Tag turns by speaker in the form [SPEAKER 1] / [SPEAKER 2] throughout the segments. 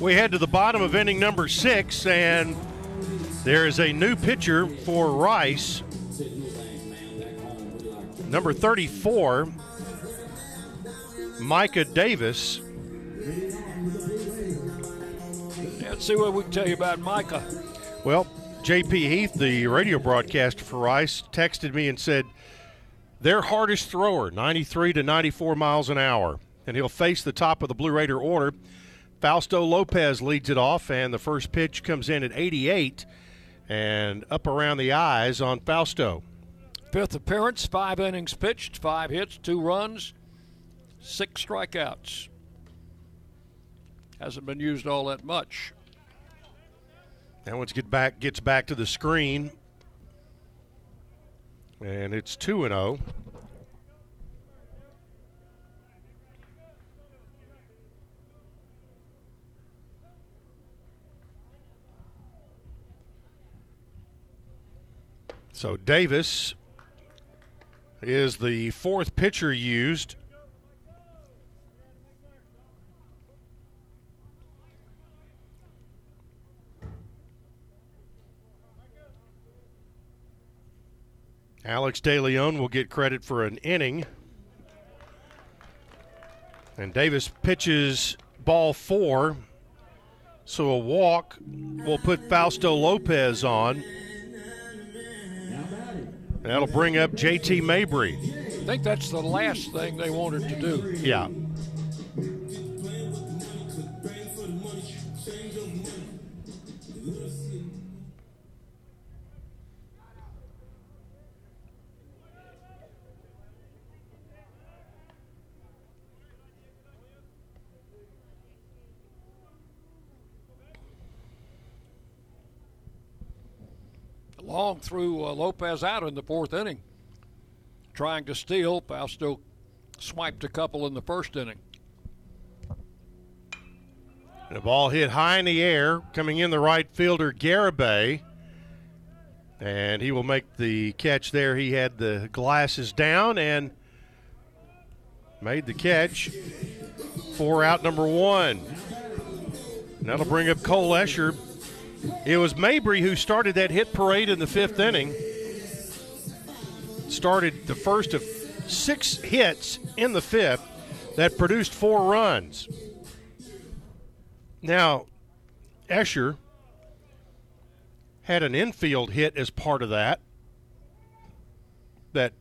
[SPEAKER 1] We head to the bottom of inning number six, and there is a new pitcher for Rice. Number 34, Micah Davis.
[SPEAKER 2] Let's see what we can tell you about Micah.
[SPEAKER 1] Well, JP Heath, the radio broadcaster for Rice, texted me and said their hardest thrower, 93 to 94 miles an hour, and he'll face the top of the Blue Raider order. Fausto Lopez leads it off, and the first pitch comes in at 88 and up around the eyes on Fausto.
[SPEAKER 2] Fifth appearance, five innings pitched, five hits, two runs, six strikeouts. Hasn't been used all that much.
[SPEAKER 1] That one's get back gets back to the screen. And it's 2 and 0. So Davis is the fourth pitcher used. Alex DeLeon will get credit for an inning. And Davis pitches ball four. So a walk will put Fausto Lopez on. That'll bring up JT Mabry.
[SPEAKER 2] I think that's the last thing they wanted to do.
[SPEAKER 1] Yeah.
[SPEAKER 2] Long threw uh, Lopez out in the fourth inning, trying to steal. Fausto swiped a couple in the first inning.
[SPEAKER 1] The ball hit high in the air, coming in the right fielder Garibay. And he will make the catch there. He had the glasses down and made the catch for out number one. That'll bring up Cole Escher. It was Mabry who started that hit parade in the fifth inning. Started the first of six hits in the fifth that produced four runs. Now, Escher had an infield hit as part of that. That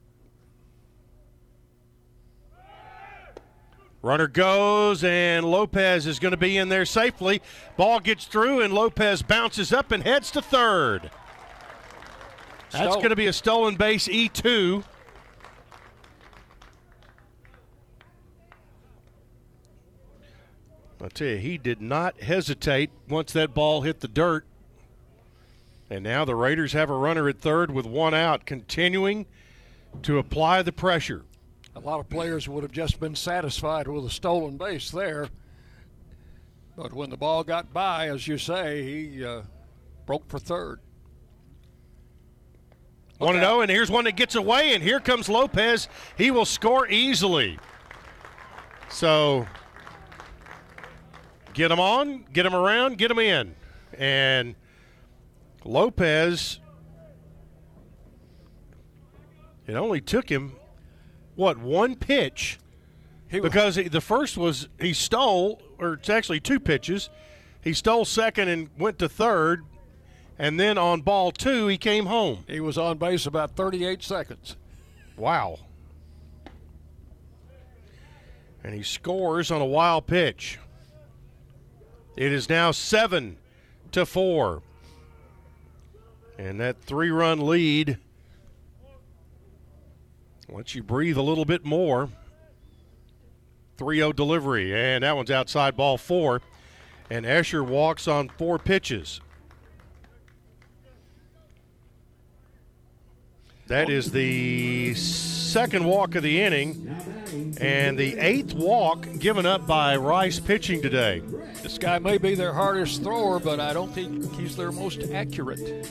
[SPEAKER 1] runner goes, and Lopez is going to be in there safely. Ball gets through, and Lopez bounces up and heads to third. That's
[SPEAKER 2] Stolen.
[SPEAKER 1] going to be a stolen base E E2. I'll tell you, he did not hesitate once that ball hit the dirt. And now the Raiders have a runner at third with one out, continuing to apply the pressure.
[SPEAKER 2] A lot of players would have just been satisfied with a stolen base there. But when the ball got by, as you say, he uh, broke for third.
[SPEAKER 1] 1 0, and here's one that gets away, and here comes Lopez. He will score easily. So get him on, get him around, get him in. And Lopez, it only took him, what, one pitch?
[SPEAKER 2] He
[SPEAKER 1] Because he, the first was he stole, or it's actually two pitches. He stole second and went to third. And then on ball two, he came home.
[SPEAKER 2] He was on base about 38 seconds.
[SPEAKER 1] Wow. And he scores on a wild pitch. It is now seven to four. And that three run lead lets you breathe a little bit more. 3 0 delivery, and that one's outside ball four. And Escher walks on four pitches. That is the second walk of the inning and the eighth walk given up by Rice pitching today.
[SPEAKER 2] This guy may be their hardest thrower, but I don't think he's their most accurate.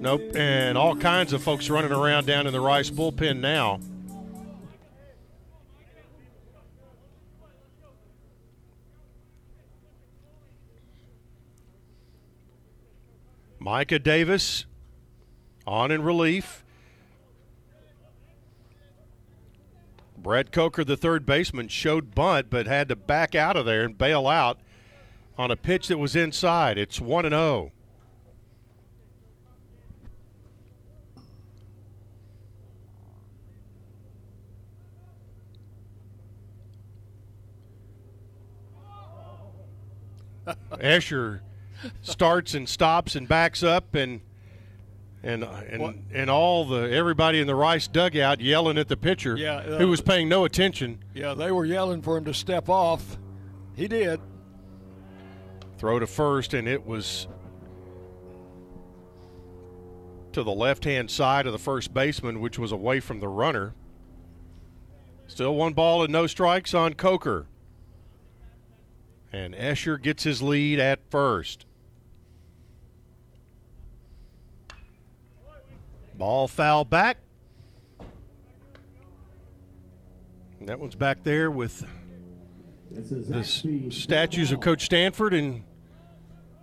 [SPEAKER 1] Nope. And all kinds of folks running around down in the Rice bullpen now. Micah Davis on in relief. Brett Coker, the third baseman, showed bunt but had to back out of there and bail out on a pitch that was inside. It's 1 0. Escher starts and stops and backs up and and and
[SPEAKER 2] What?
[SPEAKER 1] and all the everybody in the Rice dugout yelling at the pitcher
[SPEAKER 2] Yeah, uh,
[SPEAKER 1] who was paying no attention.
[SPEAKER 2] Yeah, they were yelling for him to step off. He did.
[SPEAKER 1] Throw to first and it was to the left-hand side of the first baseman which was away from the runner. Still one ball and no strikes on Coker. And Escher gets his lead at first. Ball foul back. And that one's back there with the statues of Coach Stanford and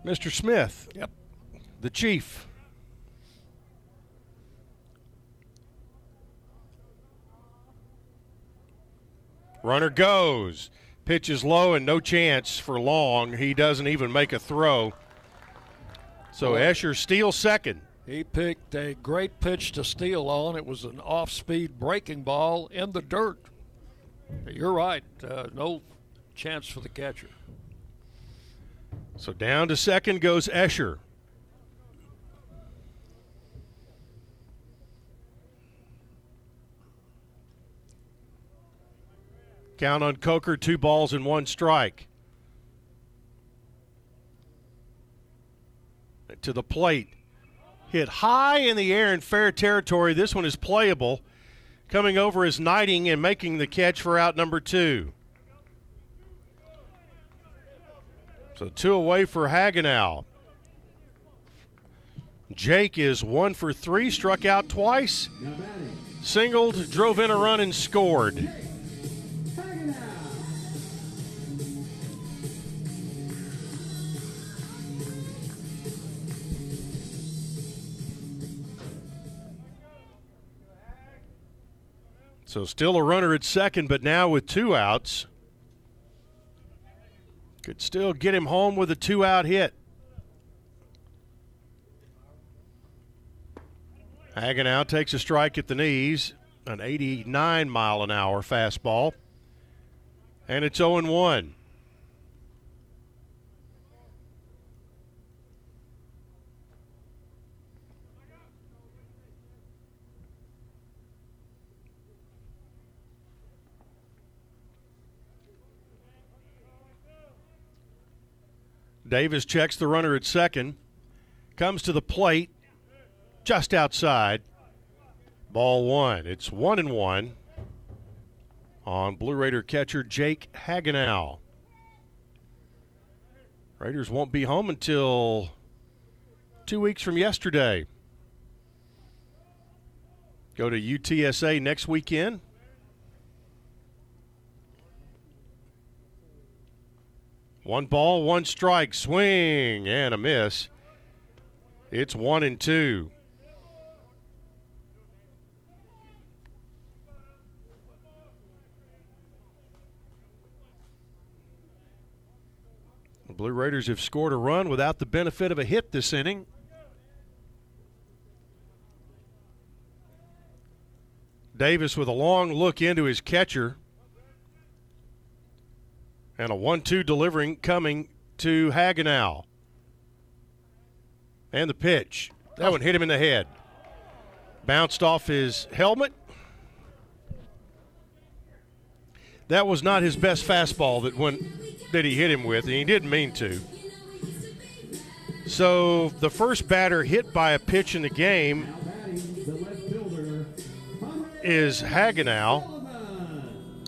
[SPEAKER 1] Mr. Smith,
[SPEAKER 2] Yep.
[SPEAKER 1] the chief. Runner goes. Pitch is low and no chance for long. He doesn't even make a throw. So. Escher steals second.
[SPEAKER 2] He picked a great pitch to steal on. It was an off speed breaking ball in the dirt. You're right. Uh, no chance for the catcher.
[SPEAKER 1] So down to second goes Escher. Count on Coker, two balls and one strike. To the plate. Hit high in the air in fair territory. This one is playable. Coming over is Knighting and making the catch for out number two. So two away for Hagenow. Jake is one for three, struck out twice, singled, drove in a run, and scored. So still a runner at second, but now with two outs. Could still get him home with a two out hit. Hagenow takes a strike at the knees, an 89 mile an hour fastball. And it's 0 1. Davis checks the runner at second, comes to the plate, just outside. Ball one. It's one and one on Blue Raider catcher Jake Hagenow. Raiders won't be home until two weeks from yesterday. Go to UTSA next weekend. One ball, one strike, swing, and a miss. It's one and two. The Blue Raiders have scored a run without the benefit of a hit this inning. Davis with a long look into his catcher. And a 1 2 delivering coming to Hagenow. And the pitch. That one hit him in the head. Bounced off his helmet. That was not his best fastball that went that he hit him with, and he didn't mean to. So the first batter hit by a pitch in the game is Hagenow.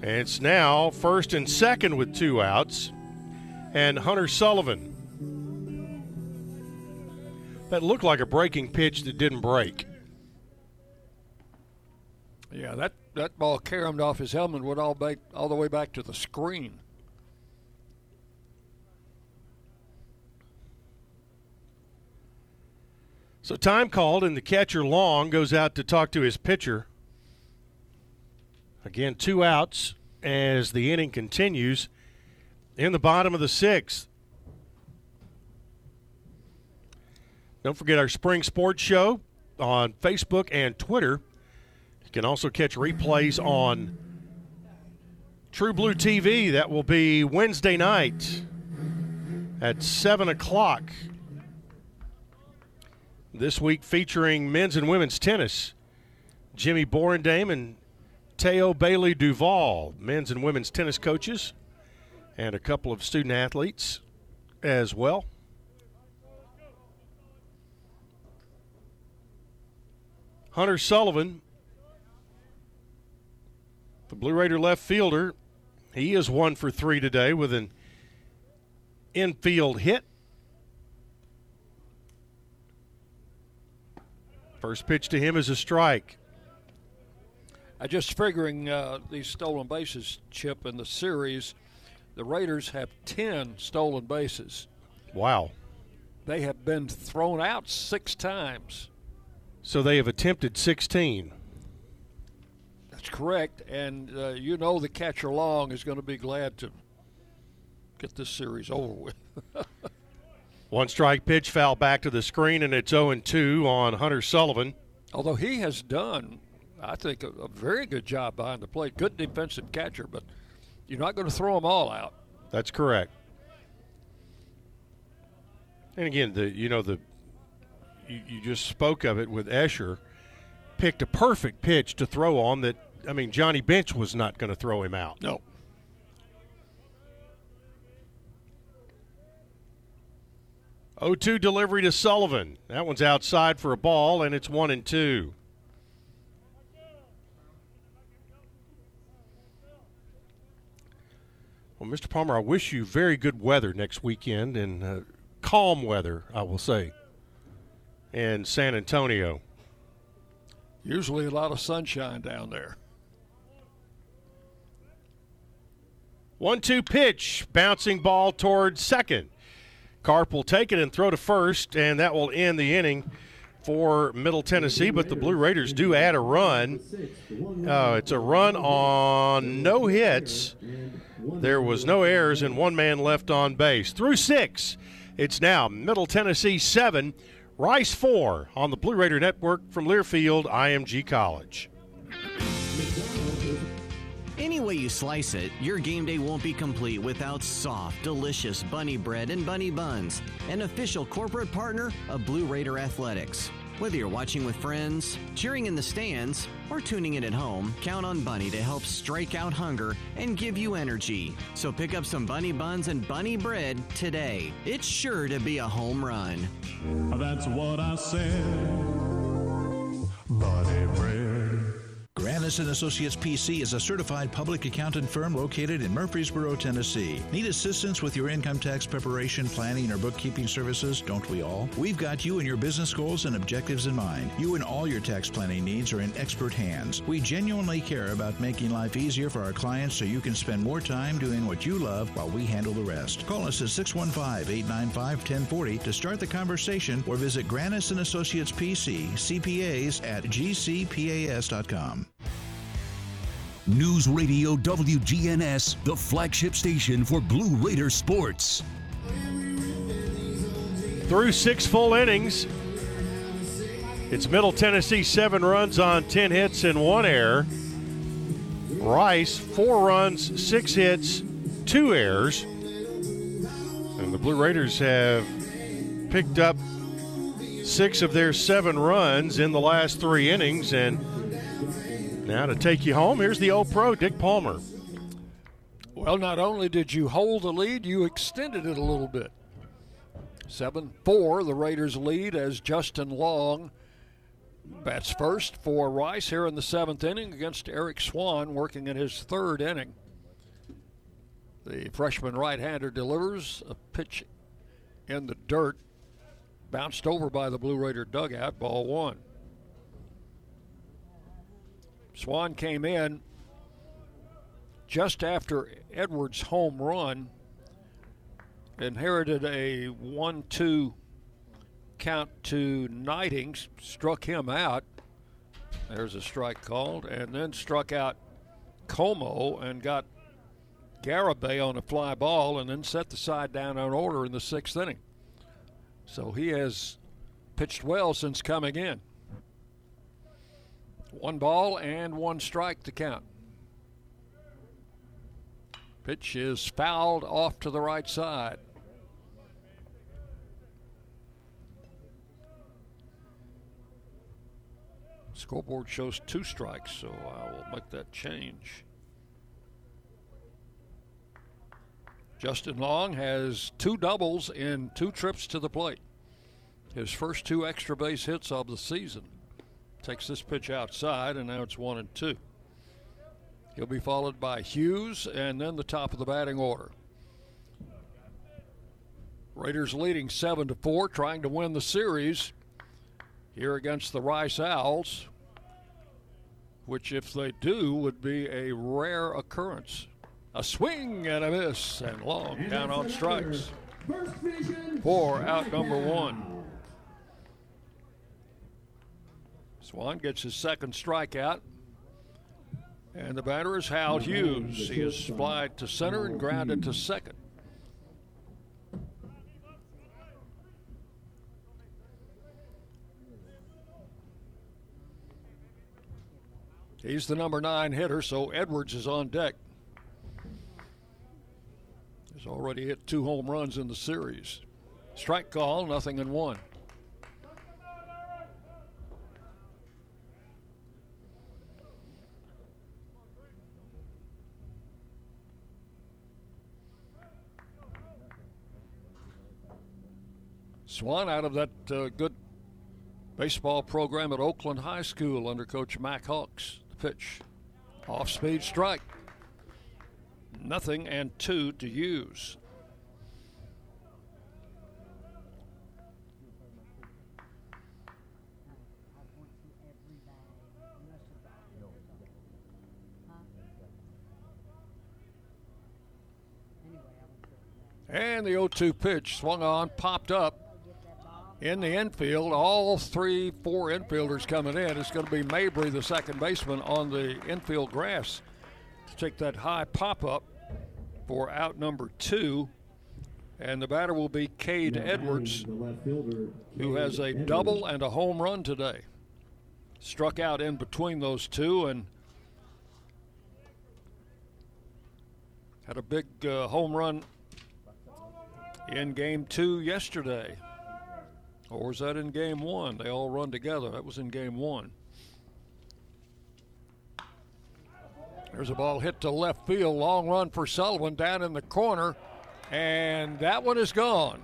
[SPEAKER 1] And it's now first and second with two outs. And Hunter Sullivan. That looked like a breaking pitch that didn't break.
[SPEAKER 2] Yeah, that, that ball caromed off his helmet, went all back all the way back to the screen.
[SPEAKER 1] So time called, and the catcher Long goes out to talk to his pitcher. Again, two outs as the inning continues in the bottom of the sixth. Don't forget our spring sports show on Facebook and Twitter. You can also catch replays on True Blue TV. That will be Wednesday night at 7 o'clock. This week featuring men's and women's tennis. Jimmy Borendame and Teo Bailey Duval, men's and women's tennis coaches, and a couple of student athletes as well. Hunter Sullivan, the Blue Raider left fielder, he is one for three today with an infield hit. First pitch to him is a strike.
[SPEAKER 2] I just figuring uh, these stolen bases, Chip, in the series, the Raiders have 10 stolen bases.
[SPEAKER 1] Wow.
[SPEAKER 2] They have been thrown out six times.
[SPEAKER 1] So they have attempted 16.
[SPEAKER 2] That's correct. And uh, you know the catcher Long is going to be glad to get this series over with.
[SPEAKER 1] One strike pitch foul back to the screen, and it's 0 2 on Hunter Sullivan.
[SPEAKER 2] Although he has done, I think, a, a very good job behind the plate. Good defensive catcher, but you're not going to throw them all out.
[SPEAKER 1] That's correct. And again, the you know the you, you just spoke of it with Escher, picked a perfect pitch to throw on that. I mean, Johnny Bench was not going to throw him out.
[SPEAKER 2] No.
[SPEAKER 1] 0-2 delivery to Sullivan. That one's outside for a ball, and it's one and two. Well, Mr. Palmer, I wish you very good weather next weekend and uh, calm weather, I will say, in San Antonio.
[SPEAKER 2] Usually a lot of sunshine down there.
[SPEAKER 1] One two pitch, bouncing ball towards second. Carp will take it and throw to first, and that will end the inning for Middle Tennessee. But the Blue Raiders do add a run. Uh, it's a run on no hits. There was no errors and one man left on base. Through six, it's now Middle Tennessee seven, Rice four on the Blue Raider Network from Learfield IMG College.
[SPEAKER 3] Any way you slice it, your game day won't be complete without soft, delicious bunny bread and bunny buns, an official corporate partner of Blue Raider Athletics. Whether you're watching with friends, cheering in the stands, or tuning in at home, count on Bunny to help strike out hunger and give you energy. So pick up some bunny buns and bunny bread today. It's sure to be a home run.
[SPEAKER 4] That's what I said. Bunny bread.
[SPEAKER 5] Granis and Associates PC is a certified public accountant firm located in Murfreesboro, Tennessee. Need assistance with your income tax preparation, planning, or bookkeeping services? Don't we all? We've got you and your business goals and objectives in mind. You and all your tax planning needs are in expert hands. We genuinely care about making life easier for our clients so you can spend more time doing what you love while we handle the rest. Call us at 615-895-1040 to start the conversation or visit Granis and Associates PC, CPAs at gcpas.com.
[SPEAKER 6] News Radio WGNS, the flagship station for Blue Raider sports.
[SPEAKER 1] Through six full innings, it's Middle Tennessee seven runs on 10 hits and one error. Rice, four runs, six hits, two errors. And the Blue Raiders have picked up six of their seven runs in the last three innings. And now to take you home, here's the old pro, Dick Palmer.
[SPEAKER 2] Well, not only did you hold the lead, you extended it a little bit. 7 4, the Raiders lead as Justin Long bats first for Rice here in the seventh inning against Eric Swan, working in his third inning. The freshman right hander delivers a pitch in the dirt, bounced over by the Blue Raider dugout, ball one. Swan came in just after Edwards' home run, inherited a 1 2 count to Nightings, struck him out. There's a strike called, and then struck out Como and got Garibay on a fly ball, and then set the side down on order in the sixth inning. So he has pitched well since coming in. One ball and one strike to count. Pitch is fouled off to the right side. Scoreboard shows two strikes, so I will make that change. Justin Long has two doubles in two trips to the plate. His first two extra base hits of the season. Takes this pitch outside, and now it's one and two. He'll be followed by Hughes and then the top of the batting order. Raiders leading 7 to 4, trying to win the series here against the Rice Owls, which, if they do, would be a rare occurrence. A swing and a miss, and long down on strikes. Four out number one. Swan gets his second strikeout. And the batter is Hal Hughes. He is flied to center and grounded to second. He's the number nine hitter, so Edwards is on deck. He's already hit two home runs in the series. Strike call, nothing in one. Swan out of that uh, good baseball program at Oakland High School under Coach Mack Hawks. The pitch, off speed strike. Nothing and two to use. And the 0 2 pitch swung on, popped up in the infield. All three, four infielders coming in. It's going to be Mabry, the second baseman, on the infield grass to take that high pop up for out number two. And the batter will be Cade Edwards, who has a double and a home run today. Struck out in between those two and had a big uh, home run in game two yesterday. Or was that in game one? They all run together. That was in game one. There's a ball hit to left field. Long run for Sullivan down in the corner. And that one is gone.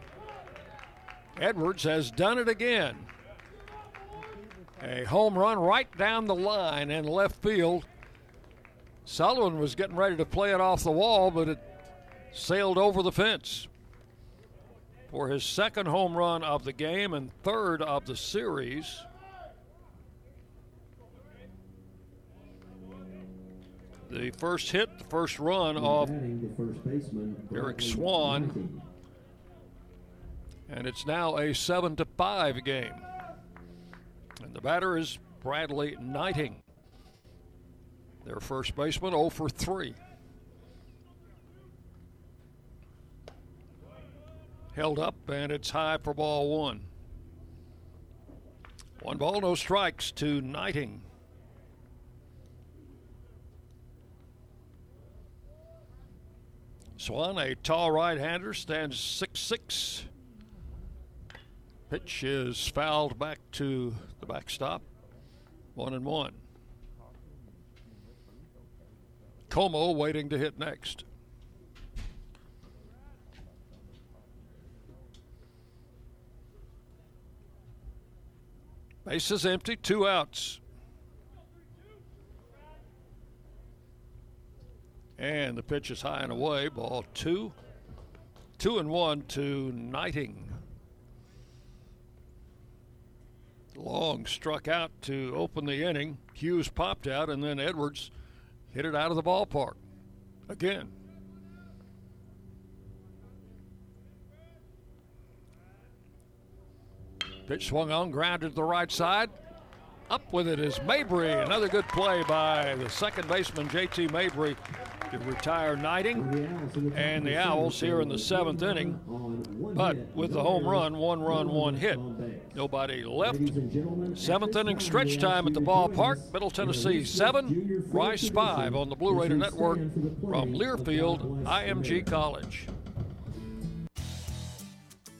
[SPEAKER 2] Edwards has done it again. A home run right down the line in left field. Sullivan was getting ready to play it off the wall, but it sailed over the fence for his second home run of the game and third of the series. The first hit, the first run off Eric Swan. And it's now a 7 to 5 game. And the batter is Bradley Knighting. Their first baseman 0 for 3. Held up, and it's high for ball one. One ball, no strikes to Knighting. Swan, a tall right hander, stands six-six. Pitch is fouled back to the backstop. One and one. Como waiting to hit next. Base is empty, two outs. And the pitch is high and away. Ball two. Two and one to Knighting. Long struck out to open the inning. Hughes popped out, and then Edwards hit it out of the ballpark again. Pitch swung on, grounded to the right side. Up with it is Mabry. Another good play by the second baseman, JT Mabry, to retire Knighting and the Owls here in the seventh inning. But with the home run, one run, one hit. Nobody left. Seventh inning stretch time at the ballpark. Middle Tennessee seven, Rice five on the Blue Raider Network from Learfield, IMG College.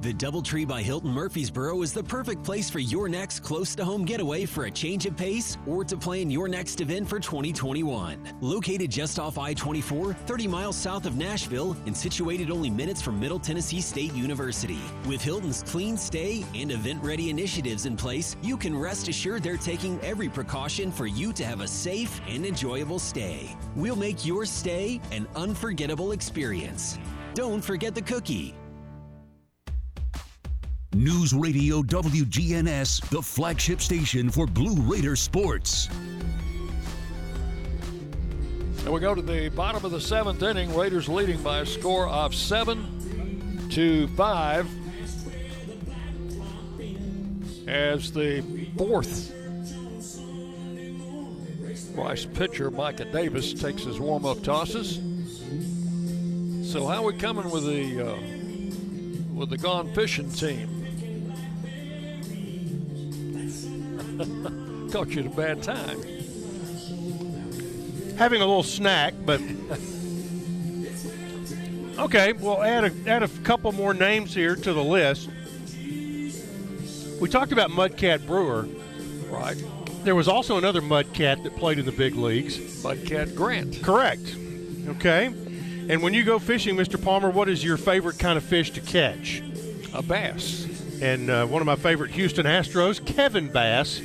[SPEAKER 7] The Doubletree by Hilton Murfreesboro is the perfect place for your next close to home getaway for a change of pace or to plan your next event for 2021. Located just off I 24, 30 miles south of Nashville, and situated only minutes from Middle Tennessee State University. With Hilton's clean stay and event ready initiatives in place, you can rest assured they're taking every precaution for you to have a safe and enjoyable stay. We'll make your stay an unforgettable experience. Don't forget the cookie.
[SPEAKER 6] News Radio WGNS, the flagship station for Blue Raider sports.
[SPEAKER 2] And we go to the bottom of the seventh inning. Raiders leading by a score of seven to five. As the fourth Rice pitcher, Micah Davis, takes his warm-up tosses. So how we coming with the uh, with the gone fishing team? Caught you at a bad time.
[SPEAKER 1] having a little snack, but okay. We'll add a add a couple more names here to the list. We talked about Mudcat Brewer.
[SPEAKER 2] Right.
[SPEAKER 1] There was also another Mudcat that played in the big leagues.
[SPEAKER 2] Mudcat Grant.
[SPEAKER 1] Correct. Okay. And when you go fishing, Mr. Palmer, what is your favorite kind of fish to catch?
[SPEAKER 2] A bass.
[SPEAKER 1] And uh, one of my favorite Houston Astros, Kevin Bass,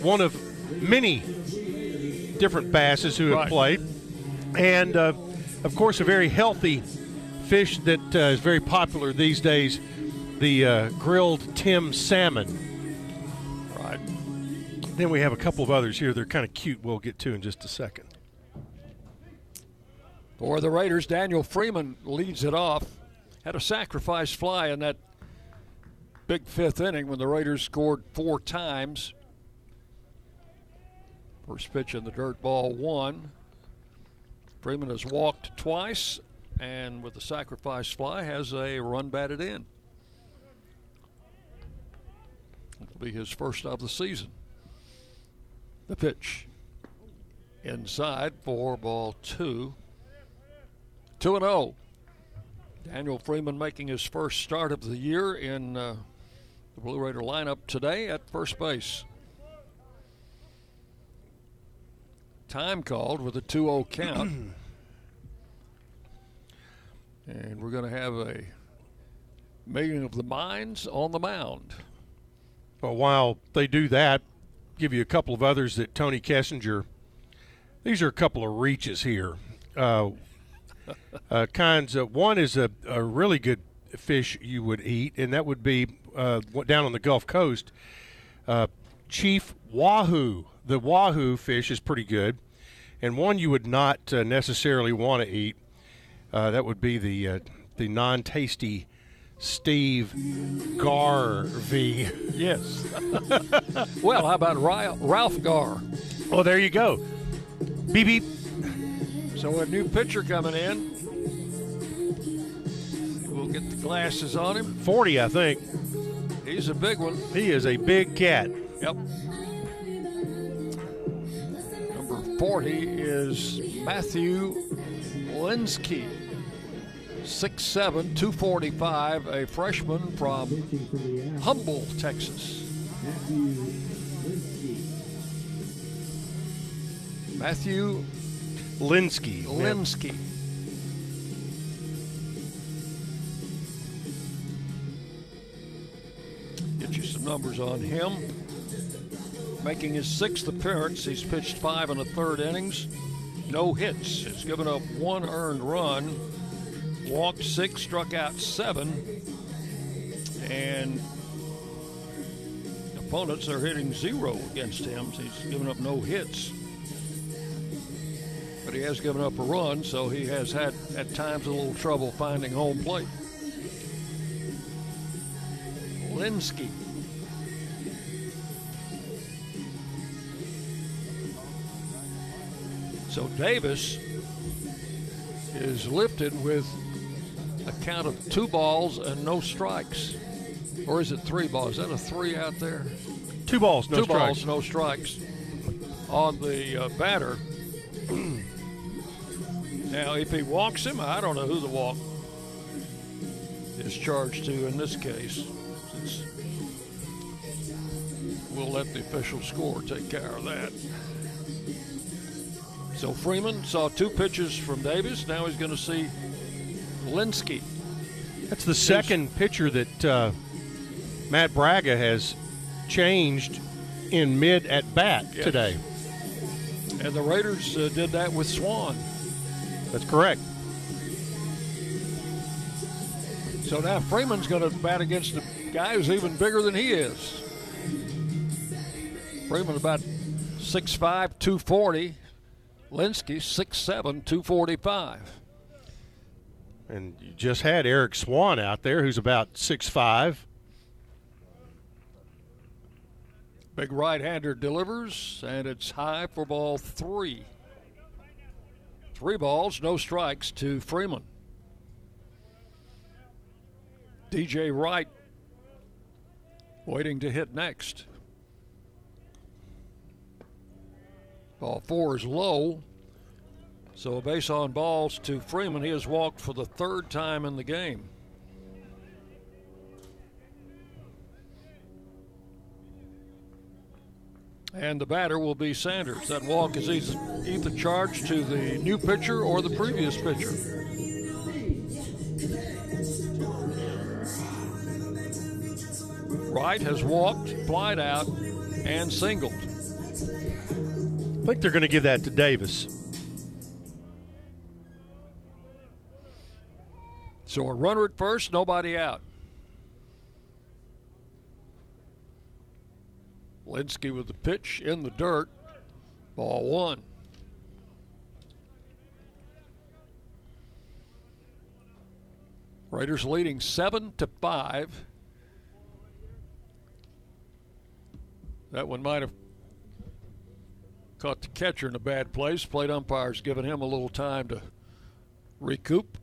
[SPEAKER 1] one of many different basses who have
[SPEAKER 2] Right.
[SPEAKER 1] played. And, uh, of course, a very healthy fish that uh, is very popular these days, the uh, grilled Tim Salmon.
[SPEAKER 2] Right.
[SPEAKER 1] Then we have a couple of others here. They're kind of cute. We'll get to in just a second.
[SPEAKER 2] For the Raiders, Daniel Freeman leads it off. Had a sacrifice fly in that big fifth inning when the Raiders scored four times. First pitch in the dirt ball one. Freeman has walked twice and with the sacrifice fly has a run batted in. It'll be his first of the season. The pitch inside for ball two. 2 and 0. Daniel Freeman making his first start of the year in uh, the Blue Raider lineup today at first base. Time called with a 2 0 count. and we're going to have a meeting of the minds on the mound.
[SPEAKER 1] But while they do that, give you a couple of others that Tony Kessinger. These are a couple of reaches here. Uh, uh, kinds of one is a, a really good fish you would eat, and that would be uh, down on the Gulf Coast. Uh, Chief Wahoo. The Wahoo fish is pretty good, and one you would not uh, necessarily want to eat. Uh, that would be the uh, the non-tasty Steve Garvey.
[SPEAKER 2] Yes. well, how about Ralph Garr?
[SPEAKER 1] Oh, there you go. Beep beep.
[SPEAKER 2] So a new pitcher coming in. We'll get the glasses on him.
[SPEAKER 1] 40, I think.
[SPEAKER 2] He's a big one.
[SPEAKER 1] He is a big cat.
[SPEAKER 2] Yep. Number 40 is Matthew Linsky. 6'7, 245, a freshman from Humble, Texas. Matthew
[SPEAKER 1] Linsky.
[SPEAKER 2] Linsky. Numbers on him. making his sixth appearance. He's pitched five and a third innings, no hits. Has given up one earned run, walked six, struck out seven, and opponents are hitting zero against him. He's given up no hits. But he has given up a run, so he has had at times a little trouble finding home plate. Linsky. So Davis is lifted with a count of two balls and no strikes. Or is it three balls? Is that a three out there?
[SPEAKER 1] Two balls, no
[SPEAKER 2] two
[SPEAKER 1] strikes.
[SPEAKER 2] balls, no strikes on the uh, batter. now, if he walks him, I don't know who the walk is charged to in this case. Since we'll let the official score take care of that. So Freeman saw two pitches from Davis. Now he's going to see Linsky.
[SPEAKER 1] That's the second pitcher that uh, Matt Bragga has changed in mid at bat
[SPEAKER 2] Yes.
[SPEAKER 1] today.
[SPEAKER 2] And the Raiders uh, did that with Swan.
[SPEAKER 1] That's correct.
[SPEAKER 2] So now Freeman's going to bat against a guy who's even bigger than he is. Freeman about 6'5, 240. Linsky 6'7, 245.
[SPEAKER 1] And you just had Eric Swan out there, who's about six five.
[SPEAKER 2] Big right hander delivers, and it's high for ball three. Three balls, no strikes to Freeman. DJ Wright waiting to hit next. Ball four is low. So a base on balls to Freeman. He has walked for the third time in the game. And the batter will be Sanders. That walk is either, charged to the new pitcher or the previous pitcher. Wright has walked, flied out, and singled.
[SPEAKER 1] I think they're going to give that to Davis.
[SPEAKER 2] So a runner at first, nobody out. Linsky with the pitch in the dirt. Ball one. Raiders leading seven to five. That one might have caught the catcher in a bad place. Plate umpire's giving him a little time to recoup.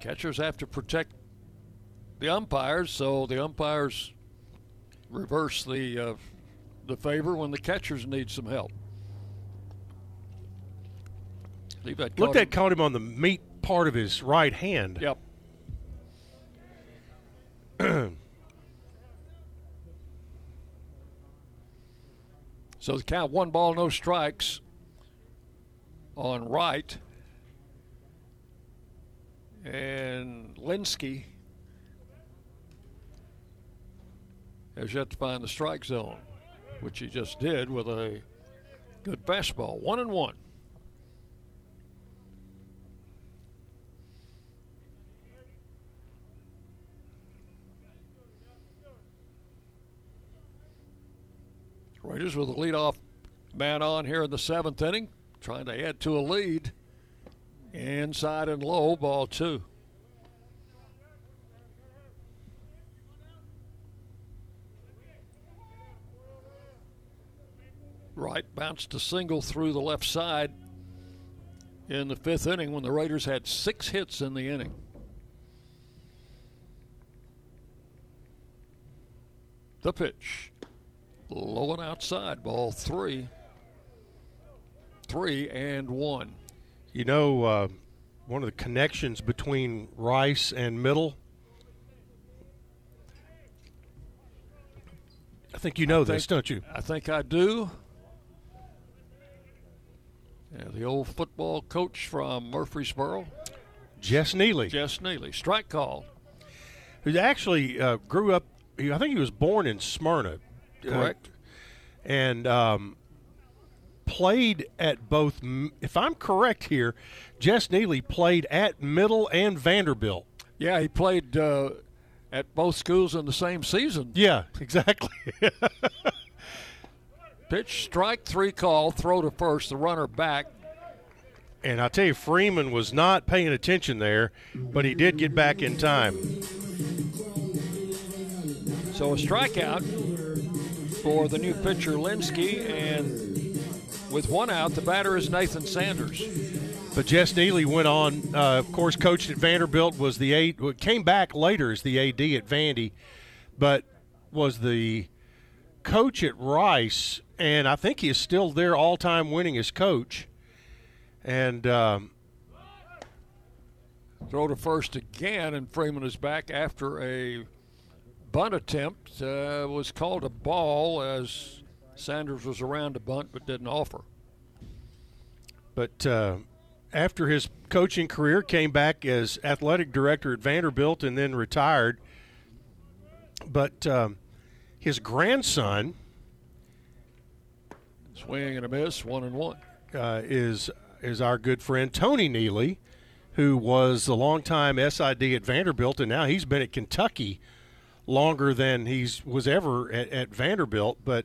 [SPEAKER 2] Catchers have to protect the umpires, so the umpires reverse the uh, the favor when the catchers need some help.
[SPEAKER 1] Looked at caught him on the meat part of his right hand.
[SPEAKER 2] Yep. So the count one ball, no strikes on Wright. And Linsky has yet to find the strike zone, which he just did with a good fastball. One and one. Raiders with a leadoff man on here in the seventh inning, trying to add to a lead. Inside and low, ball two. Wright bounced a single through the left side in the fifth inning when the Raiders had six hits in the inning. The pitch. Low and outside, ball three. Three and one.
[SPEAKER 1] You know, uh, one of the connections between Rice and Middle. I think you know this, don't you?
[SPEAKER 2] I think I do. Yeah, the old football coach from Murfreesboro,
[SPEAKER 1] Jess Neely.
[SPEAKER 2] Jess Neely. Strike call.
[SPEAKER 1] who actually uh, grew up. I think he was born in Smyrna. Uh,
[SPEAKER 2] Correct.
[SPEAKER 1] and um, played at both. If I'm correct here, Jess Neely played at Middle and Vanderbilt.
[SPEAKER 2] Yeah, he played uh, at both schools in the same season.
[SPEAKER 1] Yeah, exactly.
[SPEAKER 2] Pitch, strike three call, throw to first, the runner back.
[SPEAKER 1] and I tell you, Freeman was not paying attention there, but he did get back in time.
[SPEAKER 2] So a strikeout for the new pitcher Linsky, and with one out, the batter is Nathan Sanders.
[SPEAKER 1] But Jess Neely went on, uh, of course, coached at Vanderbilt, was the A, came back later as the AD at Vandy, but was the coach at Rice, and I think he is still their all-time winningest coach. And um,
[SPEAKER 2] Throw to first again, and Freeman is back after a bunt attempt. Uh, was called a ball as Sanders was around to bunt but didn't offer.
[SPEAKER 1] but uh, after his coaching career, came back as athletic director at Vanderbilt, and then retired. But um, his grandson
[SPEAKER 2] Swing and a miss, one and one.
[SPEAKER 1] uh, is is our good friend Tony Neely, who was a longtime SID at Vanderbilt, and now he's been at Kentucky longer than he's was ever at, at Vanderbilt. But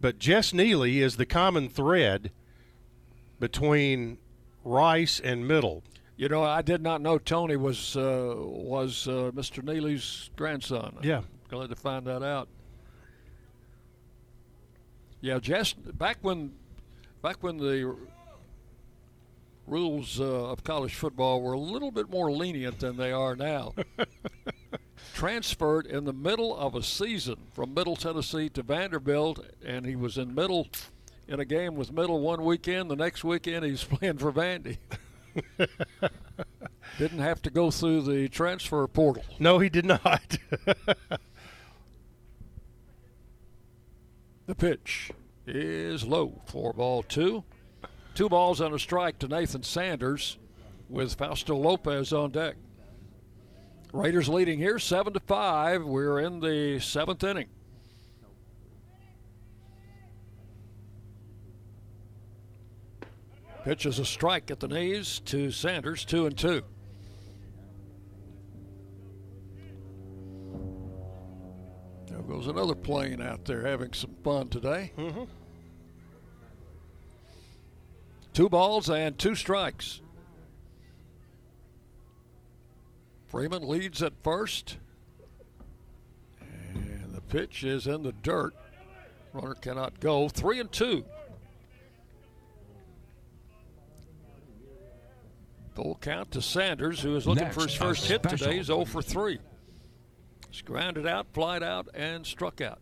[SPEAKER 1] but Jess Neely is the common thread between Rice and Middle.
[SPEAKER 2] You know, I did not know Tony was uh, was uh, Mr. Neely's grandson.
[SPEAKER 1] Yeah.
[SPEAKER 2] glad to find that out. Yeah, Jess. Back when, back when the rules uh, of college football were a little bit more lenient than they are now. Transferred in the middle of a season from Middle Tennessee to Vanderbilt, and he was in Middle in a game with Middle one weekend. The next weekend, he's playing for Vandy. Didn't have to go through the transfer portal.
[SPEAKER 1] No, he did not.
[SPEAKER 2] The pitch is low for ball two. Two balls and a strike to Nathan Sanders with Fausto Lopez on deck. Raiders leading here seven to five. We're in the seventh inning. Pitch is a strike at the knees to Sanders, two and two. There goes another plane out there having some fun today. Mm-hmm. Two balls and two strikes. Freeman leads at first. And the pitch is in the dirt. Runner cannot go. Three and two. Full count to Sanders, who is looking for his first hit today. He's 0 for 3. He's grounded out, flied out, and struck out.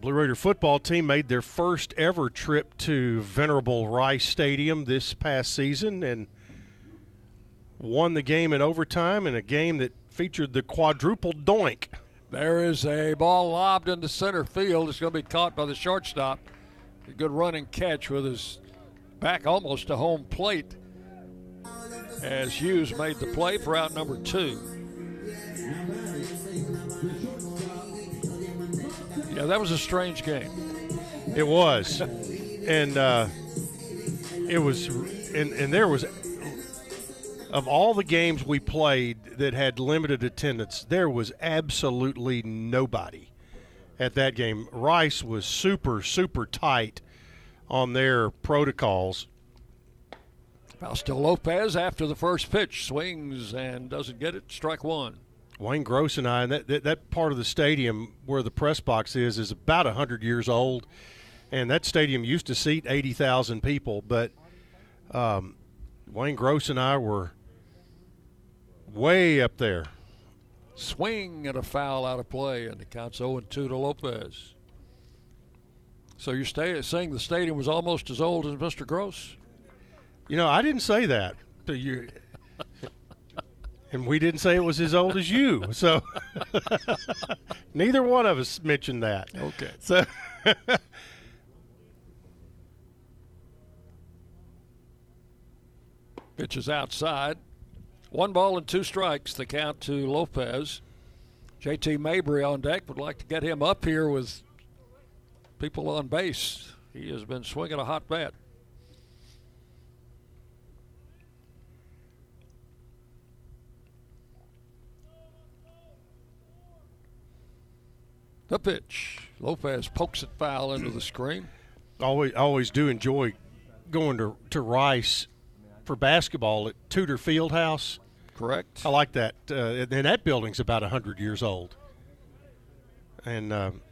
[SPEAKER 1] Blue Raider football team made their first ever trip to Venerable Rice Stadium this past season and won the game in overtime in a game that featured the quadruple doink.
[SPEAKER 2] There is a ball lobbed into center field. It's going to be caught by the shortstop. A good running catch with his back almost to home plate as Hughes made the play for out number two. Yeah, that was a strange game.
[SPEAKER 1] It was, and uh, it was, and and there was, of all the games we played that had limited attendance, there was absolutely nobody at that game. Rice was super super tight on their protocols.
[SPEAKER 2] Fausto Lopez, after the first pitch, swings and doesn't get it. Strike one.
[SPEAKER 1] Wayne Gross and I, and that, that, that part of the stadium where the press box is, is about 100 years old. And that stadium used to seat 80,000 people. But um, Wayne Gross and I were way up there.
[SPEAKER 2] Swing and a foul out of play, and it counts 0 2 to Lopez. So you're sta- saying the stadium was almost as old as Mr. Gross?
[SPEAKER 1] You know, I didn't say that you. And we didn't say it was as old as you. So neither one of us mentioned that.
[SPEAKER 2] Okay.
[SPEAKER 1] So
[SPEAKER 2] Pitch is outside. One ball and two strikes. The count to Lopez. JT Mabry on deck would like to get him up here with people on base. He has been swinging a hot bat. The pitch. Lopez pokes it foul into the screen.
[SPEAKER 1] Always, always do enjoy going to, to Rice for basketball at Tudor Fieldhouse.
[SPEAKER 2] Correct.
[SPEAKER 1] I like that. Uh, and that building's about 100 years old. And um,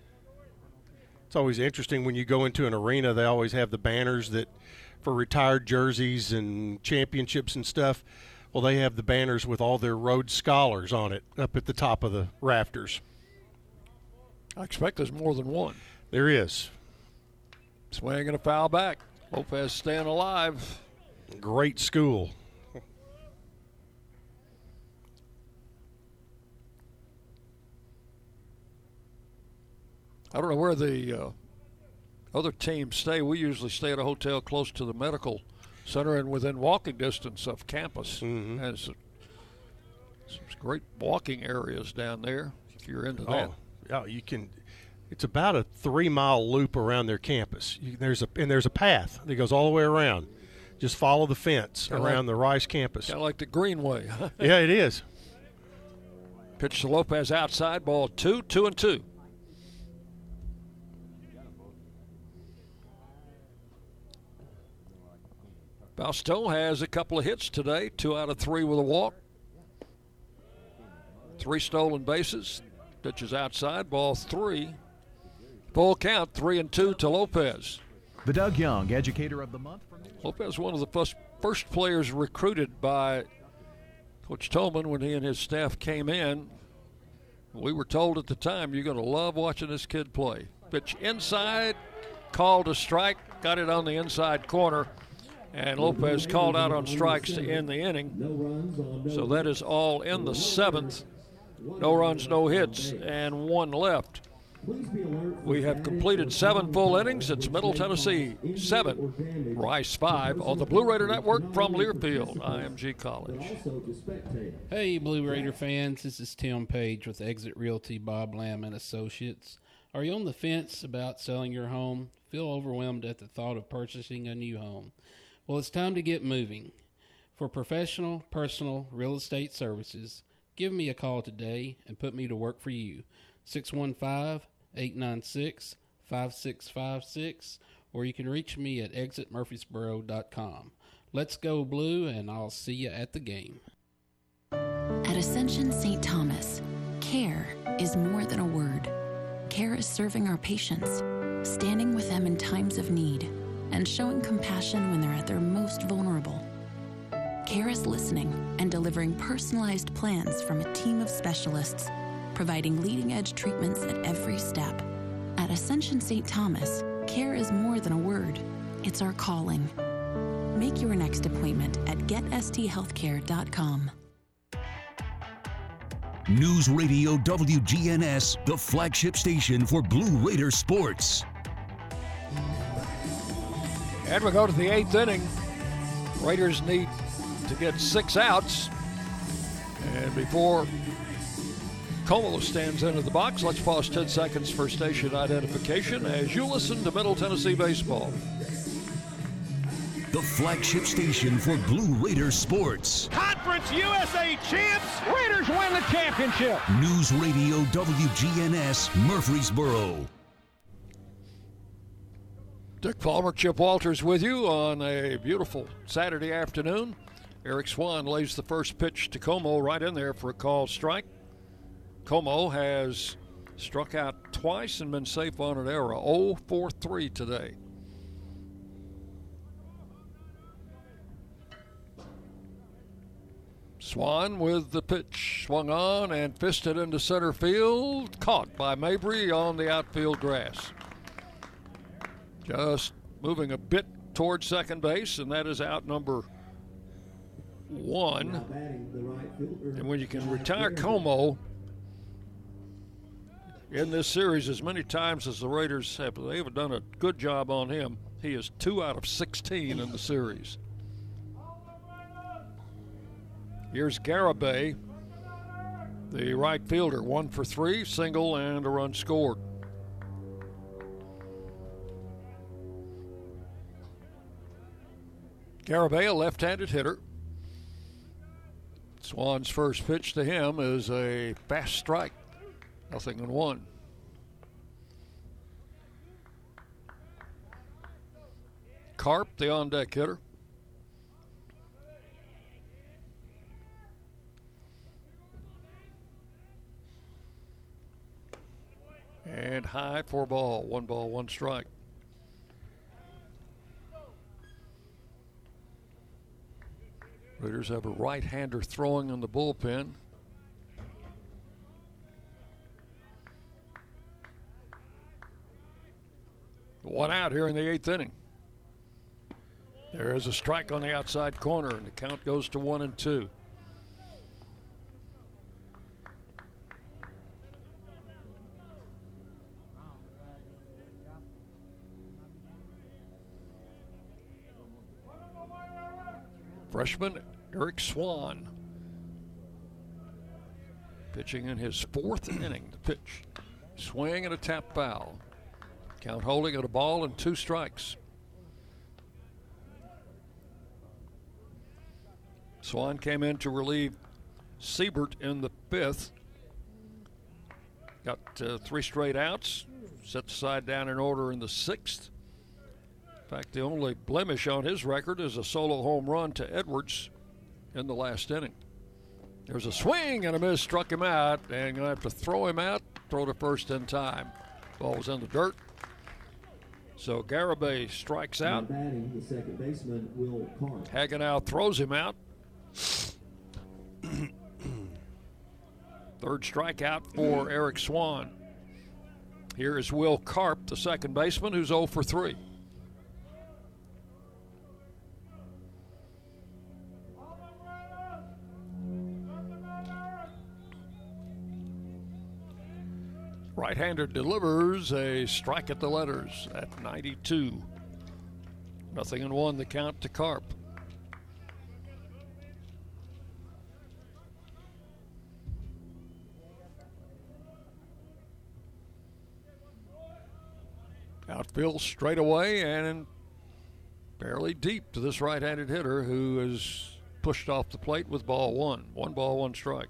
[SPEAKER 1] it's always interesting when you go into an arena, they always have the banners that for retired jerseys and championships and stuff. Well, they have the banners with all their Rhodes Scholars on it up at the top of the rafters.
[SPEAKER 2] I expect there's more than one.
[SPEAKER 1] There is.
[SPEAKER 2] Swing and a foul back. Lopez staying alive.
[SPEAKER 1] Great school.
[SPEAKER 2] I don't know where the uh, other teams stay. We usually stay at a hotel close to the medical center and within walking distance of campus.
[SPEAKER 1] Mhm.
[SPEAKER 2] Has some great walking areas down there if you're into that.
[SPEAKER 1] Oh, yeah, you can. It's about a three-mile loop around their campus. You, there's a and there's a path that goes all the way around. Just follow the fence
[SPEAKER 2] Kinda
[SPEAKER 1] around
[SPEAKER 2] like-
[SPEAKER 1] the Rice campus.
[SPEAKER 2] Kind of like the Greenway.
[SPEAKER 1] yeah, it is.
[SPEAKER 2] Pitch to Lopez outside, ball two, two and two. Fausto has a couple of hits today, two out of three with a walk. Three stolen bases. Pitches outside, ball three. Full count, three and two to Lopez.
[SPEAKER 8] The Doug Young Educator of the Month.
[SPEAKER 2] Lopez, one of the first, first players recruited by Coach Toman when he and his staff came in. We were told at the time, you're going to love watching this kid play. Pitch inside, called a strike, got it on the inside corner, and Lopez called out on strikes to end the inning. So that is all in the seventh. No runs, no hits, and one left. We have completed seven full innings. It's Middle Tennessee seven, Rice five on the Blue Raider Network from Learfield, IMG College.
[SPEAKER 9] Hey, Blue Raider fans, this is Tim Page with Exit Realty Bob Lamb and Associates. Are you on the fence about selling your home? Feel overwhelmed at the thought of purchasing a new home? Well, it's time to get moving. For professional, personal real estate services, give me a call today and put me to work for you. 615 896 5656, or you can reach me at exitmurfreesboro.com. Let's go, Blue, and I'll see you at the game.
[SPEAKER 10] At Ascension St. Thomas, care is more than a word. Care is serving our patients, standing with them in times of need, and showing compassion when they're at their most vulnerable. Care is listening and delivering personalized plans from a team of specialists, providing leading edge treatments at every step. At Ascension St. Thomas, care is more than a word, it's our calling. Make your next appointment at getsthealthcare.com.
[SPEAKER 6] News Radio WGNS, the flagship station for Blue Raider sports.
[SPEAKER 2] And we go to the eighth inning. Raiders need to get six outs. And before Como stands into the box, let's pause 10 seconds for station identification as you listen to Middle Tennessee Baseball.
[SPEAKER 6] The flagship station for Blue Raider sports.
[SPEAKER 11] Conference USA champs. Raiders win the championship.
[SPEAKER 6] News Radio WGNS, Murfreesboro.
[SPEAKER 2] Dick Palmer, Chip Walters with you on a beautiful Saturday afternoon. Eric Swan lays the first pitch to Como right in there for a called strike. Como has struck out twice and been safe on an error. 0 for 3 today. Swan with the pitch swung on and fisted into center field. Caught by Mabry on the outfield grass. Just moving a bit towards second base, and that is out number one. And when you can retire Como in this series as many times as the Raiders have, they have done a good job on him. He is two out of 16 in the series. Here's Garibay, the right fielder, one for three, single and a run scored. Garibay, a left handed hitter. Swan's first pitch to him is a fast strike, nothing in one. Carp, the on deck hitter. And high for ball. One ball, one strike. Raiders have a right hander throwing in the bullpen. One out here in the eighth inning. There is a strike on the outside corner, and the count goes to one and two. Freshman Eric Swan pitching in his fourth inning. The pitch, swing and a tap foul. Count holding at a ball and two strikes. Swan came in to relieve Siebert in the fifth. Got uh, three straight outs. Set the side down in order in the sixth. In fact, the only blemish on his record is a solo home run to Edwards in the last inning. There's a swing and a miss, struck him out, and gonna have to throw him out, throw to first in time. Ball was in the dirt. So Garibay strikes out.
[SPEAKER 12] Batting, the second baseman, Will.
[SPEAKER 2] Hagenow throws him out. Third strikeout for Eric Swan. Here is Will Carp, the second baseman, who's 0 for 3. Right hander delivers a strike at the letters at 92. Nothing in one, the count to Carp. Outfield straight away and barely deep to this right handed hitter who is pushed off the plate with ball one. One ball, one strike.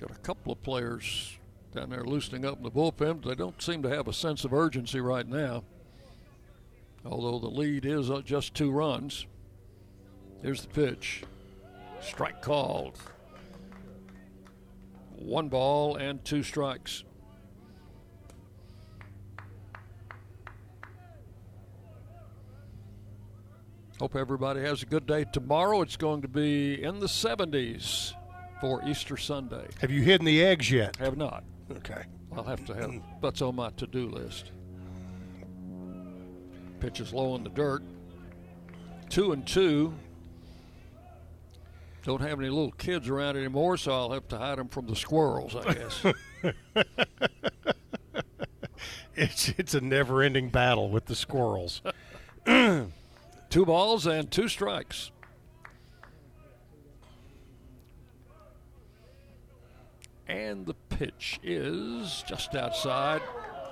[SPEAKER 2] Got a couple of players down there loosening up in the bullpen. They don't seem to have a sense of urgency right now. Although the lead is uh, just two runs. Here's the pitch. Strike called. One ball and two strikes. Hope everybody has a good day tomorrow. It's going to be in the 70s for Easter Sunday.
[SPEAKER 1] Have you hidden the eggs yet?
[SPEAKER 2] Have not.
[SPEAKER 1] Okay.
[SPEAKER 2] I'll have to have butts on my to-do list. Pitch is low in the dirt. Two and two. Don't have any little kids around anymore, so I'll have to hide them from the squirrels, I guess.
[SPEAKER 1] it's it's a never-ending battle with the squirrels.
[SPEAKER 2] two balls and two strikes. And the pitch is just outside.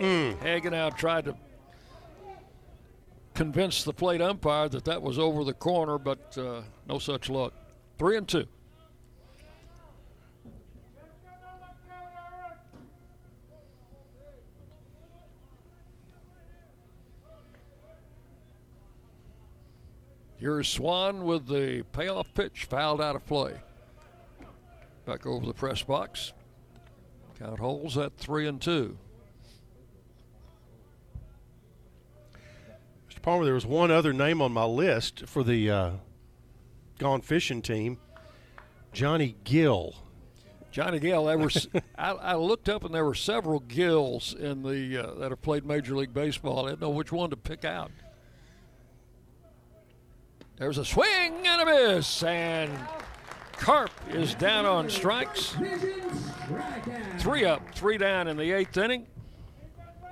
[SPEAKER 1] Mm.
[SPEAKER 2] Hagenow tried to convince the plate umpire that that was over the corner, but uh, no such luck. Three and two. Here's Swan with the payoff pitch, fouled out of play. Back over the press box. Count holes at three and two.
[SPEAKER 1] Mr. Palmer, there was one other name on my list for the uh, gone fishing team, Johnny Gill.
[SPEAKER 2] Johnny Gill. There were, I, I, looked up and there were several Gills in the uh, that have played Major League Baseball. I didn't know which one to pick out. There's a swing and a miss, and Carp is down on strikes. Three up, three down in the eighth inning.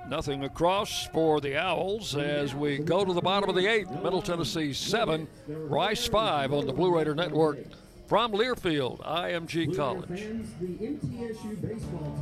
[SPEAKER 2] Nothing across for the Owls as we go to the bottom of the eighth. Middle Tennessee seven, Rice five on the Blue Raider Network. From Learfield, IMG College.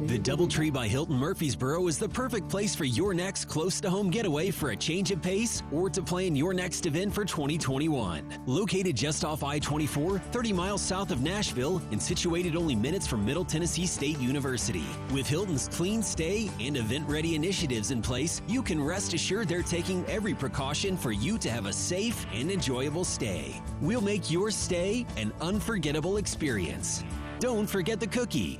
[SPEAKER 7] The Doubletree by Hilton Murfreesboro is the perfect place for your next close to home getaway for a change of pace or to plan your next event for 2021. Located just off I 24, 30 miles south of Nashville, and situated only minutes from Middle Tennessee State University. With Hilton's clean stay and event ready initiatives in place, you can rest assured they're taking every precaution for you to have a safe and enjoyable stay. We'll make your stay an unforgettable experience. Don't forget the cookie.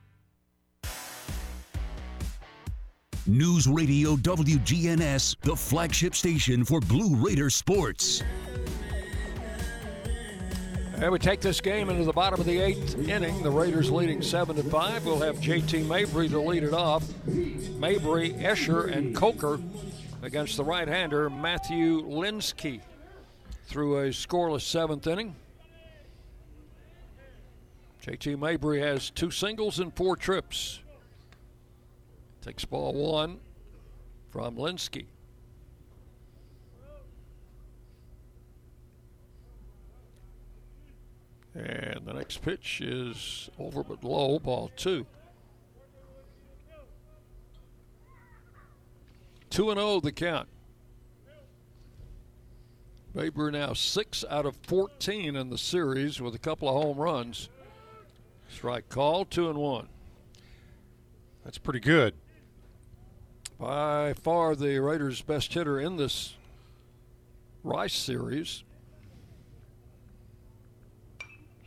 [SPEAKER 6] News Radio WGNS, the flagship station for Blue Raider sports.
[SPEAKER 2] And we take this game into the bottom of the eighth inning. The Raiders leading seven to five. We'll have JT Mabry to lead it off. Mabry, Escher, and Coker against the right-hander Matthew Linsky through a scoreless seventh inning. JT Mabry has two singles and four trips. Takes ball one from Linsky. And the next pitch is over but low, ball two. 2 and 0 the count. Mabry now 6 out of 14 in the series with a couple of home runs. Strike call, 2 and 1.
[SPEAKER 1] That's pretty good.
[SPEAKER 2] By far the Raiders' best hitter in this Rice series.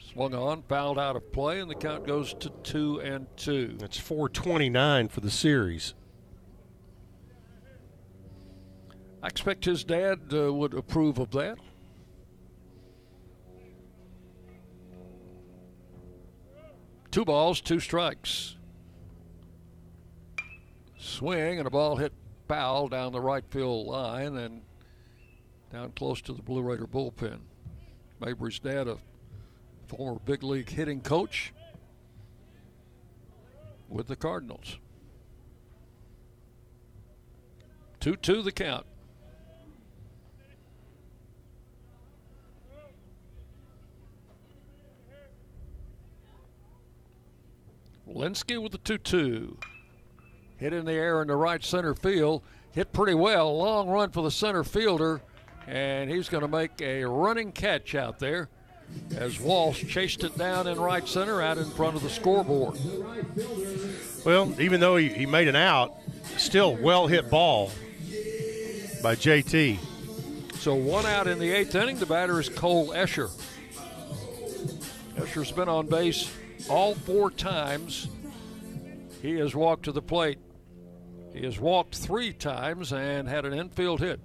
[SPEAKER 2] Swung on, fouled out of play, and the count goes to 2 and 2.
[SPEAKER 1] That's 429 for the series.
[SPEAKER 2] I expect his dad uh, would approve of that. Two balls, two strikes. Swing and a ball hit foul down the right field line and down close to the Blue Raider bullpen. Mabry's dad, a former big league hitting coach with the Cardinals. 2 2 the count. Linsky with the 2 2. Hit in the air in the right center field. Hit pretty well. Long run for the center fielder. And he's going to make a running catch out there as Walsh chased it down in right center out in front of the scoreboard.
[SPEAKER 1] Well, even though he, he made an out, still well hit ball by JT.
[SPEAKER 2] So one out in the eighth inning. The batter is Cole Escher. Escher's been on base all four times he has walked to the plate. He has walked three times and had an infield hit.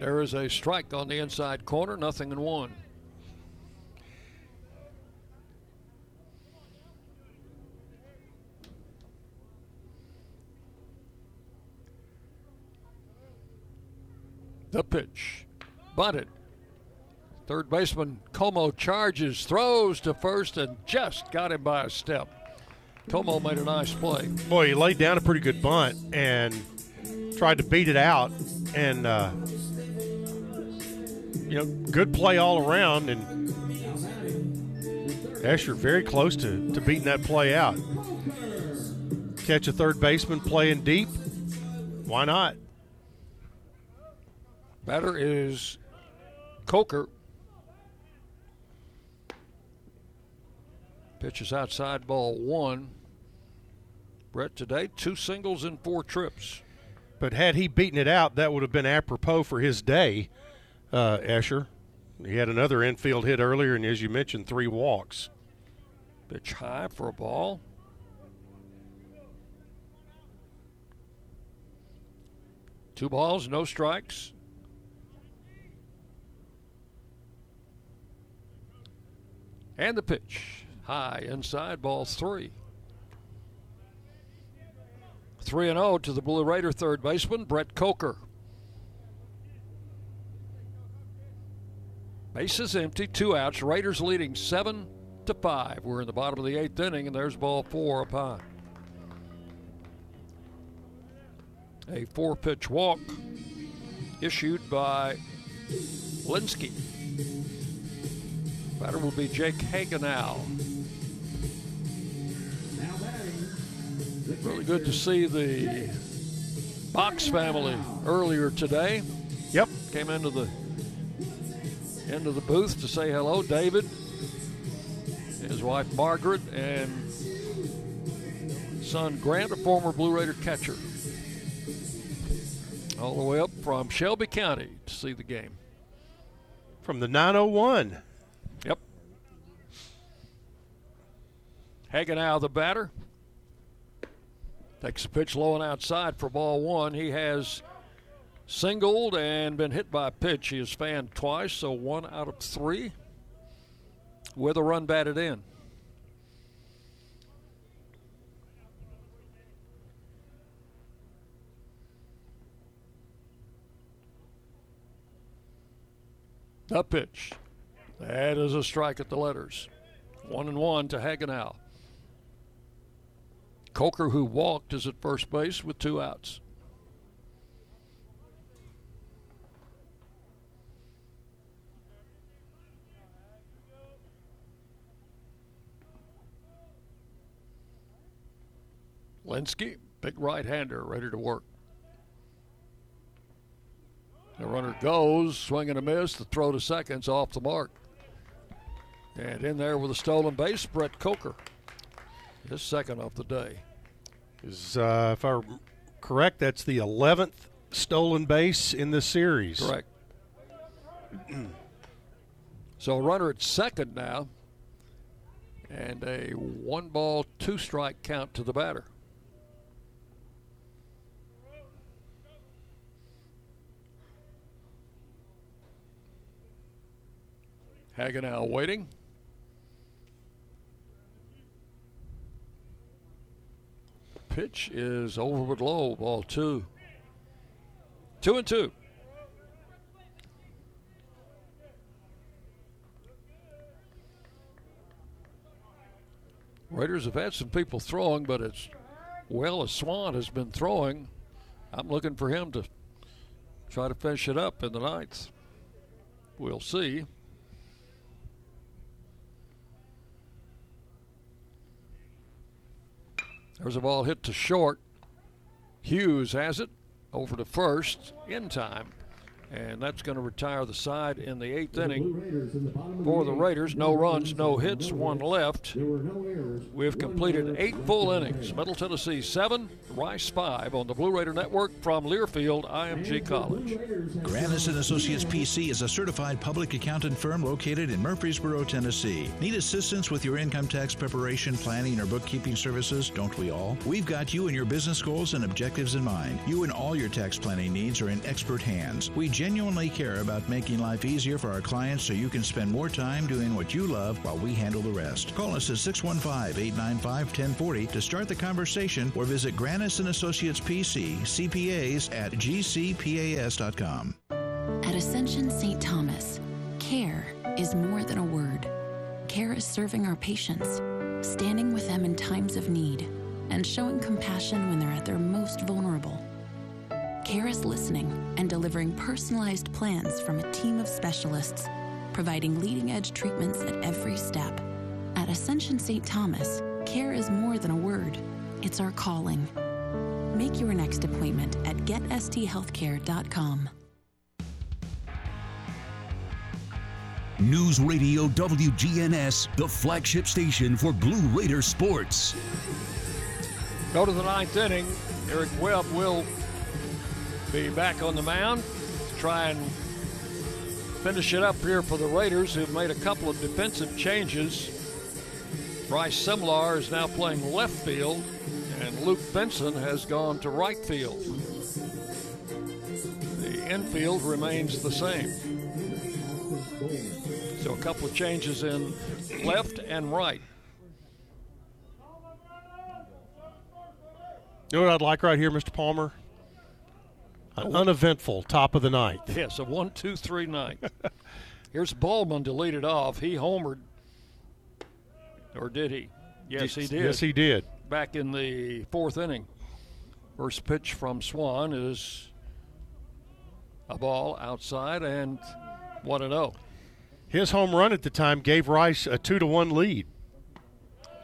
[SPEAKER 2] There is a strike on the inside corner, nothing in one. The pitch. Bunted. Third baseman Como charges, throws to first, and just got him by a step. Como made a nice play.
[SPEAKER 1] Boy, he laid down a pretty good bunt and tried to beat it out. And, uh, you know, good play all around. And Escher very close to, to beating that play out. Catch a third baseman playing deep. Why not?
[SPEAKER 2] Batter is Coker. Pitches outside ball one. Brett today, two singles and four trips.
[SPEAKER 1] But had he beaten it out, that would have been apropos for his day, uh, Escher. He had another infield hit earlier, and as you mentioned, three walks.
[SPEAKER 2] Pitch high for a ball. Two balls, no strikes. And the pitch. High inside, ball three. 3 and 0 to the Blue Raider third baseman, Brett Coker. Base is empty, two outs. Raiders leading 7 to 5. We're in the bottom of the eighth inning, and there's ball four upon. A four pitch walk issued by Linsky. Batter will be Jake Hagenow. Really good to see the Box family earlier today.
[SPEAKER 1] Yep.
[SPEAKER 2] Came into the into the booth to say hello. David, his wife Margaret, and son Grant, a former Blue Raider catcher. All the way up from Shelby County to see the game.
[SPEAKER 1] From the 901.
[SPEAKER 2] Yep. Hagenow, the batter. Takes a pitch low and outside for ball one. He has singled and been hit by a pitch. He has fanned twice, so one out of three with a run batted in. The pitch. That is a strike at the letters. One and one to Hagenow. Coker, who walked, is at first base with two outs. Linsky, big right hander, ready to work. The runner goes, swing and a miss. The throw to seconds off the mark. And in there with a stolen base, Brett Coker. His second of the day.
[SPEAKER 1] Is uh, if I'm correct, that's the 11th stolen base in this series.
[SPEAKER 2] Correct. so a runner at second now, and a one ball, two strike count to the batter. Hagenow waiting. Pitch is over but low, ball two. Two and two. Raiders have had some people throwing, but it's well as Swan has been throwing. I'm looking for him to try to finish it up in the ninth. We'll see. There's a ball hit to short. Hughes has it over to first in time. And that's going to retire the side in the eighth inning for the Raiders. No runs, no hits, one left. We've completed eight full innings. Middle Tennessee seven, Rice five on the Blue Raider Network from Learfield IMG College.
[SPEAKER 5] Granis and Associates PC is a certified public accountant firm located in Murfreesboro, Tennessee. Need assistance with your income tax preparation, planning, or bookkeeping services? Don't we all? We've got you and your business goals and objectives in mind. You and all your tax planning needs are in expert hands. We genuinely care about making life easier for our clients so you can spend more time doing what you love while we handle the rest. Call us at 615-895-1040 to start the conversation or visit Granis and Associates PC, CPAs at gcpas.com.
[SPEAKER 10] At Ascension St. Thomas, care is more than a word. Care is serving our patients, standing with them in times of need, and showing compassion when they're at their most vulnerable. Care is listening and delivering personalized plans from a team of specialists, providing leading edge treatments at every step. At Ascension St. Thomas, care is more than a word, it's our calling. Make your next appointment at getsthealthcare.com.
[SPEAKER 6] News Radio WGNS, the flagship station for Blue Raider sports.
[SPEAKER 2] Go to the ninth inning. Eric Webb will be back on the mound to try and finish it up here for the Raiders, who've made a couple of defensive changes. Bryce Simlar is now playing left field, and Luke Benson has gone to right field. The infield remains the same. So a couple of changes in left and right.
[SPEAKER 1] You know what I'd like right here, Mr. Palmer? An uneventful top of the ninth.
[SPEAKER 2] Yes, a one, two, three ninth. Here's Bowman to lead it off. He homered, or did he? Yes, he did.
[SPEAKER 1] Yes, he did.
[SPEAKER 2] Back in the fourth inning. First pitch from Swan is a ball outside and 1 0.
[SPEAKER 1] His home run at the time gave Rice a 2 to 1 lead.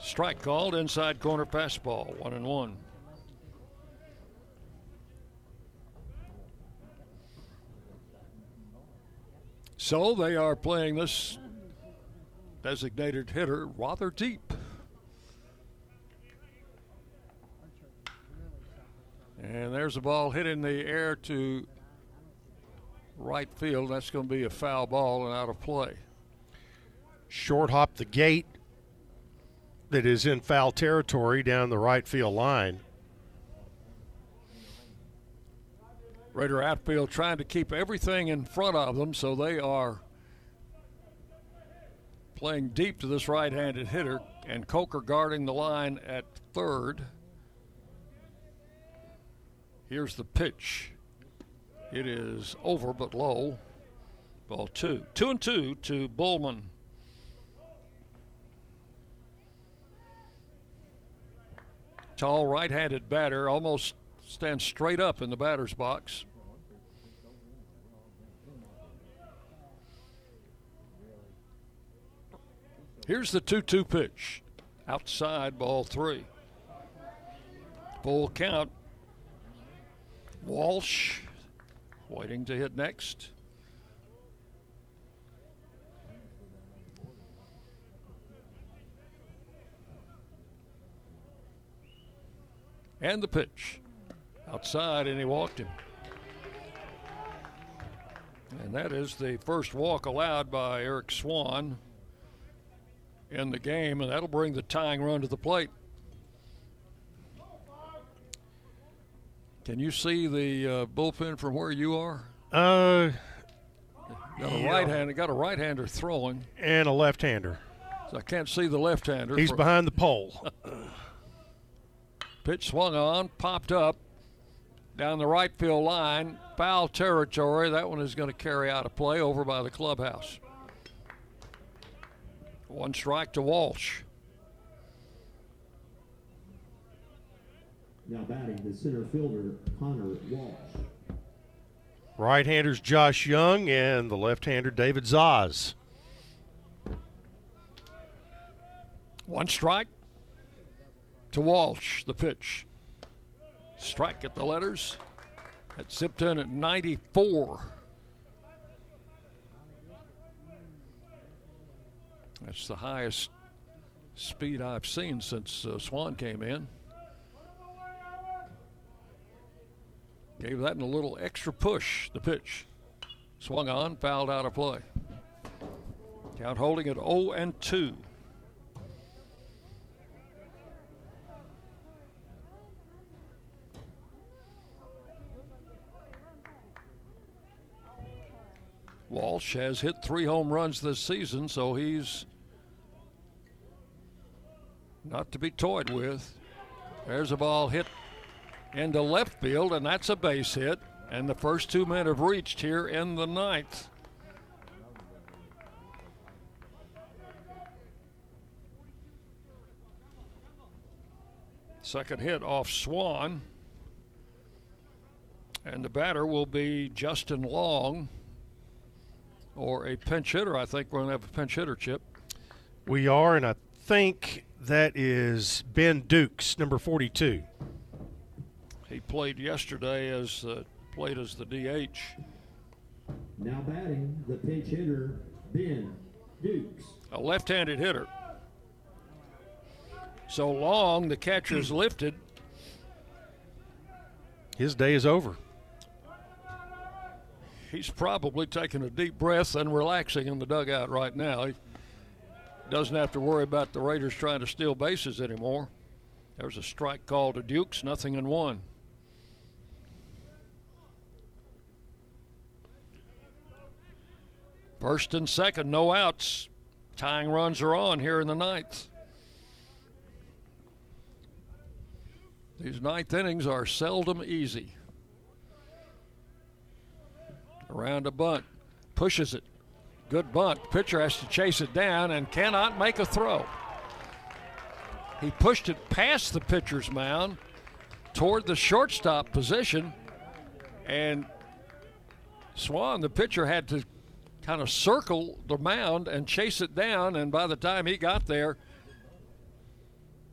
[SPEAKER 2] Strike called inside corner fastball, 1 and 1. So they are playing this designated hitter rather deep. And there's a ball hit in the air to right field. That's going to be a foul ball and out of play.
[SPEAKER 1] Short hop the gate that is in foul territory down the right field line.
[SPEAKER 2] Raider outfield trying to keep everything in front of them, so they are playing deep to this right handed hitter, and Coker guarding the line at third. Here's the pitch. It is over but low. Ball two. Two and two to Bowman. Tall right handed batter, almost stands straight up in the batter's box. Here's the 2 2 pitch. Outside ball three. Full count. Walsh waiting to hit next. And the pitch. Outside, and he walked him. And that is the first walk allowed by Eric Swan in the game, and that'll bring the tying run to the plate. Can you see the uh, bullpen from where you are?
[SPEAKER 1] Uh,
[SPEAKER 2] got a
[SPEAKER 1] yeah.
[SPEAKER 2] right hander, got a right hander throwing,
[SPEAKER 1] and a left hander.
[SPEAKER 2] So I can't see the left hander.
[SPEAKER 1] He's behind the pole.
[SPEAKER 2] Pitch swung on, popped up down the right field line, foul territory. That one is going to carry out a play over by the clubhouse. One strike to Walsh.
[SPEAKER 12] Now batting the center fielder, Connor Walsh.
[SPEAKER 1] Right hander's Josh Young and the left hander David Zaz.
[SPEAKER 2] One strike to Walsh, the pitch. Strike at the letters. Zipped in at 94. That's the highest speed I've seen since uh, Swan came in. Gave that in a little extra push, the pitch. Swung on, fouled out of play. Count holding at 0 and 2. Walsh has hit three home runs this season, so he's not to be toyed with. There's a ball hit into left field, and that's a base hit. And the first two men have reached here in the ninth. Second hit off Swan. And the batter will be Justin Long or a pinch hitter. I think we're going to have a pinch hitter, Chip.
[SPEAKER 1] We are, and I think that is Ben Dukes, number 42.
[SPEAKER 2] He played yesterday as uh, played as the DH.
[SPEAKER 12] Now batting the pinch hitter, Ben Dukes.
[SPEAKER 2] A left-handed hitter. So long, the catcher's lifted.
[SPEAKER 1] His day is over.
[SPEAKER 2] He's probably taking a deep breath and relaxing in the dugout right now. He doesn't have to worry about the Raiders trying to steal bases anymore. There's a strike call to Dukes, nothing in one. First and second, no outs. Tying runs are on here in the ninth. These ninth innings are seldom easy. Around a bunt, pushes it. Good bunt. Pitcher has to chase it down and cannot make a throw. He pushed it past the pitcher's mound toward the shortstop position, and Swan, the pitcher, had to kind of circle the mound and chase it down. And by the time he got there,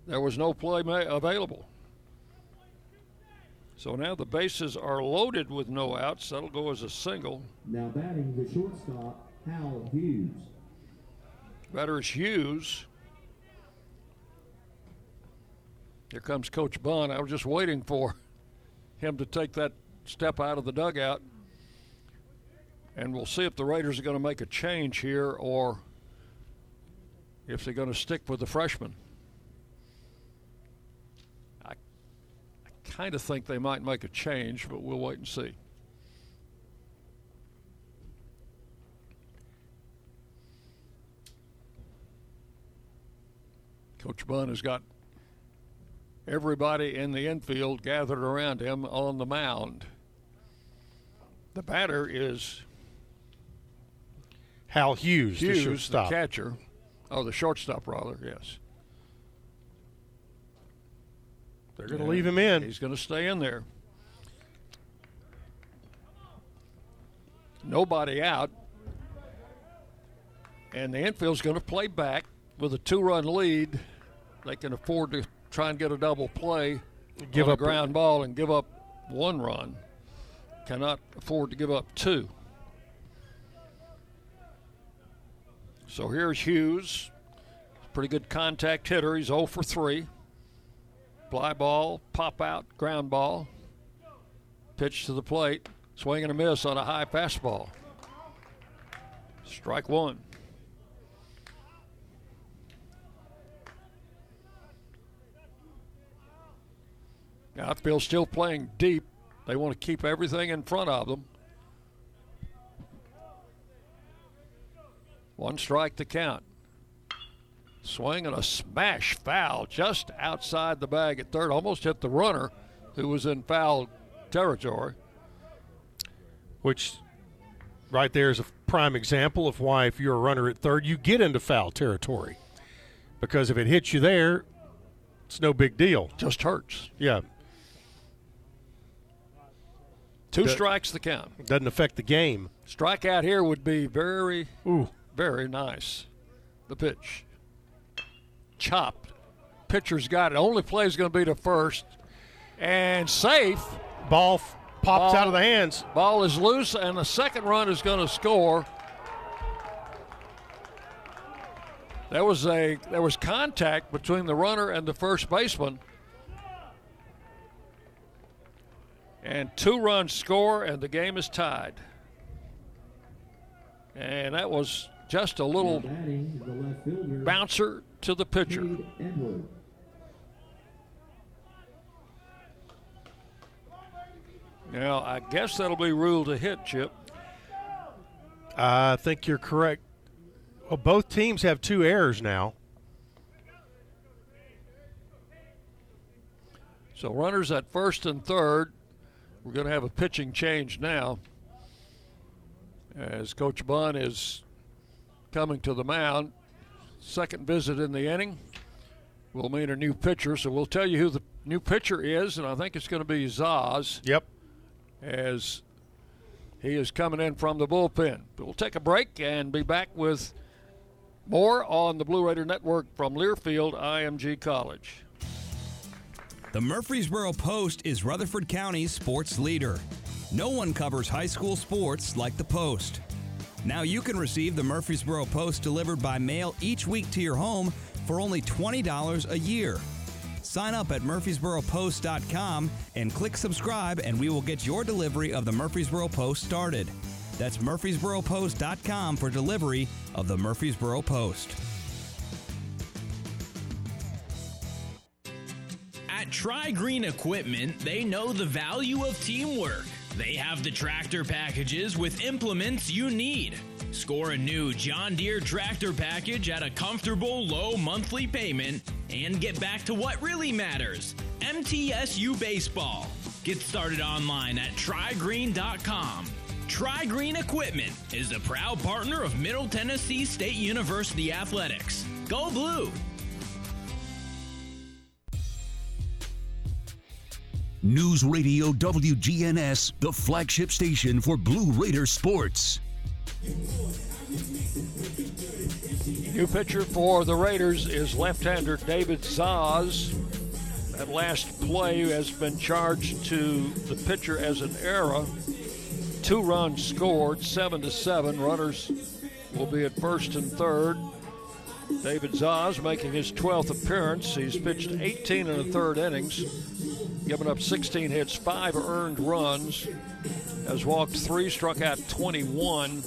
[SPEAKER 2] there was no play available. So now the bases are loaded with no outs. That'll go as a single.
[SPEAKER 12] Now batting the shortstop, Hal Hughes.
[SPEAKER 2] Batter is Hughes. Here comes Coach Bunn. I was just waiting for him to take that step out of the dugout. And we'll see if the Raiders are going to make a change here or if they're going to stick with the freshman. I, I kind of think they might make a change, but we'll wait and see. Coach Bunn has got everybody in the infield gathered around him on the mound. The batter is
[SPEAKER 1] Hal Hughes,
[SPEAKER 2] Hughes,
[SPEAKER 1] the
[SPEAKER 2] the, catcher. Oh, the shortstop, rather, yes.
[SPEAKER 1] They're going to leave him in.
[SPEAKER 2] He's going to stay in there. Nobody out. And the infield's going to play back with a two run lead. They can afford to try and get a double play,
[SPEAKER 1] Give up
[SPEAKER 2] a
[SPEAKER 1] a-
[SPEAKER 2] ground ball, and give up one run. Cannot afford to give up two. So here's Hughes. Pretty good contact hitter. He's 0 for 3. Fly ball, pop out, ground ball. Pitch to the plate. Swing and a miss on a high fastball. Strike one. Outfield still playing deep. They want to keep everything in front of them. One strike to count. Swing and a smash foul just outside the bag at third. Almost hit the runner who was in foul territory.
[SPEAKER 1] Which, right there is a prime example of why, if you're a runner at third, you get into foul territory. Because if it hits you there, it's no big deal.
[SPEAKER 2] Just hurts.
[SPEAKER 1] Yeah.
[SPEAKER 2] Two strikes the count.
[SPEAKER 1] Doesn't affect the game.
[SPEAKER 2] Strikeout here would be very,
[SPEAKER 1] Ooh.
[SPEAKER 2] very nice. The pitch. Chopped. Pitcher's got it. Only play is going to be to first. And safe.
[SPEAKER 1] Ball f- pops
[SPEAKER 2] Ball-
[SPEAKER 1] out of the hands.
[SPEAKER 2] Ball is loose, and the second run is going to score. There was a there was contact between the runner and the first baseman. And two runs score, and the game is tied. And that was just a little
[SPEAKER 12] Batting the left fielder,
[SPEAKER 2] bouncer to the pitcher.
[SPEAKER 12] Cade
[SPEAKER 2] Now, I guess that'll be ruled a hit, Chip.
[SPEAKER 1] I think you're correct. Well, both teams have two errors now.
[SPEAKER 2] So runners at first and third. We're going to have a pitching change now. As Coach Bunn is coming to the mound. Second visit in the inning We'll mean a new pitcher. So we'll tell you who the new pitcher is, and I think it's going to be Zaz.
[SPEAKER 1] Yep.
[SPEAKER 2] As he is coming in from the bullpen. But we'll take a break and be back with more on the Blue Raider Network from Learfield IMG College.
[SPEAKER 13] The Murfreesboro Post is Rutherford County's sports leader. No one covers high school sports like the Post. Now you can receive the Murfreesboro Post delivered by mail each week to your home for only $20 a year. Sign up at murfreesboropost.com and click subscribe, and we will get your delivery of the Murfreesboro Post started. That's murfreesboropost.com for delivery of the Murfreesboro Post.
[SPEAKER 14] At Tri Green Equipment, they know the value of teamwork. They have the tractor packages with implements you need. Score a new John Deere tractor package at a comfortable low monthly payment and get back to what really matters MTSU Baseball. Get started online at trigreen.com. Tri Green Equipment is a proud partner of Middle Tennessee State University Athletics. Go Blue!
[SPEAKER 6] News Radio WGNS, the flagship station for Blue Raider sports.
[SPEAKER 2] New pitcher for the Raiders is left-hander David Zaz. That last play has been charged to the pitcher as an error. Two runs scored, seven to seven. Runners will be at first and third. David Zaz making his 12th appearance. He's pitched 18 and a third innings, given up 16 hits, five earned runs, has walked three, struck out 21,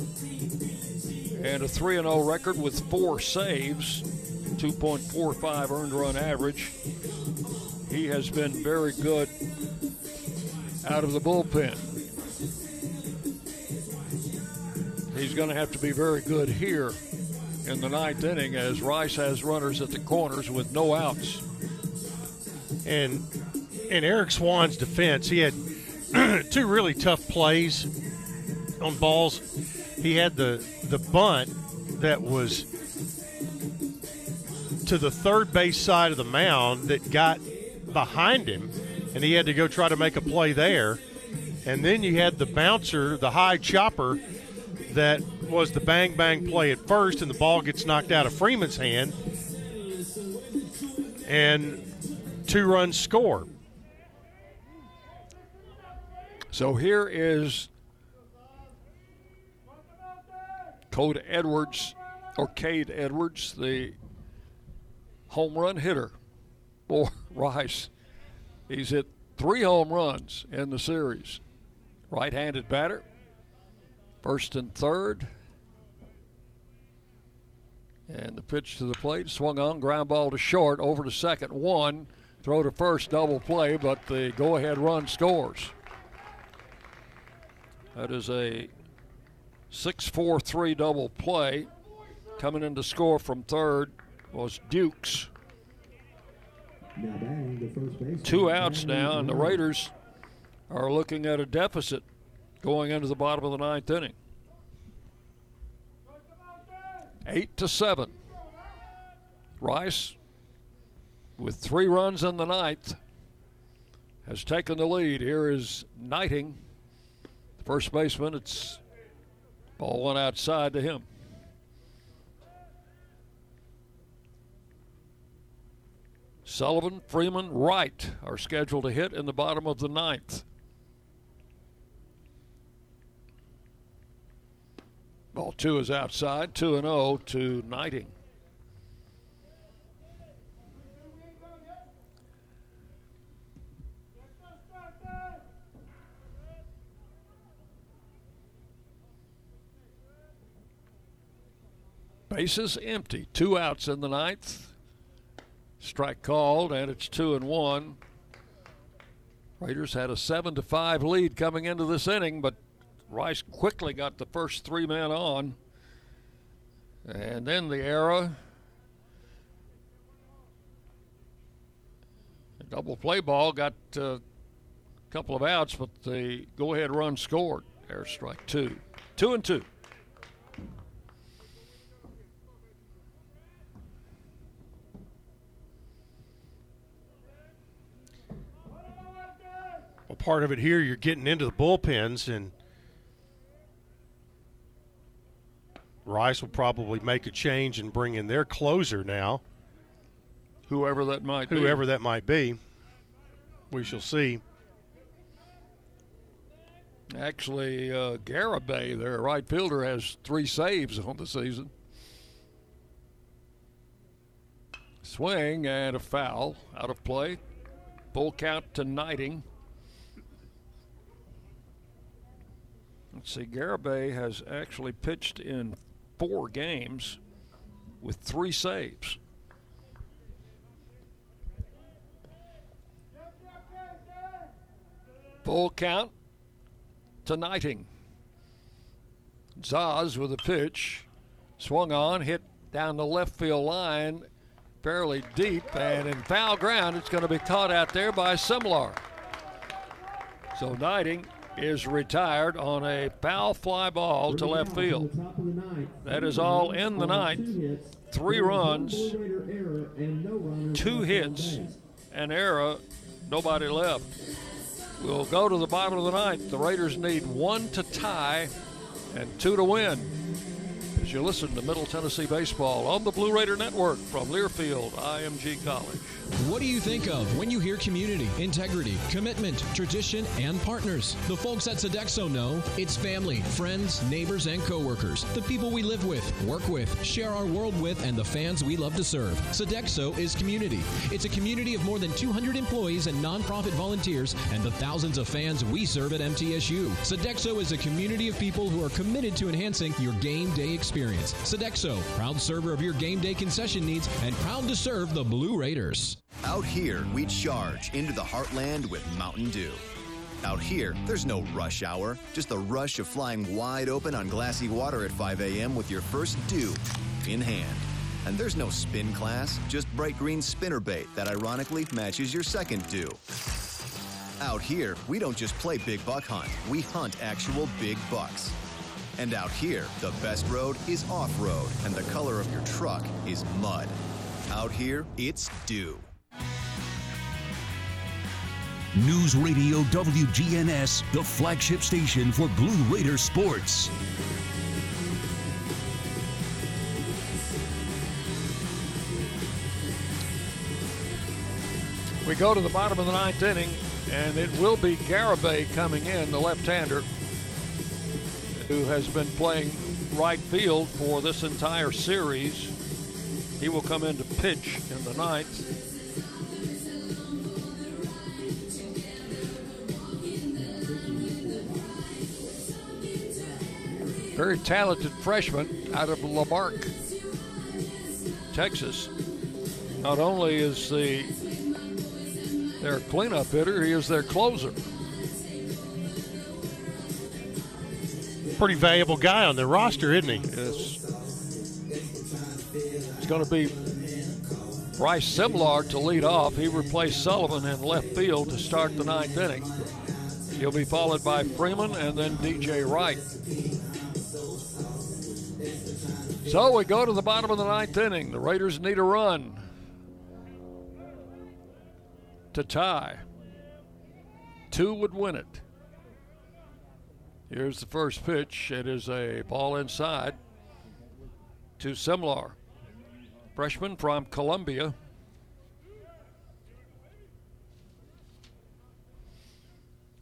[SPEAKER 2] and a 3 0 record with four saves, 2.45 earned run average. He has been very good out of the bullpen. He's going to have to be very good here in the ninth inning as Rice has runners at the corners with no outs.
[SPEAKER 1] And in Eric Swan's defense, he had two really tough plays on balls. He had the the bunt that was to the third base side of the mound that got behind him, and he had to go try to make a play there. And then you had the bouncer, the high chopper, that was the bang bang play at first, and the ball gets knocked out of Freeman's hand, and two runs score.
[SPEAKER 2] So here is Code Edwards, or Cade Edwards, the home run hitter for Rice. He's hit three home runs in the series. Right handed batter, first and third. And the pitch to the plate, swung on, ground ball to short, over to second, one. Throw to first, double play, but the go ahead run scores. That is a 6 4 3 double play. Coming in to score from third was Dukes. Two outs now, and the Raiders are looking at a deficit going into the bottom of the ninth inning. Eight to seven. Rice, with three runs in the ninth, has taken the lead. Here is Knighting, first baseman. It's ball one outside to him. Sullivan, Freeman, Wright are scheduled to hit in the bottom of the ninth. Ball two is outside, 2 and 0 to Knighting. Bases empty, two outs in the ninth. Strike called, and it's two and one. Raiders had a seven to five lead coming into this inning, but Rice quickly got the first three men on. And then the error. Double play ball got a couple of outs, but the go ahead run scored. Air strike two. Two and two.
[SPEAKER 1] Well, part of it here, you're getting into the bullpens, and Rice will probably make a change and bring in their closer now.
[SPEAKER 2] Whoever that might be.
[SPEAKER 1] Whoever that might be. We shall see.
[SPEAKER 2] Actually, uh, Garibay, their right fielder, has three saves on the season. Swing and a foul out of play. Full count to Knighting. Let's see, Garibay has actually pitched in four games with three saves. Full count to Knighting. Zaz with a pitch. Swung on, hit down the left field line fairly deep, and in foul ground, it's going to be caught out there by Simlar. So Knighting is retired on a foul fly ball to left field. That is all in the ninth. Three runs, two hits, an error, nobody left. We'll go to the bottom of the ninth. The Raiders need one to tie and two to win. You listen to Middle Tennessee Baseball on the Blue Raider Network from Learfield, IMG College.
[SPEAKER 15] What do you think of when you hear community, integrity, commitment, tradition, and partners? The folks at Sodexo know it's family, friends, neighbors, and coworkers. The people we live with, work with, share our world with, and the fans we love to serve. Sodexo is community. It's a community of more than 200 employees and nonprofit volunteers and the thousands of fans we serve at MTSU. Sodexo is a community of people who are committed to enhancing your game day experience. Sodexo, proud server of your game day concession needs and proud to serve the Blue Raiders.
[SPEAKER 16] Out here, we charge into the heartland with Mountain Dew. Out here, there's no rush hour, just the rush of flying wide open on glassy water at 5 a.m. with your first dew in hand. And there's no spin class, just bright green spinner bait that ironically matches your second dew. Out here, we don't just play big buck hunt, we hunt actual big bucks. And out here, the best road is off road, and the color of your truck is mud. Out here, it's dew.
[SPEAKER 6] News Radio WGNS, the flagship station for Blue Raider sports.
[SPEAKER 2] We go to the bottom of the ninth inning, and it will be Garibay coming in, the left-hander, who has been playing right field for this entire series. He will come in to pitch in the ninth. Very talented freshman out of La Marque, Texas. Not only is the their cleanup hitter, he is their closer.
[SPEAKER 1] Pretty valuable guy on the roster, isn't he?
[SPEAKER 2] Yes. It's going to be Bryce Simlar to lead off. He replaced Sullivan in left field to start the ninth inning. He'll be followed by Freeman and then DJ Wright. So we go to the bottom of the ninth inning. The Raiders need a run to tie. Two would win it. Here's the first pitch. It is a ball inside to Simlar. Freshman from Columbia.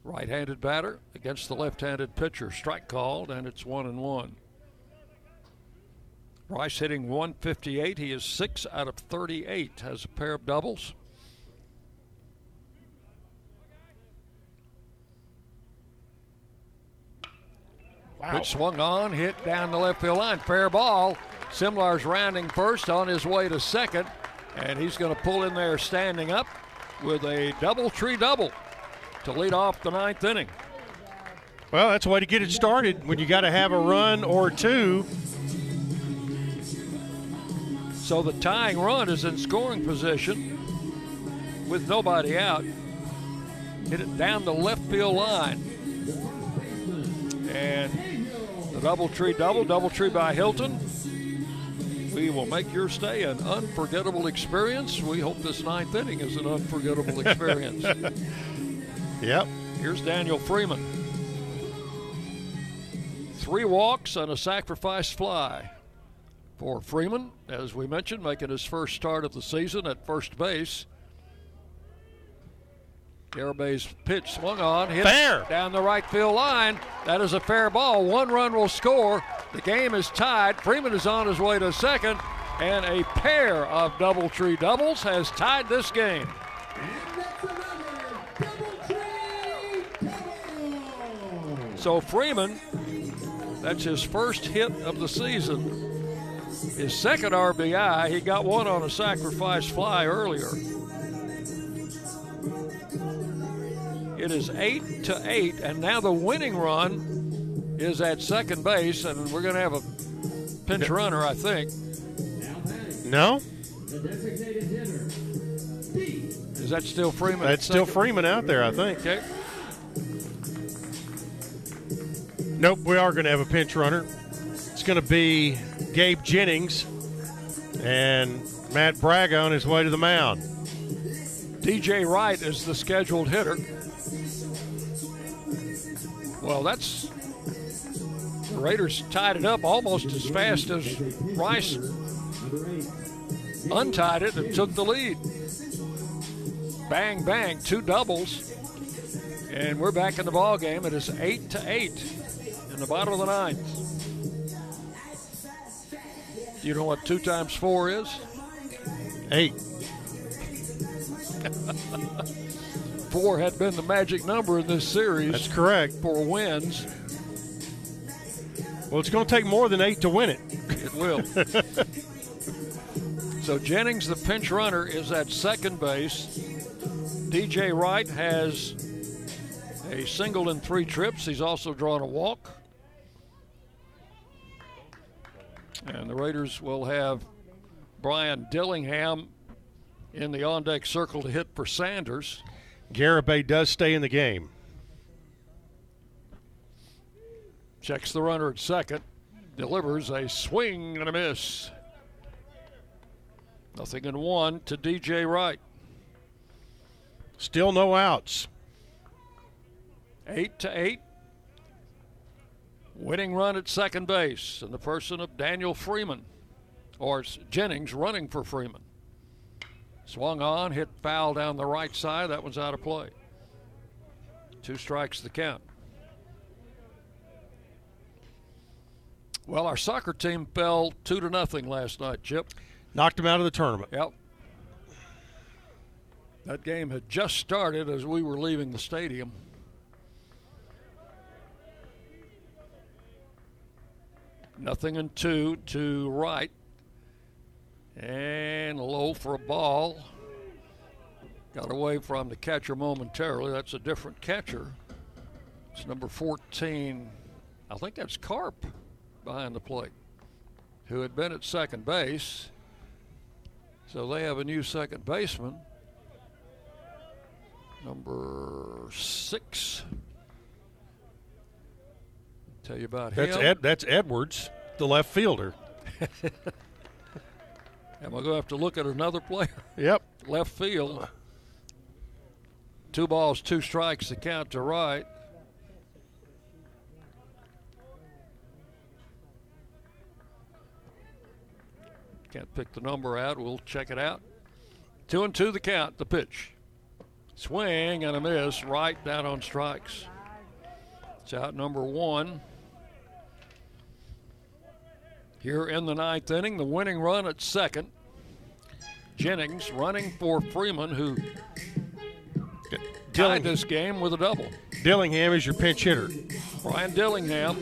[SPEAKER 2] Right handed batter against the left handed pitcher. Strike called, and it's one and one. Rice hitting 158. He is six out of 38, has a pair of doubles.
[SPEAKER 1] Wow.
[SPEAKER 2] Pitch swung on, hit down the left field line. Fair ball. Simlar's rounding first on his way to second, and he's going to pull in there standing up with a DoubleTree double to lead off the ninth inning.
[SPEAKER 1] Well, that's a way to get it started when you got to have a run or two.
[SPEAKER 2] So the tying run is in scoring position with nobody out. Hit it down the left field line. And the DoubleTree double, DoubleTree by Hilton. We will make your stay an unforgettable experience. We hope this ninth inning is an unforgettable experience.
[SPEAKER 1] yep.
[SPEAKER 2] Here's Daniel Freeman. Three walks and a sacrifice fly for Freeman, as we mentioned, making his first start of the season at first base. Garibay's pitch swung on, hit
[SPEAKER 1] fair.
[SPEAKER 2] down the right field line. That is a fair ball. One run will score. The game is tied. Freeman is on his way to second, and a pair of DoubleTree doubles has tied this game. So Freeman, that's his first hit of the season. His second RBI, he got one on a sacrifice fly earlier. It is eight to eight, and now the winning run is at second base, and we're going to have a pinch runner, I think.
[SPEAKER 1] No,
[SPEAKER 2] Is that still Freeman? at
[SPEAKER 1] that's still? Freeman out there, I think.
[SPEAKER 2] Okay.
[SPEAKER 1] Nope, we are going to have a pinch runner. It's going to be Gabe Jennings and Matt Bragga on his way to the mound.
[SPEAKER 2] DJ Wright is the scheduled hitter. Well, that's the Raiders tied it up almost as fast as Rice untied it and took the lead. Bang bang, two doubles, and we're back in the ball game. It is eight to eight in the bottom of the ninth. You know what two times four is?
[SPEAKER 1] Eight.
[SPEAKER 2] Four had been the magic number in this series.
[SPEAKER 1] That's correct.
[SPEAKER 2] For wins.
[SPEAKER 1] Well, it's going to take more than eight to win it.
[SPEAKER 2] It will. so Jennings, the pinch runner, is at second base. DJ Wright has a single in three trips. He's also drawn a walk. And the Raiders will have Brian Dillingham in the on deck circle to hit for Sanders.
[SPEAKER 1] Garibay does stay in the game.
[SPEAKER 2] Checks the runner at second. Delivers a swing and a miss. Nothing in one to DJ Wright.
[SPEAKER 1] Still no outs.
[SPEAKER 2] Eight to eight. Winning run at second base in the person of Daniel Freeman, or Jennings running for Freeman. Swung on, hit foul down the right side. That one's out of play. Two strikes the count. Well, our soccer team fell two to nothing last night, Chip.
[SPEAKER 1] Knocked him out of the tournament.
[SPEAKER 2] Yep. That game had just started as we were leaving the stadium. Nothing in two to right. And low for a ball. Got away from the catcher momentarily. That's a different catcher. It's number 14. I think that's Carp behind the plate, who had been at second base. So they have a new second baseman. Number six. Tell you about
[SPEAKER 1] That's
[SPEAKER 2] him.
[SPEAKER 1] Ed, that's Edwards, the left fielder.
[SPEAKER 2] Am I going to have to look at another player?
[SPEAKER 1] Yep.
[SPEAKER 2] Left field. Two balls, two strikes to count to right. Can't pick the number out. We'll check it out. Two and two the count, the pitch. Swing and a miss right down on strikes. It's out number one. Here in the ninth inning, the winning run at second. Jennings running for Freeman, who tied this game with a double.
[SPEAKER 1] Dillingham is your pinch hitter.
[SPEAKER 2] Brian Dillingham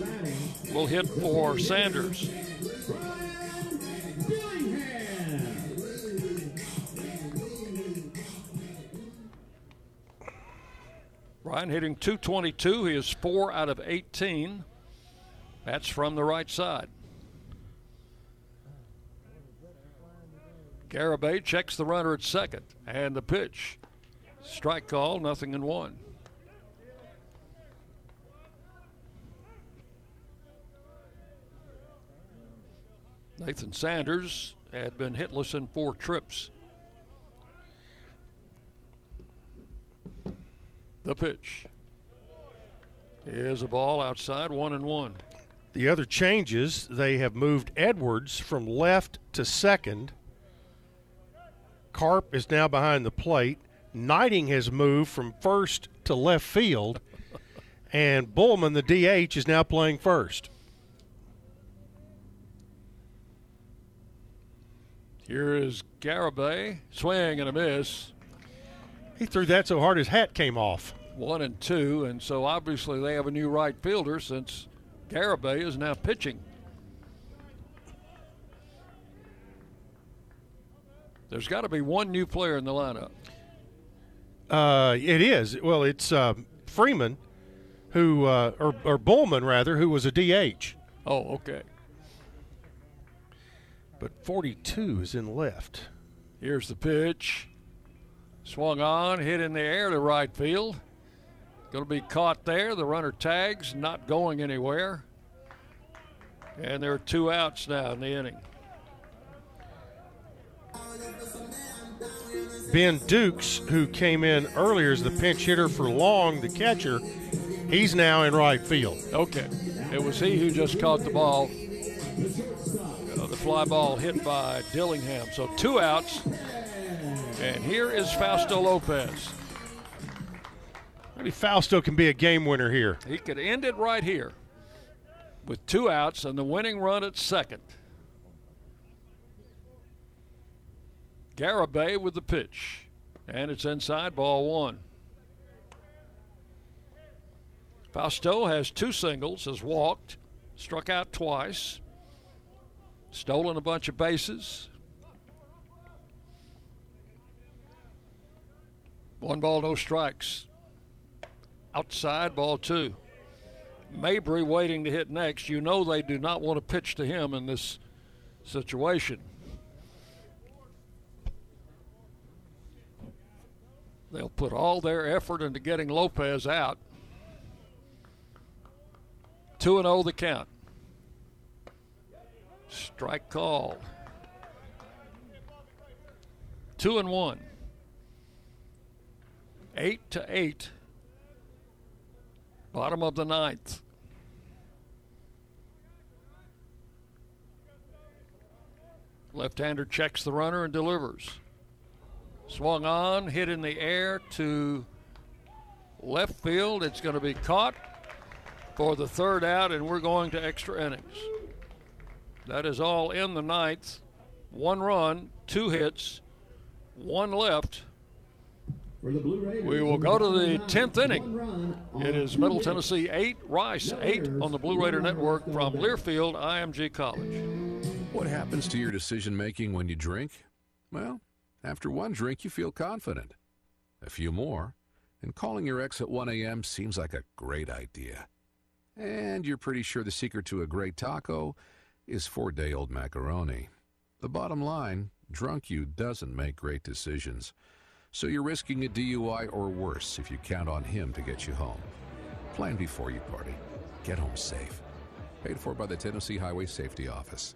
[SPEAKER 2] will hit for Sanders. Brian hitting 222. He is four out of 18. That's from the right side. Garibay checks the runner at second. And the pitch. Strike call, nothing in one. Nathan Sanders had been hitless in four trips. The pitch is a ball outside, one and one.
[SPEAKER 1] The other changes, they have moved Edwards from left to second. Carp is now behind the plate. Knighting has moved from first to left field. and Bullman, the DH, is now playing first.
[SPEAKER 2] Here is Garibay. Swing and a miss.
[SPEAKER 1] He threw that so hard his hat came off.
[SPEAKER 2] One and two, and so obviously they have a new right fielder since Garibay is now pitching. There's got to be one new player in the lineup.
[SPEAKER 1] Uh, it is. Well, it's uh, Freeman, who uh, or, or Bullman rather, who was a DH.
[SPEAKER 2] Oh, okay.
[SPEAKER 1] But 42 is in left.
[SPEAKER 2] Here's the pitch. Swung on, hit in the air to right field. Going to be caught there. The runner tags, not going anywhere. And there are two outs now in the inning.
[SPEAKER 1] Ben Dukes, who came in earlier as the pinch hitter for Long, the catcher, he's now in right field.
[SPEAKER 2] Okay. It was he who just caught the ball. Uh, the fly ball hit by Dillingham. So two outs. And here is Fausto Lopez.
[SPEAKER 1] Maybe Fausto can be a game winner here.
[SPEAKER 2] He could end it right here with two outs and the winning run at second. Garibay with the pitch. And it's inside, ball one. Fausto has two singles, has walked, struck out twice, stolen a bunch of bases. One ball, no strikes. Outside, ball two. Mabry waiting to hit next. You know they do not want to pitch to him in this situation. They'll put all their effort into getting Lopez out. 2 and 0 the count. Strike call. 2 and 1. 8 to 8. Bottom of the ninth. Left hander checks the runner and delivers. Swung on, hit in the air to left field. It's going to be caught for the third out, and we're going to extra innings. That is all in the ninth. One run, two hits, one left. We will go to the 10th inning. It is Middle Tennessee 8, Rice 8 on the Blue Raider Network from Learfield IMG College.
[SPEAKER 17] What happens to your decision making when you drink? Well, after one drink, you feel confident. A few more, and calling your ex at 1 a.m. seems like a great idea. And you're pretty sure the secret to a great taco is four day old macaroni. The bottom line drunk you doesn't make great decisions. So you're risking a DUI or worse if you count on him to get you home. Plan before you party. Get home safe. Paid for by the Tennessee Highway Safety Office.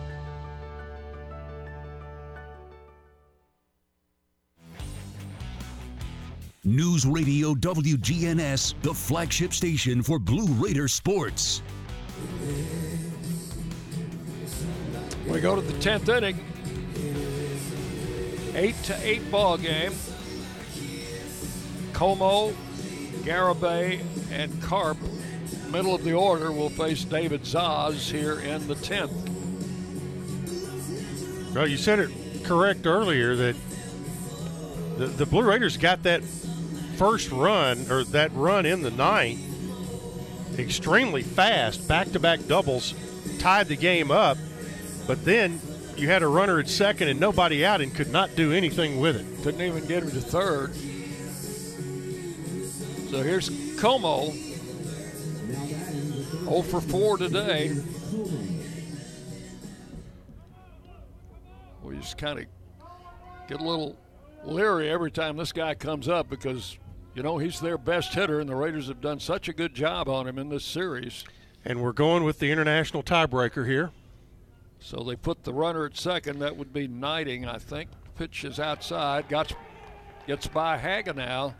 [SPEAKER 6] News Radio WGNS, the flagship station for Blue Raider sports.
[SPEAKER 2] We go to the 10th inning. 8 to 8 ball game. Como, Garibay, and Carp, middle of the order, will face David Zaz here in the 10th.
[SPEAKER 1] Well, you said it correct earlier that the, the Blue Raiders got that first run or that run in the ninth extremely fast, back to back doubles, tied the game up. But then you had a runner at second and nobody out and could not do anything with it.
[SPEAKER 2] Couldn't even get him to third. So here's Como. 0 for 4 today. We just kind of get a little leery every time this guy comes up because, you know, he's their best hitter, and the Raiders have done such a good job on him in this series.
[SPEAKER 1] And we're going with the international tiebreaker here.
[SPEAKER 2] So they put the runner at second. That would be Knighting, I think. Pitch is outside. Gets, gets by Hagenow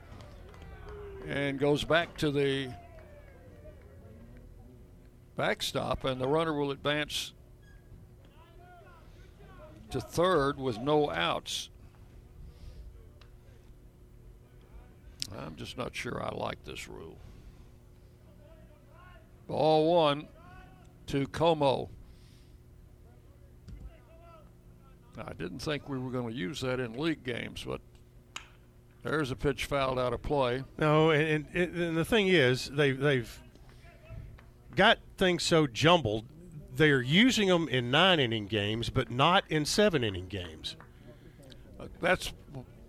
[SPEAKER 2] and goes back to the backstop, and the runner will advance to third with no outs. I'm just not sure I like this rule. Ball one to Como. I didn't think we were going to use that in league games, but there's a pitch fouled out of play.
[SPEAKER 1] No, and, and, and the thing is, they they've got things so jumbled. They're using them in nine inning games, but not in seven inning games.
[SPEAKER 2] Uh, That's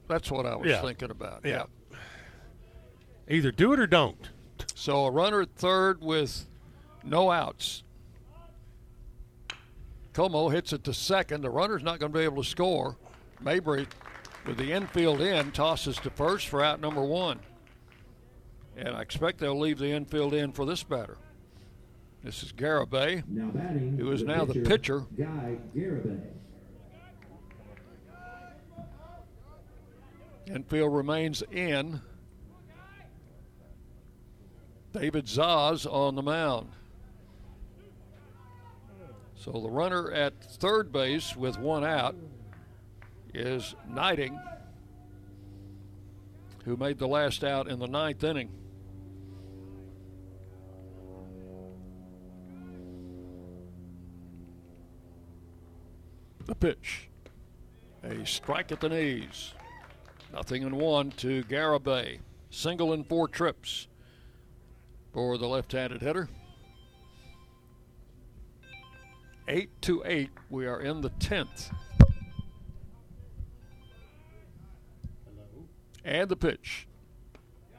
[SPEAKER 2] that's what I was
[SPEAKER 1] Yeah.
[SPEAKER 2] thinking about.
[SPEAKER 1] Yeah. Either do it or don't.
[SPEAKER 2] So a runner at third with no outs. Como hits it to second. The runner's not going to be able to score. Mabry, with the infield in, tosses to first for out number one. And I expect they'll leave the infield in for this batter. This is Garibay,
[SPEAKER 12] Now batting.
[SPEAKER 2] who is now the pitcher.
[SPEAKER 12] Guy Garibay.
[SPEAKER 2] Infield remains in. David Zaz on the mound. So the runner at third base with one out is Knighting, who made the last out in the ninth inning. The pitch. A strike at the knees. Nothing in one to Garibay. Single in four trips for the left-handed hitter. Eight to eight. We are in the tenth. And the pitch.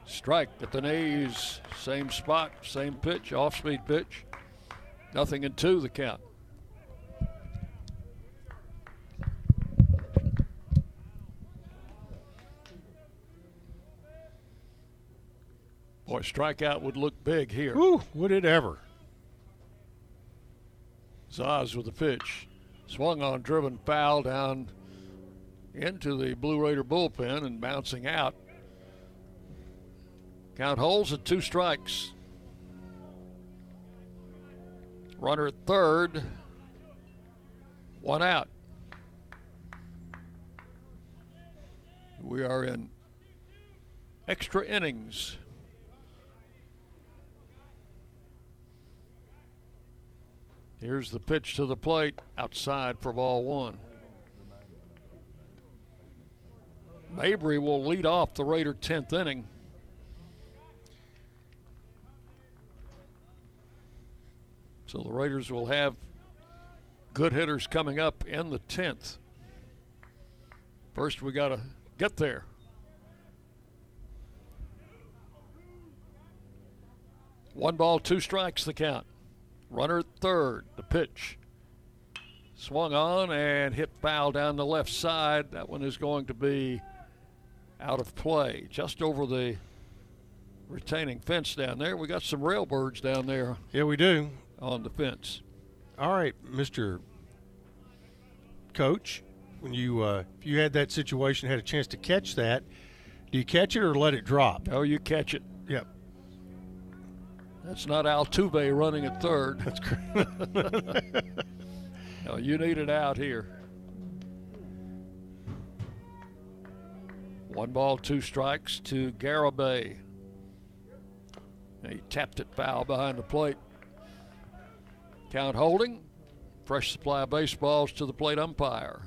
[SPEAKER 2] Strike at the knees. Same spot, same pitch, off-speed pitch. Nothing in two. The count. Boy, strikeout would look big here.
[SPEAKER 1] Ooh, would it ever?
[SPEAKER 2] Zaz with the pitch. Swung on, driven foul down into the Blue Raider bullpen and bouncing out. Count holes at two strikes. Runner at third. One out. We are in extra innings. Here's the pitch to the plate outside for ball one. Mabry will lead off the Raider 10th inning. So the Raiders will have good hitters coming up in the 10th. First, we got to get there. One ball, two strikes, the count. Runner at third, the pitch. Swung on and hit foul down the left side. That one is going to be out of play, just over the retaining fence down there. We got some railbirds down there
[SPEAKER 1] Yeah, we do.
[SPEAKER 2] on the fence.
[SPEAKER 1] All right, Mister Coach. When you uh, if you had that situation, had a chance to catch that, do you catch it or let it drop?
[SPEAKER 2] Oh, you catch it.
[SPEAKER 1] Yep.
[SPEAKER 2] That's not Altuve running at third.
[SPEAKER 1] That's correct.
[SPEAKER 2] no, you need it out here. One ball, two strikes to Garibay. He tapped it foul behind the plate. Count holding. Fresh supply of baseballs to the plate umpire.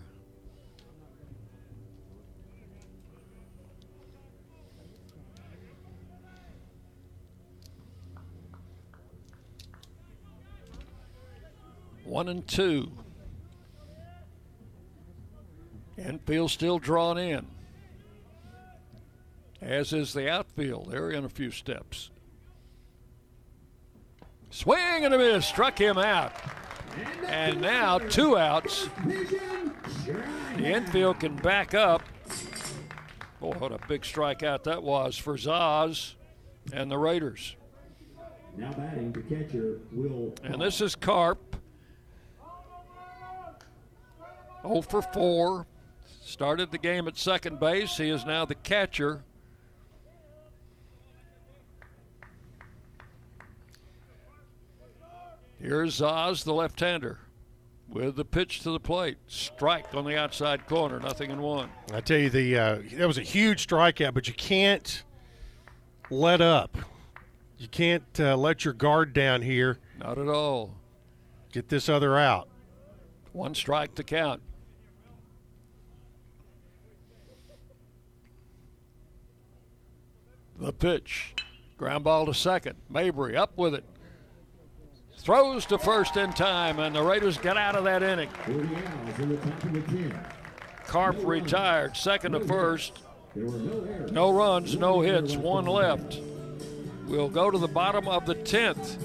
[SPEAKER 2] One and two. Infield still drawn in. As is the outfield. They're in a few steps. Swing and a miss. Struck him out. And now two outs. The infield can back up. Boy, what a big strikeout that was for Zaz and the Raiders.
[SPEAKER 12] Now batting the catcher will.
[SPEAKER 2] And this is Carp. 0 for 4. Started the game at second base. He is now the catcher. Here's Zaz, the left hander, with the pitch to the plate. Strike on the outside corner, nothing in one.
[SPEAKER 1] I tell you, the uh, that was a huge strikeout, but you can't let up. You can't uh, let your guard down here.
[SPEAKER 2] Not at all.
[SPEAKER 1] Get this other out.
[SPEAKER 2] One strike to count. The pitch. Ground ball to second. Mabry up with it. Throws to first in time, and the Raiders get out of that inning. Carp retired, second to first. No runs, no hits, one left. We'll go to the bottom of the 10th.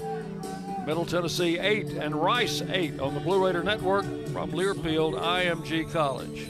[SPEAKER 2] Middle Tennessee 8 and Rice 8 on the Blue Raider Network from Learfield IMG College.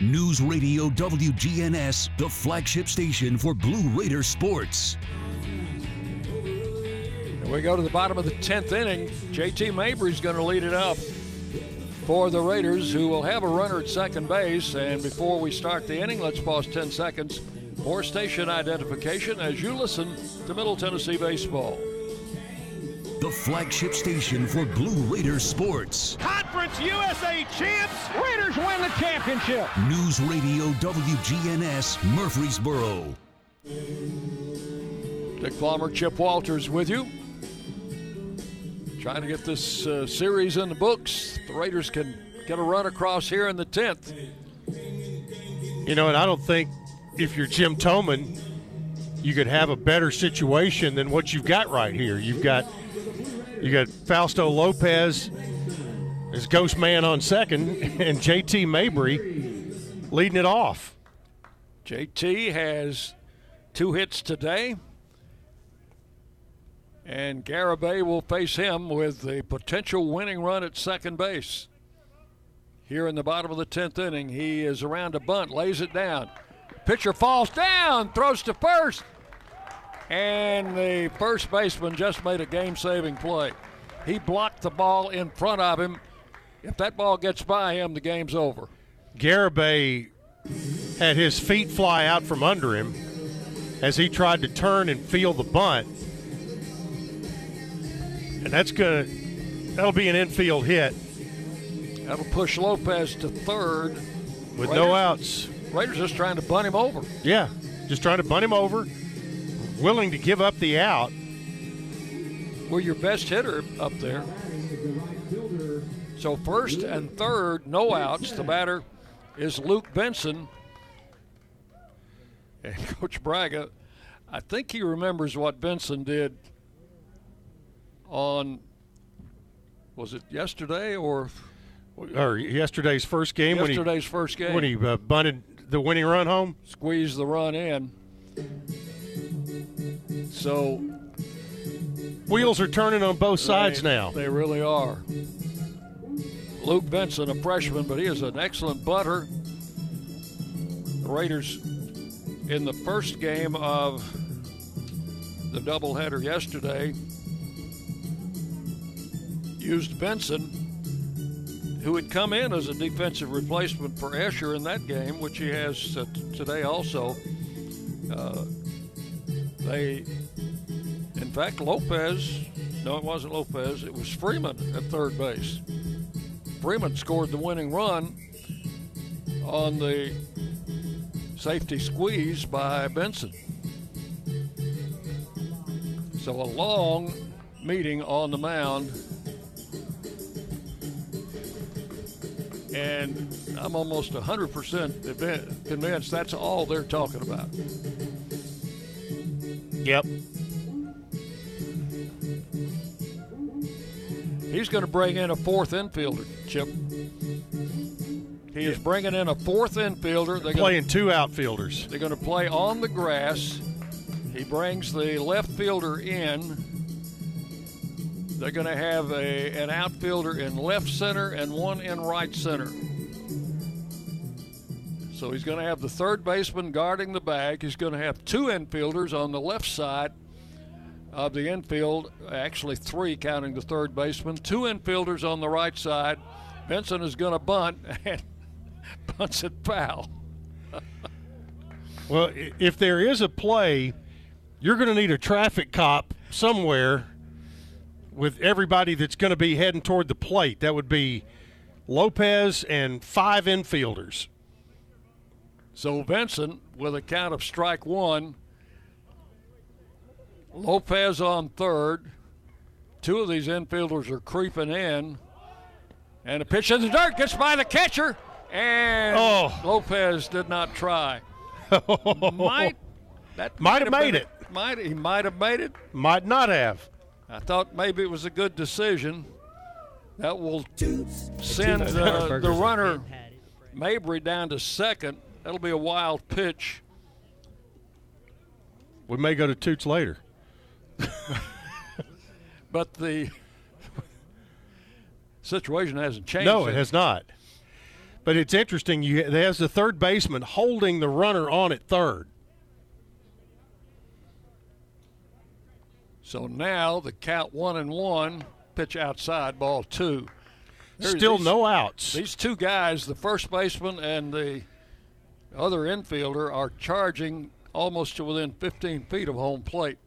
[SPEAKER 6] News Radio WGNS, the flagship station for Blue Raider sports.
[SPEAKER 2] And we go to the bottom of the 10th inning. JT Mabry's going to lead it up for the Raiders, who will have a runner at second base. And before we start the inning, let's pause 10 seconds for station identification as you listen to Middle Tennessee Baseball.
[SPEAKER 6] The flagship station for Blue Raider sports.
[SPEAKER 11] Conference USA champs. Raiders win the championship.
[SPEAKER 6] News Radio WGNS Murfreesboro.
[SPEAKER 2] Dick Palmer, Chip Walters with you. Trying to get this uh, series in the books. The Raiders can get a run across here in the 10th.
[SPEAKER 1] You know, and I don't think if you're Jim Toman, you could have a better situation than what you've got right here. You've got you got Fausto Lopez as ghost man on second, and JT Mabry leading it off.
[SPEAKER 2] JT has two hits today, and Garibay will face him with a potential winning run at second base. Here in the bottom of the 10th inning, he is around a bunt, lays it down. Pitcher falls down, throws to first. And the first baseman just made a game saving play. He blocked the ball in front of him. If that ball gets by him, the game's over.
[SPEAKER 1] Garibay had his feet fly out from under him as he tried to turn and feel the bunt. And that's to, that'll be an infield hit.
[SPEAKER 2] That'll push Lopez to third.
[SPEAKER 1] With Raiders, no outs.
[SPEAKER 2] Raiders just trying to bunt him over.
[SPEAKER 1] Yeah, just trying to bunt him over willing to give up the out.
[SPEAKER 2] Well, your best hitter up there. So first and third, no outs. The batter is Luke Benson. And Coach Bragga, I think he remembers what Benson did on, was it yesterday or?
[SPEAKER 1] Or yesterday's first game.
[SPEAKER 2] Yesterday's
[SPEAKER 1] when he,
[SPEAKER 2] first game.
[SPEAKER 1] When he uh, bunted the winning run home.
[SPEAKER 2] Squeezed the run in. So
[SPEAKER 1] wheels are turning on both sides
[SPEAKER 2] they,
[SPEAKER 1] now.
[SPEAKER 2] They really are. Luke Benson, a freshman, but he is an excellent butter. The Raiders in the first game of the doubleheader yesterday used Benson, who had come in as a defensive replacement for Escher in that game, which he has uh, today also. Uh, they, in fact, Lopez, no, it wasn't Lopez, it was Freeman at third base. Freeman scored the winning run on the safety squeeze by Benson. So a long meeting on the mound. And I'm almost 100% convinced that's all they're talking about.
[SPEAKER 1] Yep.
[SPEAKER 2] He's going to bring in a fourth infielder, Chip. He is bringing in a fourth infielder. They're
[SPEAKER 1] Playing
[SPEAKER 2] gonna,
[SPEAKER 1] two outfielders.
[SPEAKER 2] They're going to play on the grass. He brings the left fielder in. They're going to have a, an outfielder in left center and one in right center. So he's going to have the third baseman guarding the bag. He's going to have two infielders on the left side of the infield, actually three counting the third baseman, two infielders on the right side. Benson is going to bunt and bunts it foul.
[SPEAKER 1] Well, if there is a play, you're going to need a traffic cop somewhere with everybody that's going to be heading toward the plate. That would be Lopez and five infielders.
[SPEAKER 2] So Benson, with a count of strike one, Lopez on third. Two of these infielders are creeping in. And a pitch in the dirt gets by the catcher. And
[SPEAKER 1] Oh.
[SPEAKER 2] Lopez did not try. might that
[SPEAKER 1] Might have made
[SPEAKER 2] been-
[SPEAKER 1] it.
[SPEAKER 2] Might he might have made it.
[SPEAKER 1] Might not have.
[SPEAKER 2] I thought maybe it was a good decision. That will send uh, the runner Mabry down to second. That'll be a wild pitch.
[SPEAKER 1] We may go to Toots later.
[SPEAKER 2] But the situation hasn't changed.
[SPEAKER 1] No, it has not. But it's interesting. You there's the third baseman holding the runner on at third.
[SPEAKER 2] So now the count one and one, pitch outside, ball two. There's
[SPEAKER 1] Still
[SPEAKER 2] these-
[SPEAKER 1] no outs.
[SPEAKER 2] These two guys, the first baseman and the other infielder, are charging almost to within 15 feet of home plate.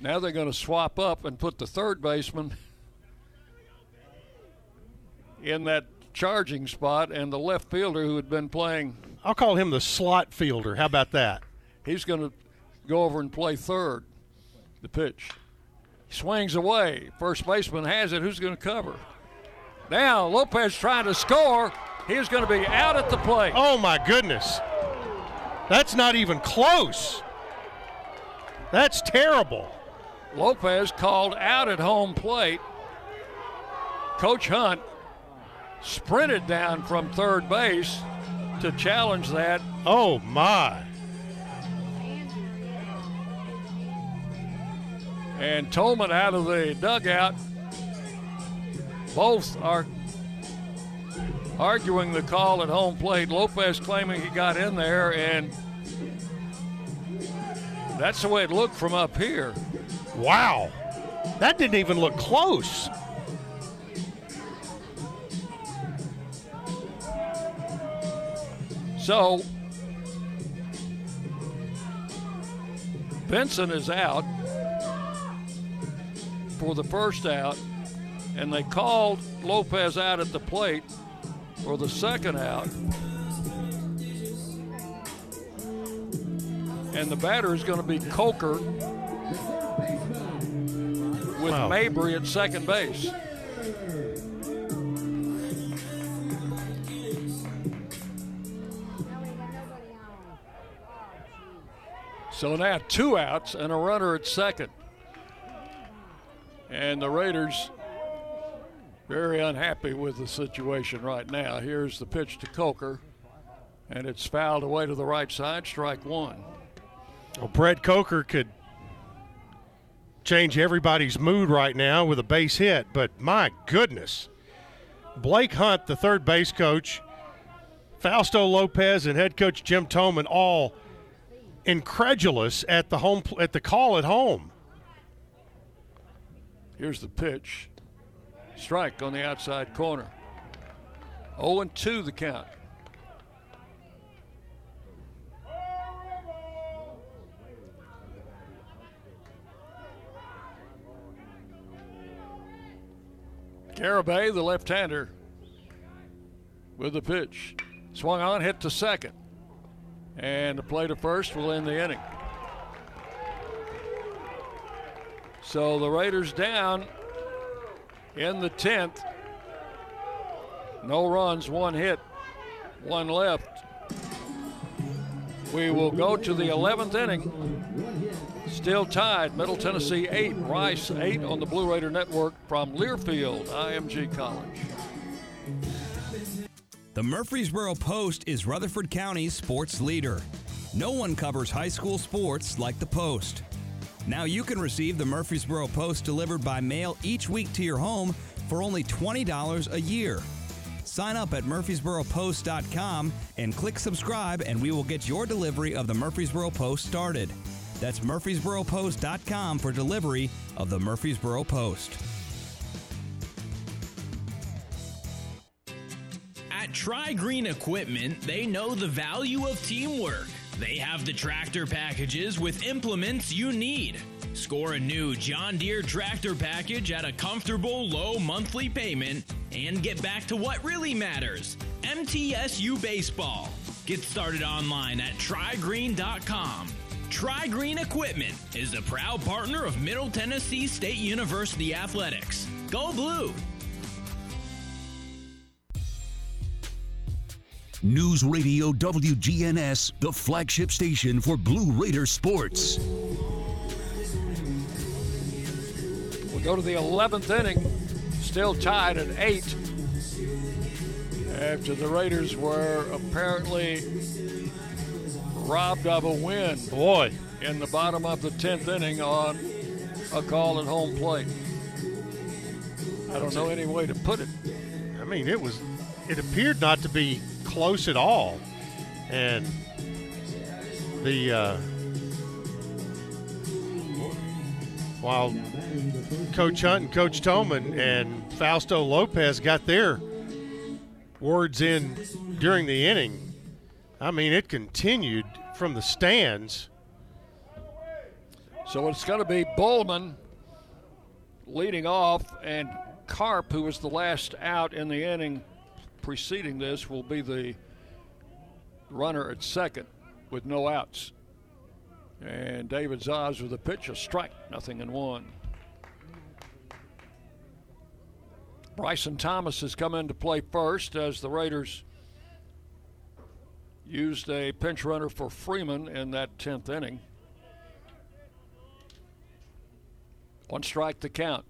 [SPEAKER 2] Now they're going to swap up and put the third baseman in that charging spot, and the left fielder who had been playing,
[SPEAKER 1] I'll call him the slot fielder. How about that?
[SPEAKER 2] he's going to go over and play third. The pitch. Swings away. First baseman has it. Who's going to cover? Now Lopez trying to score. He's going to be out at the plate.
[SPEAKER 1] Oh my goodness. That's not even close. That's terrible.
[SPEAKER 2] Lopez called out at home plate. Coach Hunt sprinted down from third base to challenge that.
[SPEAKER 1] Oh my.
[SPEAKER 2] And Toman out of the dugout. Both are arguing the call at home plate. Lopez claiming he got in there, and that's the way it looked from up here.
[SPEAKER 1] Wow. That didn't even look close.
[SPEAKER 2] So Benson is out for the first out, and they called Lopez out at the plate for the second out. And the batter is going to be Coker with
[SPEAKER 1] Wow.
[SPEAKER 2] Mabry at second base. So now two outs and a runner at second. And the Raiders very unhappy with the situation right now. Here's the pitch to Coker, and it's fouled away to the right side, strike one.
[SPEAKER 1] Well, Brett Coker could change everybody's mood right now with a base hit, but my goodness. Blake Hunt, the third base coach, Fausto Lopez, and head coach Jim Toman all incredulous at the home at the call at home.
[SPEAKER 2] Here's the pitch. Strike on the outside corner. 0 and 2 the count. Garibay, the left hander, with the pitch. Swung on, hit to second. And the play to first will end the inning. So the Raiders down in the 10th. No runs, one hit, one left. We will go to the 11th inning. Still tied. Middle Tennessee 8, Rice 8 on the Blue Raider Network from Learfield, IMG College.
[SPEAKER 13] The Murfreesboro Post is Rutherford County's sports leader. No one covers high school sports like the Post. Now you can receive the Murfreesboro Post delivered by mail each week to your home for only $20 a year. Sign up at murfreesboropost.com and click subscribe, and we will get your delivery of the Murfreesboro Post started. That's murfreesboropost.com for delivery of the Murfreesboro Post.
[SPEAKER 14] At Tri Green Equipment, they know the value of teamwork. They have the tractor packages with implements you need. Score a new John Deere tractor package at a comfortable low monthly payment and get back to what really matters MTSU Baseball. Get started online at trigreen.com. Tri Green Equipment is a proud partner of Middle Tennessee State University Athletics. Go Blue!
[SPEAKER 6] News Radio WGNS, the flagship station for Blue Raider sports.
[SPEAKER 2] We'll go to the 11th inning, still tied at eight. After the Raiders were apparently robbed of a win.
[SPEAKER 1] Boy.
[SPEAKER 2] In the bottom of the 10th inning on a call at home plate. I don't know any way to put it.
[SPEAKER 1] I mean, it was, it appeared not to be close at all. And the, uh, while Coach Hunt and Coach Toman and Fausto Lopez got their words in during the inning, I mean, it continued from the stands.
[SPEAKER 2] So it's going to be Bowman leading off, and Carp, who was the last out in the inning preceding this, will be the runner at second with no outs. And David Zaz with a pitch, a strike, nothing in one. Bryson Thomas has come into play first as the Raiders used a pinch runner for Freeman in that 10th inning. One strike to count.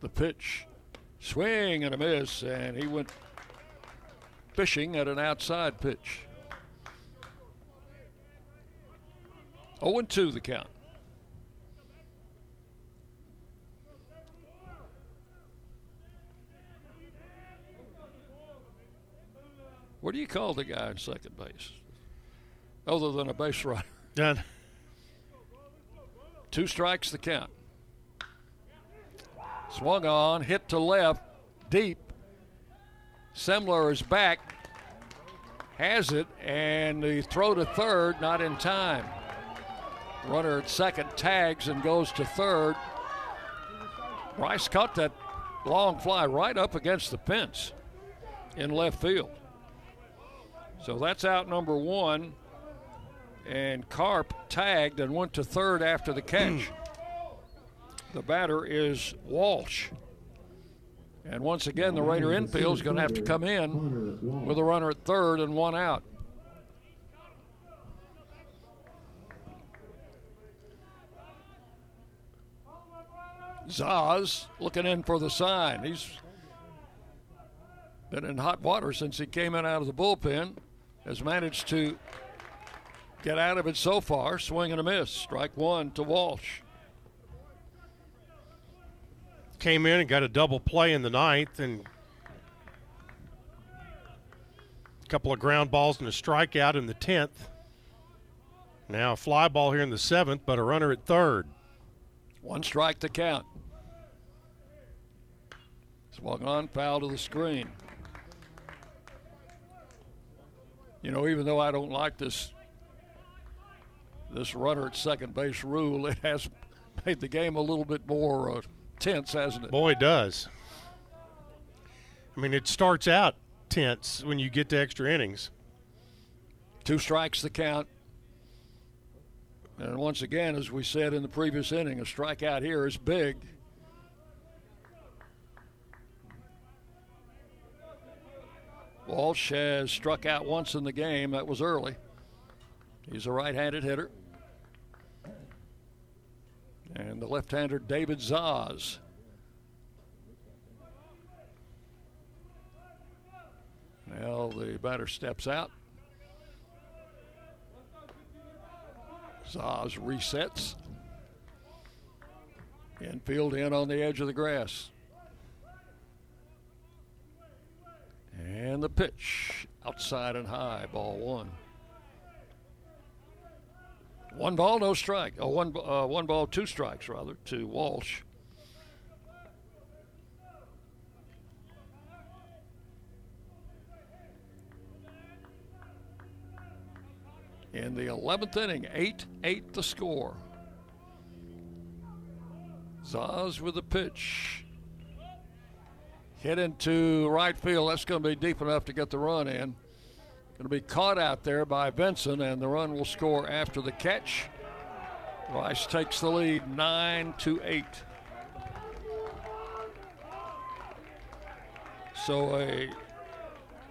[SPEAKER 2] The pitch, swing and a miss, and he went fishing at an outside pitch. 0 2 the count. What do you call the guy in second base? Other than a base runner.
[SPEAKER 1] Done.
[SPEAKER 2] Two strikes the count. Swung on, hit to left, deep. Semler is back, has it, and the throw to third, not in time. Runner at second tags and goes to third. Rice caught that long fly right up against the fence in left field. So that's out number one. And Carp tagged and went to third after the catch. Hmm. the batter is Walsh. And once again, the Raider infield is going to have to come in with a runner at third and one out. Zaz looking in for the sign. He's been in hot water since he came in out of the bullpen. Has managed to get out of it so far. Swing and a miss. Strike one to Walsh.
[SPEAKER 1] Came in and got a double play in the ninth and a couple of ground balls and a strikeout in the 10th. Now a fly ball here in the seventh, but a runner at third.
[SPEAKER 2] One strike to count. Swung on, foul to the screen. You know, even though I don't like this this runner at second base rule, it has made the game a little bit more uh, tense, hasn't it?
[SPEAKER 1] Boy, it does. I mean, it starts out tense when you get to extra innings.
[SPEAKER 2] Two strikes the count. And once again, as we said in the previous inning, a strikeout here is big. Walsh has struck out once in the game. That was early. He's a right handed hitter. And the left hander, David Zaz. Now the batter steps out. Zaz resets. Infield in on the edge of the grass. And the pitch outside and high, ball one. One ball, no strike. Oh, one, uh, one ball, two strikes, rather, to Walsh. In the 11th inning, 8 8 the score. Zaz with the pitch. Hit into right field. That's going to be deep enough to get the run in. Going to be caught out there by Benson, and the run will score after the catch. Rice takes the lead 9 to 8. So a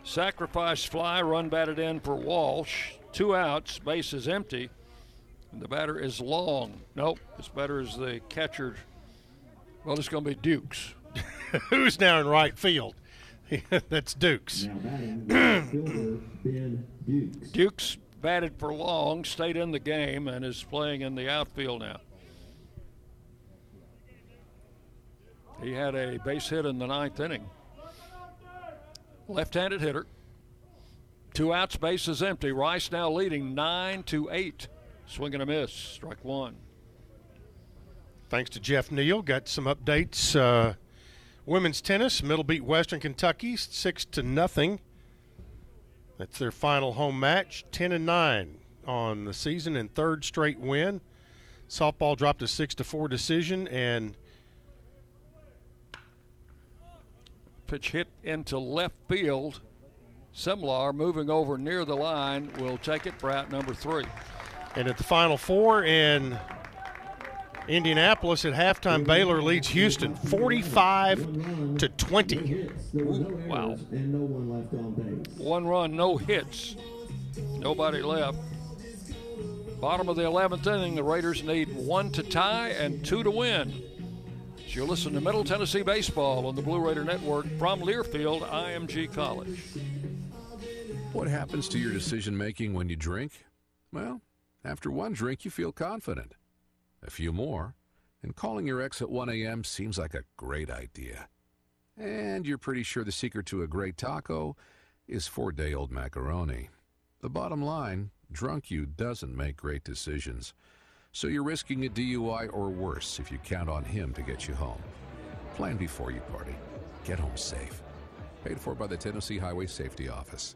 [SPEAKER 2] sacrifice fly, run batted in for Walsh. Two outs, base is empty. And the batter is long. Nope, this batter is the catcher. Well, it's going to be Dukes.
[SPEAKER 1] Who's now in right field? That's Dukes.
[SPEAKER 2] Dukes batted for long, stayed in the game, and is playing in the outfield now. He had a base hit in the ninth inning. Left handed hitter. Two outs, base is empty. Rice now leading nine to eight. Swing and a miss. Strike one.
[SPEAKER 1] Thanks to Jeff Neal. Got some updates. Uh, women's tennis, Middle beat Western Kentucky six to nothing. That's their final home match. Ten and nine on the season and third straight win. Softball dropped a six to four decision and
[SPEAKER 2] pitch hit into left field. Simlar moving over near the line will take it for out number three.
[SPEAKER 1] And at the final four in Indianapolis at halftime, Baylor leads Houston 45 to 20.
[SPEAKER 2] Wow. One run, no hits. Nobody left. Bottom of the 11th inning, the Raiders need one to tie and two to win. As you listen to Middle Tennessee Baseball on the Blue Raider Network from Learfield, IMG College.
[SPEAKER 17] What happens to your decision making when you drink? Well, after one drink, you feel confident. A few more, and calling your ex at 1 a.m. seems like a great idea. And you're pretty sure the secret to a great taco is four day old macaroni. The bottom line drunk you doesn't make great decisions. So you're risking a DUI or worse if you count on him to get you home. Plan before you party. Get home safe. Paid for by the Tennessee Highway Safety Office.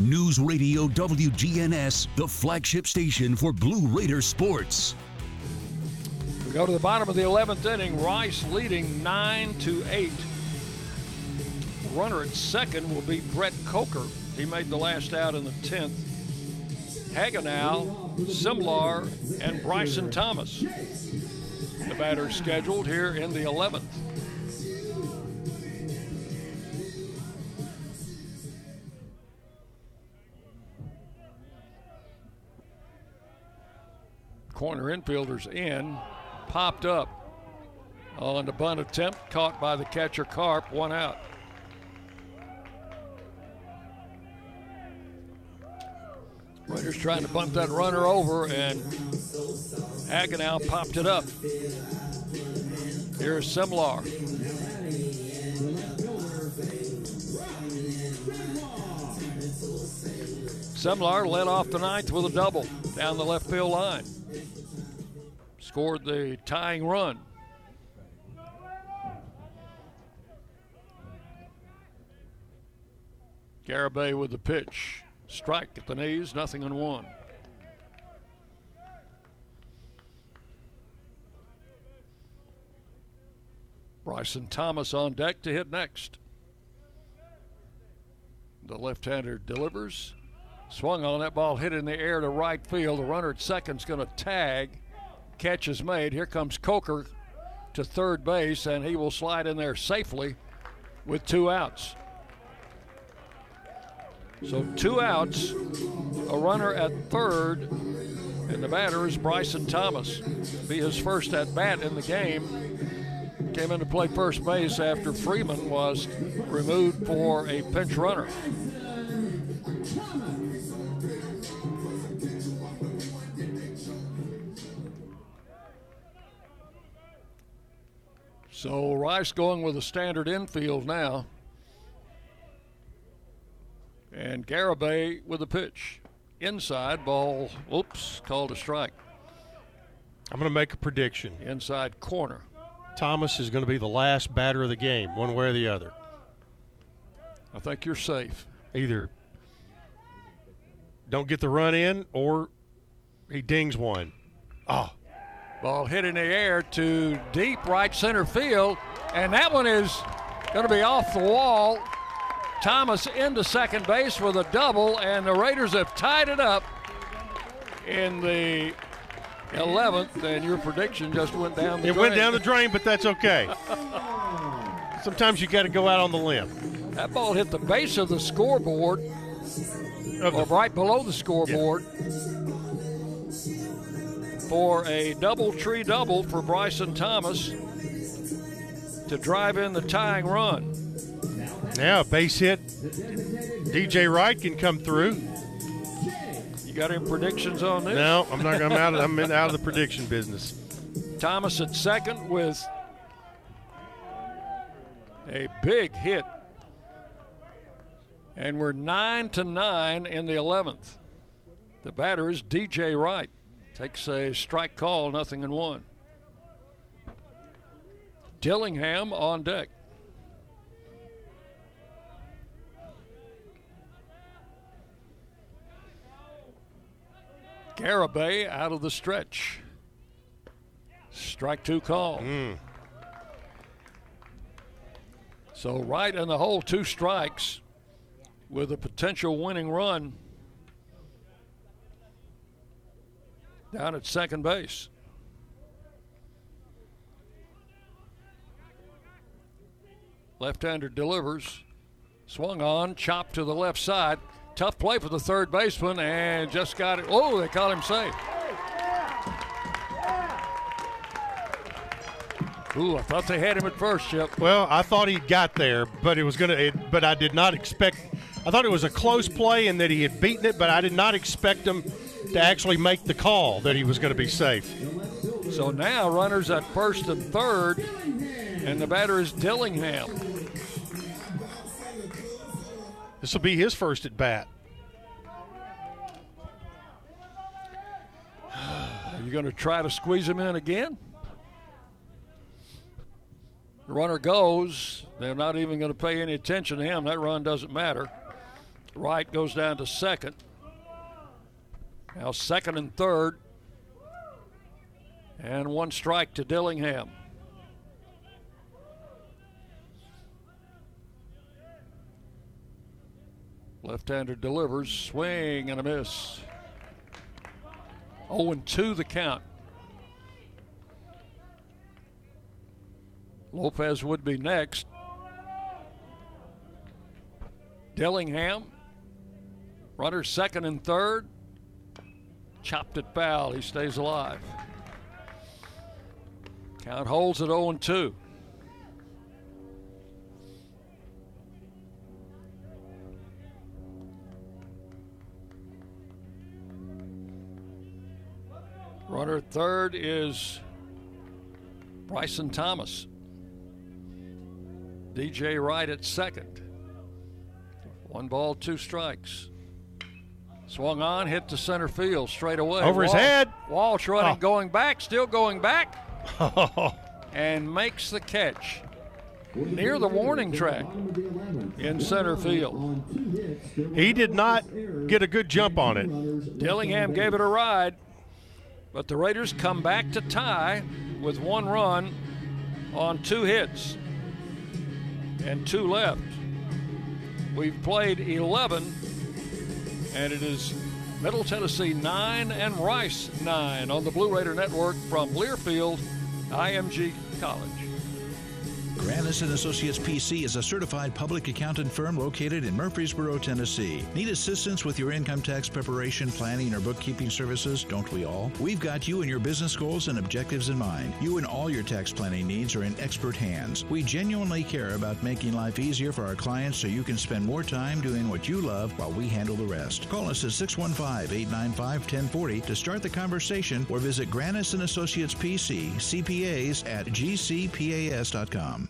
[SPEAKER 6] News Radio WGNS, the flagship station for Blue Raider sports.
[SPEAKER 2] We go to the bottom of the 11th inning. Rice leading 9 to 8. Runner at second will be Brett Coker. He made the last out in the 10th. Hagenow, Simlar, and Bryson Thomas. The batters scheduled here in the 11th. Corner infielders in, popped up on the bunt attempt, caught by the catcher Carp, one out. Raiders trying to bunt that runner over, and Hagenow popped it up. Here's Simlar. Simlar led off the ninth with a double down the left field line. Scored the tying run. Garibay with the pitch. Strike at the knees, nothing on one. Bryson Thomas on deck to hit next. The left hander delivers. Swung on that ball, hit in the air to right field. The runner at second's going to tag. Catch is made. Here comes Coker to third base, and he will slide in there safely with two outs. So two outs, a runner at third, and the batter is Bryson Thomas. Be his first at bat in the game. Came in to play first base after Freeman was removed for a pinch runner. So Rice going with a standard infield now. And Garibay with a pitch. Inside ball, oops, called a strike.
[SPEAKER 1] I'm going to make a prediction.
[SPEAKER 2] Inside corner.
[SPEAKER 1] Thomas is going to be the last batter of the game, one way or the other.
[SPEAKER 2] I think you're safe.
[SPEAKER 1] Either don't get the run in or he dings one. Oh.
[SPEAKER 2] Ball hit in the air to deep right center field, and that one is going to be off the wall. Thomas into second base with a double, and the Raiders have tied it up in the 11th, and your prediction just went down the
[SPEAKER 1] it
[SPEAKER 2] drain.
[SPEAKER 1] went down the drain, but that's okay. Sometimes you got to go out on the limb.
[SPEAKER 2] That ball hit the base of the scoreboard, or right below the scoreboard, for a DoubleTree double for Bryson Thomas to drive in the tying run.
[SPEAKER 1] Now, base hit. DJ Wright can come through.
[SPEAKER 2] You got any predictions on this?
[SPEAKER 1] No, I'm not. I'm out. Of, I'm in, out of the prediction business.
[SPEAKER 2] Thomas at second with a big hit, and we're nine to nine in the 11th. The batter is DJ Wright. Takes a strike call, nothing in one. Dillingham on deck. Garibay out of the stretch. Strike two call. Hmm. So right in the hole, two strikes with a potential winning run down at second base. Left-hander delivers. Swung on, chopped to the left side. Tough play for the third baseman and just got it. Oh, they caught him safe. Ooh, I thought they had him at first, Chip.
[SPEAKER 1] Well, I thought he got there, but it was gonna. It, but I did not expect. I thought it was a close play and that he had beaten it, but I did not expect him to actually make the call that he was going to be safe.
[SPEAKER 2] So now runners at first and third, and the batter is Dillingham.
[SPEAKER 1] This will be his first at bat.
[SPEAKER 2] Are you going to try to squeeze him in again? The runner goes. They're not even going to pay any attention to him. That run doesn't matter. Wright goes down to second. Now second and third. And one strike to Dillingham. Left-hander delivers, swing and a miss. 0 2 the count. Lopez would be next. Dillingham, runner second and third. Chopped it foul. He stays alive. Count holds at 0 2. Runner third is Bryson Thomas. DJ Wright at second. One ball, two strikes. Swung on, hit to center field straight away.
[SPEAKER 1] Over his head.
[SPEAKER 2] Walsh running,
[SPEAKER 1] Oh.
[SPEAKER 2] going back, still going back, and makes the catch near the warning track in center field.
[SPEAKER 1] He did not get a good jump on it.
[SPEAKER 2] Dillingham gave it a ride, but the Raiders come back to tie with one run on two hits and two left. We've played 11, and it is Middle Tennessee 9 and Rice 9 on the Blue Raider Network from Learfield, IMG College.
[SPEAKER 5] Granis and Associates PC is a certified public accountant firm located in Murfreesboro, Tennessee. Need assistance with your income tax preparation, planning, or bookkeeping services? Don't we all? We've got you and your business goals and objectives in mind. You and all your tax planning needs are in expert hands. We genuinely care about making life easier for our clients so you can spend more time doing what you love while we handle the rest. Call us at 615-895-1040 to start the conversation or visit Granis and Associates PC, CPAs at gcpas.com.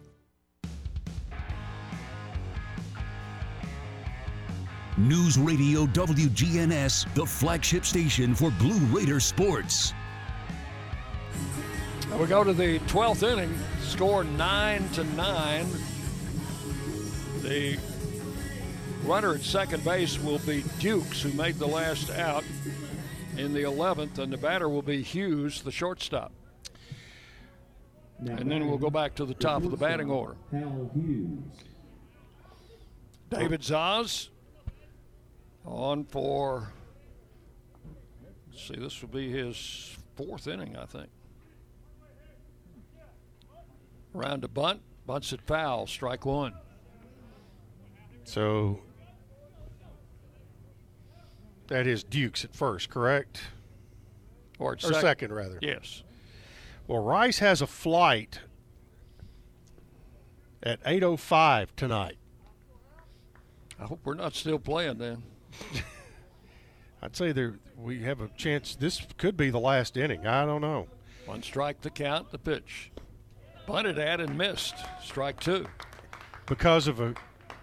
[SPEAKER 6] News Radio WGNS, the flagship station for Blue Raider sports.
[SPEAKER 2] We go to the 12th inning, score 9 to 9. The runner at second base will be Dukes, who made the last out in the 11th, and the batter will be Hughes, the shortstop. And then we'll go back to the top of the batting order. David Zaz on for, let's see, this will be his fourth inning, I think. Round to bunt, bunts it foul, strike one.
[SPEAKER 1] So that is Dukes at first, correct?
[SPEAKER 2] Or,
[SPEAKER 1] or second, rather.
[SPEAKER 2] Yes.
[SPEAKER 1] Well, Rice has a flight at 8:05 tonight.
[SPEAKER 2] I hope we're not still playing then.
[SPEAKER 1] I'd say there we have a chance. This could be the last inning. I don't know.
[SPEAKER 2] One strike to count the pitch. Bunted at and missed. Strike two.
[SPEAKER 1] Because of a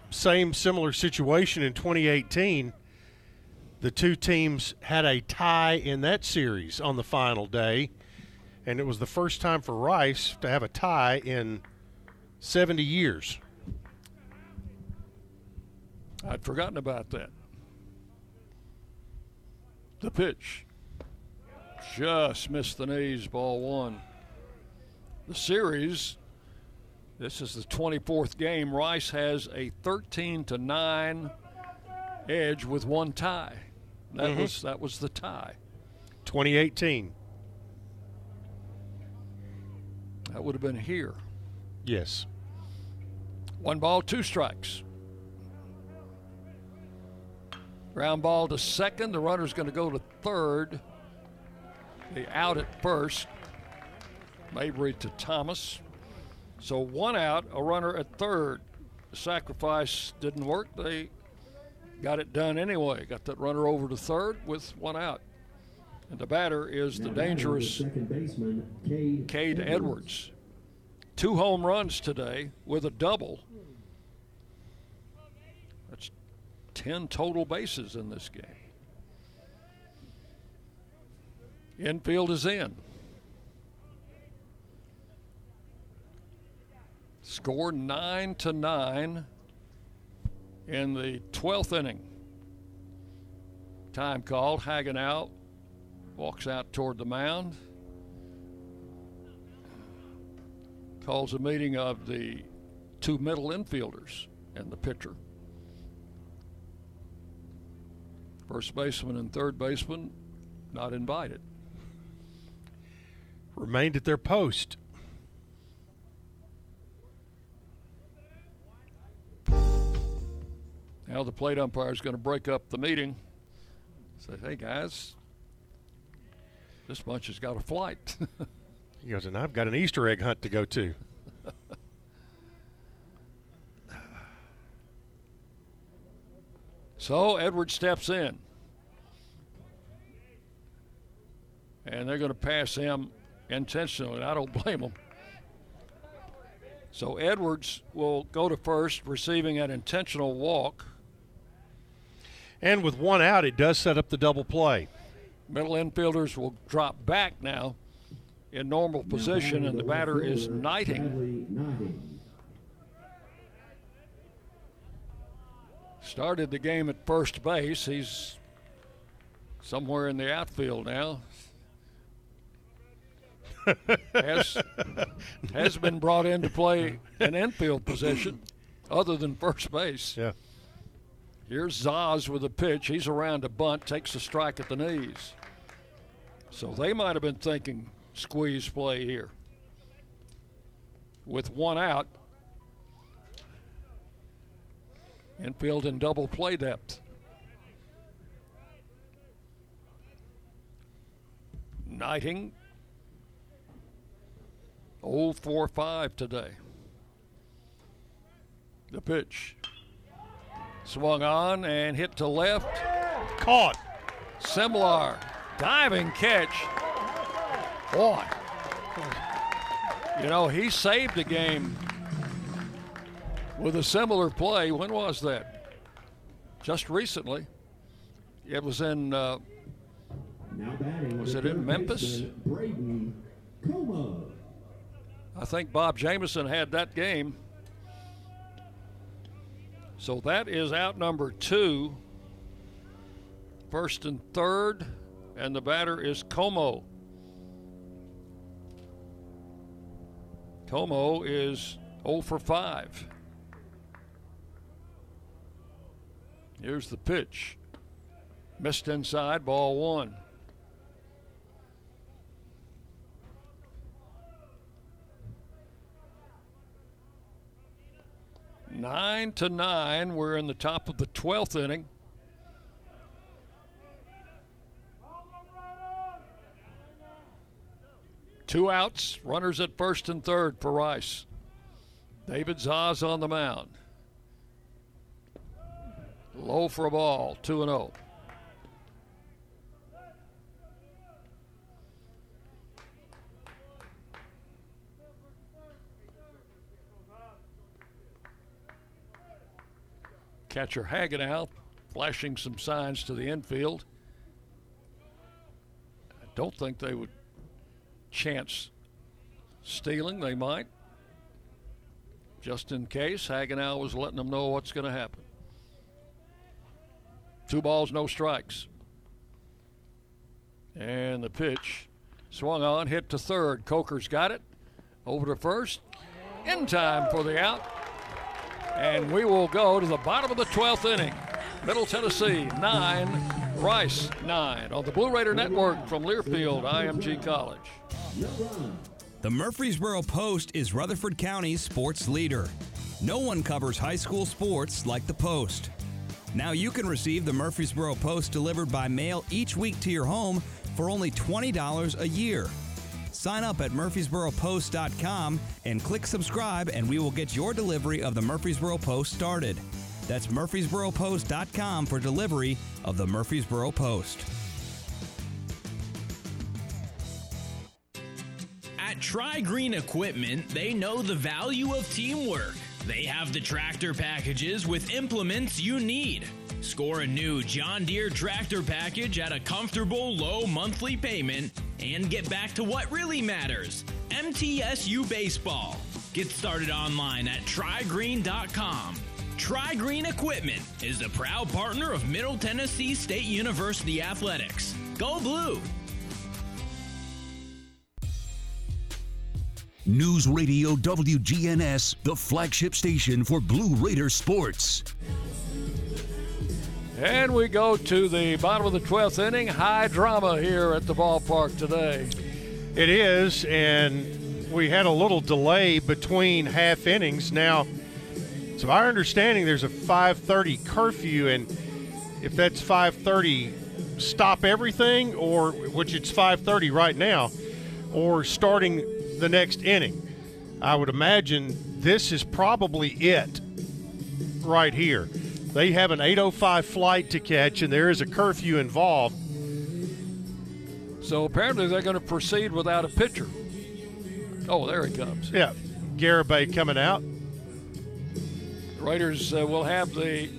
[SPEAKER 1] same similar situation in 2018, the two teams had a tie in that series on the final day, and it was the first time for Rice to have a tie in 70 years.
[SPEAKER 2] I'd forgotten about that. The pitch. Just missed the knees, ball one. The series, this is the 24th game. Rice has a 13 to 9 edge with one tie. That
[SPEAKER 1] Mhm.
[SPEAKER 2] was that was the tie.
[SPEAKER 1] 2018.
[SPEAKER 2] That would have been here.
[SPEAKER 1] Yes.
[SPEAKER 2] One ball, two strikes. Ground ball to second. The runner's going to go to third. The out at first. Mabry to Thomas. So one out, a runner at third. The sacrifice didn't work. They got it done anyway. Got that runner over to third with one out. And the batter is the
[SPEAKER 12] Now batting
[SPEAKER 2] dangerous
[SPEAKER 12] second baseman, Cade,
[SPEAKER 2] Cade Edwards. Two home runs today with a double. That's 10 total bases in this game. Infield is in. Score 9 to 9 in the 12th inning. Time called. Hagen out. Walks out toward the mound. calls a meeting of the two middle infielders and the pitcher. First baseman and third baseman not invited.
[SPEAKER 1] Remained at their post.
[SPEAKER 2] Now the plate umpire is going to break up the meeting. Say, hey guys, this bunch has got a flight.
[SPEAKER 1] He goes, and I've got an Easter egg hunt to go to.
[SPEAKER 2] So Edwards steps in. And they're going to pass him intentionally. I don't blame them. So Edwards will go to first, receiving an intentional walk
[SPEAKER 1] And with one out, it does set up the double play.
[SPEAKER 2] Middle infielders will drop back now in normal position, and the batter is Knighting. Started the game at first base. He's somewhere in the outfield now. has, has been brought in to play an infield position other than first base.
[SPEAKER 1] Yeah.
[SPEAKER 2] Here's Zaz with a pitch. He's around a bunt, takes a strike at the knees. So they might have been thinking squeeze play here. With one out, infield in double play depth. Knighting 0 4 5 today. The pitch. Swung on and hit to left.
[SPEAKER 1] Caught.
[SPEAKER 2] Simlar. Diving catch. Boy. You know, he saved the game with a similar play. When was that? Just recently. It was in, uh, was it in Memphis? I think Bob Jameson had that game. So that is out number two. First and third, and the batter is Como. Como is 0 for 5. Here's the pitch. Missed inside, ball one. Nine to nine. We're in the top of the 12th inning. Two outs, runners at first and third for Rice. David Zaz on the mound. Low for a ball, 2 and 0. Catcher Hagenow flashing some signs to the infield. I don't think they would chance stealing. They might. Just in case, Hagenow was letting them know what's going to happen. Two balls, no strikes. And the pitch swung on, hit to third. Coker's got it. Over to first. In time for the out. And we will go to the bottom of the 12th inning. Middle Tennessee, nine. Rice, nine. On the Blue Raider Network from Learfield, IMG College.
[SPEAKER 13] The Murfreesboro Post is Rutherford County's sports leader. No one covers high school sports like the Post. Now you can receive the Murfreesboro Post delivered by mail each week to your home for only $20 a year. Sign up at murfreesboropost.com and click subscribe, and we will get your delivery of the Murfreesboro Post started. That's murfreesboropost.com for delivery of the Murfreesboro Post.
[SPEAKER 14] At Tri Green Equipment, they know the value of teamwork. They have the tractor packages with implements you need. Score a new John Deere tractor package at a comfortable low monthly payment and get back to what really matters MTSU Baseball. Get started online at trigreen.com. Tri Green Equipment is the proud partner of Middle Tennessee State University Athletics. Go Blue!
[SPEAKER 6] News Radio WGNS, the flagship station for Blue Raider sports.
[SPEAKER 2] And we go to the bottom of the 12th inning. High drama here at the ballpark today.
[SPEAKER 1] It is, and we had a little delay between half innings. Now, so our understanding there's a 5:30 curfew, and if that's 5:30, stop everything, or which it's 5:30 right now, or starting the next inning. I would imagine this is probably it right here. They have an 8:05 flight to catch, and there is a curfew involved.
[SPEAKER 2] So apparently they're going to proceed without a pitcher. Oh, there he comes.
[SPEAKER 1] Yeah, Garibay coming out.
[SPEAKER 2] The Raiders uh, will have the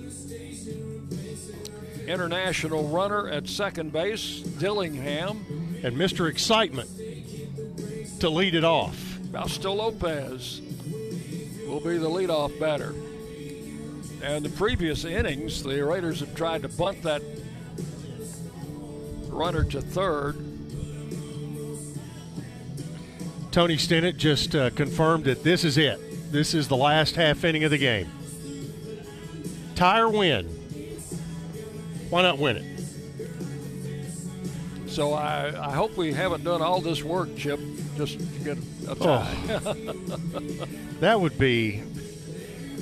[SPEAKER 2] international runner at second base, Dillingham.
[SPEAKER 1] And Mr. Excitement to lead it off.
[SPEAKER 2] Fausto Lopez will be the leadoff batter. And the previous innings, the Raiders have tried to bunt that runner to third.
[SPEAKER 1] Tony Stennett just uh, confirmed that this is it. This is the last half inning of the game. Tire win. Why not win it?
[SPEAKER 2] So I, I hope we haven't done all this work, Chip, just to get a tie.
[SPEAKER 1] Oh. That would be,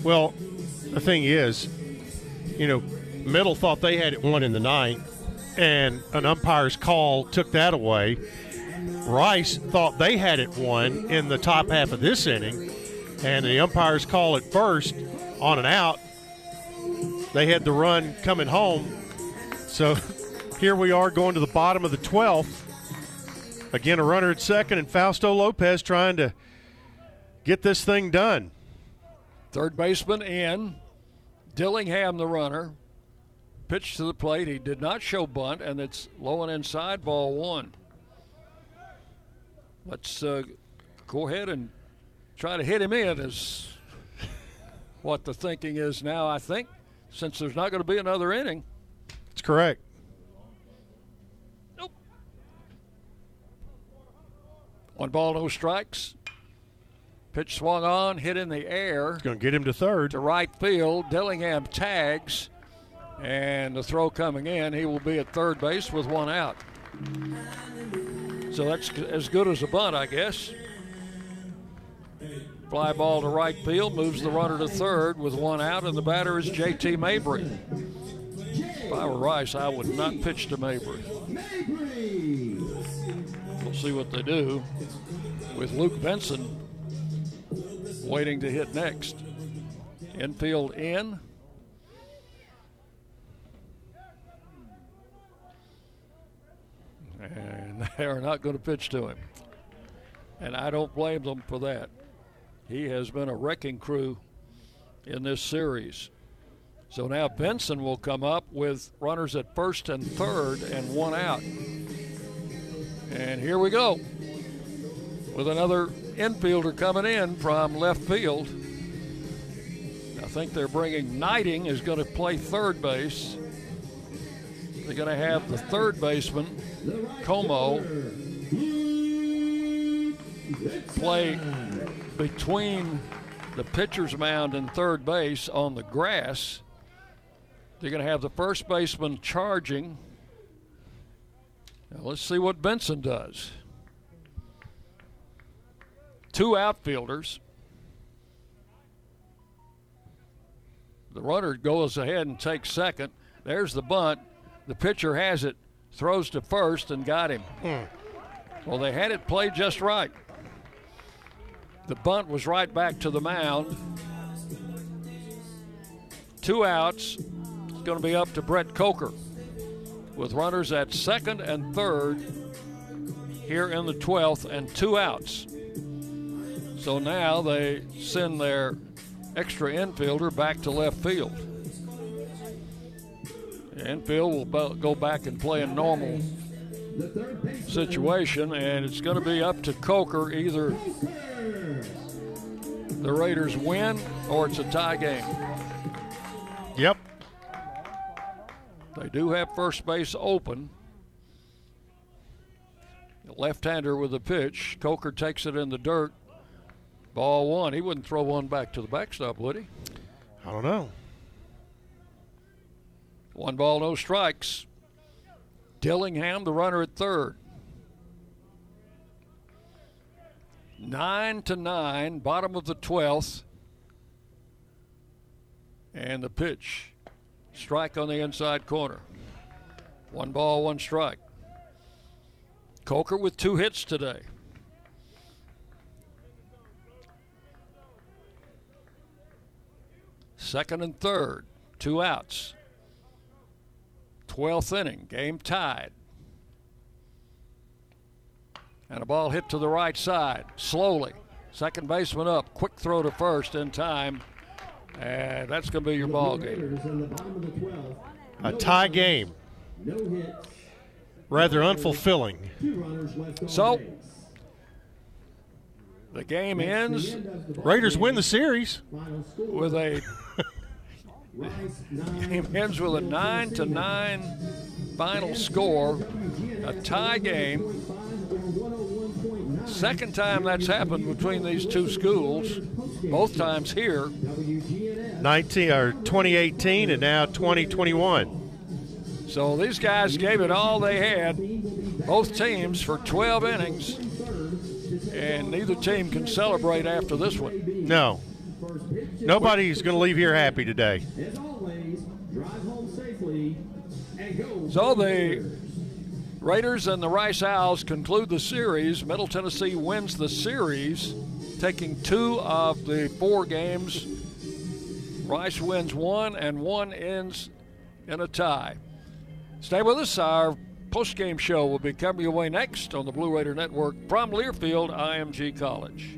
[SPEAKER 1] well, the thing is, you know, Middle thought they had it won in the ninth, and an umpire's call took that away. Rice thought they had it won in the top half of this inning, and the umpire's call at first on an out. They had the run coming home. So here we are going to the bottom of the 12th. Again, a runner at second, and Fausto Lopez trying to get this thing done.
[SPEAKER 2] Third baseman in. Dillingham, the runner. Pitch to the plate. He did not show bunt, and it's low and inside, ball one. Let's uh, go ahead and try to hit him in, is what the thinking is now, I think, since there's not going to be another inning.
[SPEAKER 1] That's correct.
[SPEAKER 2] One ball, no strikes. Pitch swung on, hit in the air.
[SPEAKER 1] It's Going to get him to third.
[SPEAKER 2] To right field. Dillingham tags. And the throw coming in, he will be at third base with one out. So that's as good as a bunt, I guess. Fly ball to right field, moves the runner to third with one out, and the batter is JT Mabry. If I were Rice, I would not pitch to Mabry. See what they do with Luke Benson waiting to hit next. Infield in. And they are not going to pitch to him. And I don't blame them for that. He has been a wrecking crew in this series. So now Benson will come up with runners at first and third and one out. And here we go with another infielder coming in from left field. I think they're bringing Knighting is going to play third base. They're going to have the third baseman, Como, play between the pitcher's mound and third base on the grass. They're going to have the first baseman charging. Now let's see what Benson does. Two outfielders. The runner goes ahead and takes second. There's the bunt. The pitcher has it, throws to first, and got him. Hmm. Well, they had it played just right. The bunt was right back to the mound. Two outs. It's going to be up to Brett Coker with runners at second and third here in the 12th and two outs. So now they send their extra infielder back to left field. The infield will go back and play a normal situation, and it's going to be up to Coker either the Raiders win or it's a tie game.
[SPEAKER 1] Yep.
[SPEAKER 2] They do have first base open. Left hander with the pitch. Coker takes it in the dirt. Ball one. He wouldn't throw one back to the backstop, would he?
[SPEAKER 1] I don't know.
[SPEAKER 2] One ball, no strikes. Dillingham, the runner at third. Nine to nine, bottom of the 12th. And the pitch. Strike on the inside corner. One ball, one strike. Coker with two hits today. Second and third, two outs. 12th inning, game tied. And a ball hit to the right side, slowly. Second baseman up, quick throw to first in time. And that's going to be your ball game.
[SPEAKER 1] A tie game. Rather unfulfilling.
[SPEAKER 2] So the game ends.
[SPEAKER 1] Raiders win the series
[SPEAKER 2] with a game ends with a nine to nine final score, a tie game. Second time that's happened between these two schools, both times here.
[SPEAKER 1] 19 or 2018 and now 2021.
[SPEAKER 2] So these guys gave it all they had, both teams for 12 innings, and neither team can celebrate after this one.
[SPEAKER 1] No. Nobody's going to leave here happy today.
[SPEAKER 2] So the Raiders and the Rice Owls conclude the series. Middle Tennessee wins the series, taking two of the four games. Rice wins one, and one ends in a tie. Stay with us. Our post-game show will be coming your way next on the Blue Raider Network from Learfield IMG College.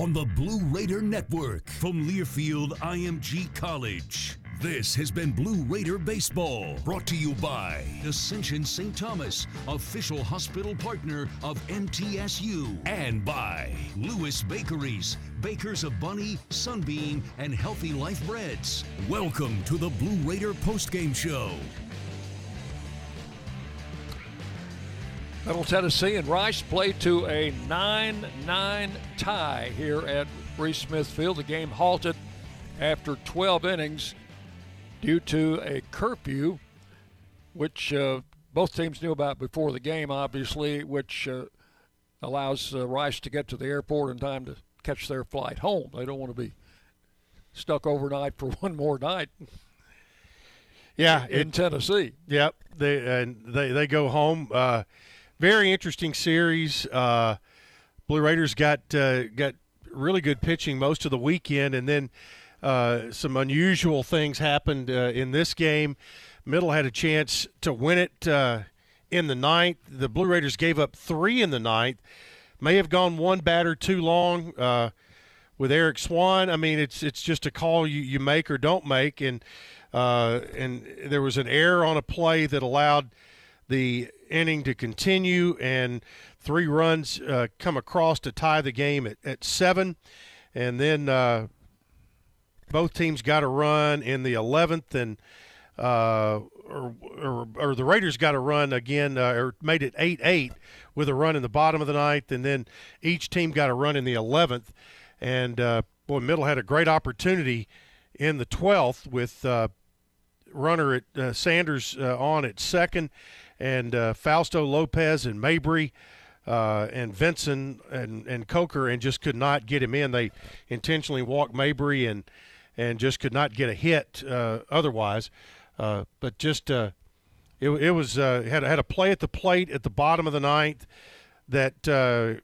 [SPEAKER 6] On the Blue Raider Network from Learfield IMG College. This has been Blue Raider Baseball, brought to you by Ascension St. Thomas, official hospital partner of MTSU, and by Lewis Bakeries, bakers of Bunny, Sunbeam, and Healthy Life Breads. Welcome to the Blue Raider postgame show.
[SPEAKER 2] Middle Tennessee and Rice play to a 9 9 tie here at Reese Smith Field. The game halted after 12 innings due to a curfew, which uh, both teams knew about before the game, obviously, which uh, allows uh, Rice to get to the airport in time to catch their flight home. They don't want to be stuck overnight for one more night.
[SPEAKER 1] Yeah,
[SPEAKER 2] in
[SPEAKER 1] it-
[SPEAKER 2] Tennessee.
[SPEAKER 1] Yep, they and they they go home. Uh, very interesting series. Uh, Blue Raiders got uh, got really good pitching most of the weekend, and then uh, some unusual things happened uh, in this game. Middle had a chance to win it uh, in the ninth. The Blue Raiders gave up three in the ninth. May have gone one batter too long uh, with Eric Swan. I mean, it's it's just a call you, you make or don't make, and and there was an error on a play that allowed the inning to continue, and three runs uh, come across to tie the game at, at seven, and then uh, both teams got a run in the 11th, and uh, or, or, or the Raiders got a run again, uh, or made it 8 8 with a run in the bottom of the ninth, and then each team got a run in the 11th. And uh, boy, Middle had a great opportunity in the 12th with uh, runner at Sanders on at second, and uh, Fausto Lopez and Mabry. Uh, and Vincent and, and Coker and just could not get him in. They intentionally walked Mabry and and just could not get a hit uh, otherwise. Uh, but just uh, it, it was uh, had had a play at the plate at the bottom of the ninth that uh,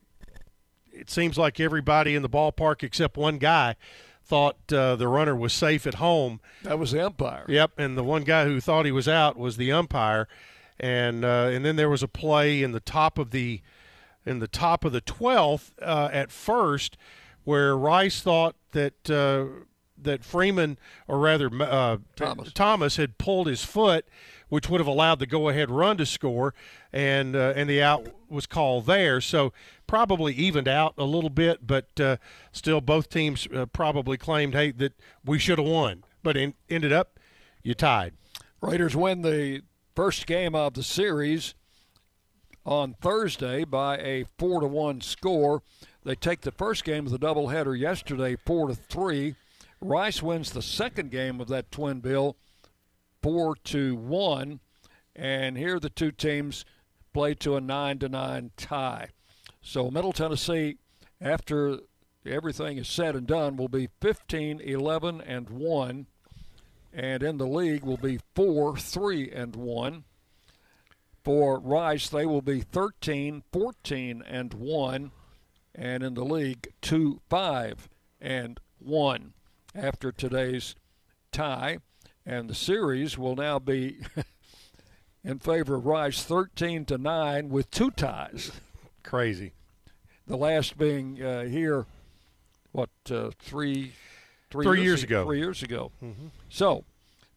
[SPEAKER 1] it seems like everybody in the ballpark except one guy thought uh, the runner was safe at home.
[SPEAKER 2] That was the umpire.
[SPEAKER 1] Yep, and the one guy who thought he was out was the umpire, and uh, and then there was a play in the top of the in the top of the twelfth uh, at first where Rice thought that uh, that Freeman or rather uh,
[SPEAKER 2] Thomas.
[SPEAKER 1] Thomas had pulled his foot, which would have allowed the go-ahead run to score, and uh, and the out was called there. So probably evened out a little bit, but uh, still both teams uh, probably claimed, hey, that we should have won, but in, ended up you tied.
[SPEAKER 2] Raiders win the first game of the series on Thursday by a four to one score. They take the first game of the doubleheader yesterday, four to three. Rice wins the second game of that twin bill, four to one, and here the two teams play to a nine to nine tie. So Middle Tennessee, after everything is said and done, will be 15, 11, and one and in the league will be 4 3 and 1 for Rice they will be 13 14 and 1 and in the league 2 5 and 1 after today's tie and the series will now be in favor of Rice 13 to 9 with two ties
[SPEAKER 1] crazy
[SPEAKER 2] the last being uh, here what uh, three three,
[SPEAKER 1] Three years ago.
[SPEAKER 2] Three years ago.
[SPEAKER 1] Mhm.
[SPEAKER 2] So,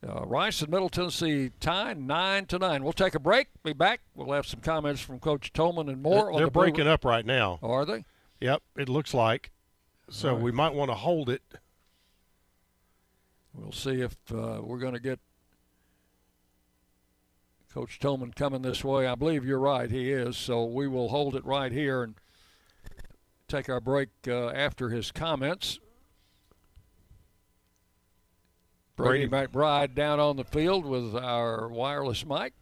[SPEAKER 2] uh, Rice and Middle Tennessee tie nine to nine. We'll take a break. Be back. We'll have some comments from Coach Toman and more.
[SPEAKER 1] They're,
[SPEAKER 2] on
[SPEAKER 1] they're
[SPEAKER 2] the
[SPEAKER 1] breaking up right now.
[SPEAKER 2] Are they?
[SPEAKER 1] Yep, it looks like. So
[SPEAKER 2] right.
[SPEAKER 1] we might want to hold it.
[SPEAKER 2] We'll see if uh, we're going to get Coach Toman coming this way. I believe you're right. He is. So we will hold it right here and take our break uh, after his comments. Brady
[SPEAKER 1] Brady.
[SPEAKER 2] McBride down on the field with our wireless mic.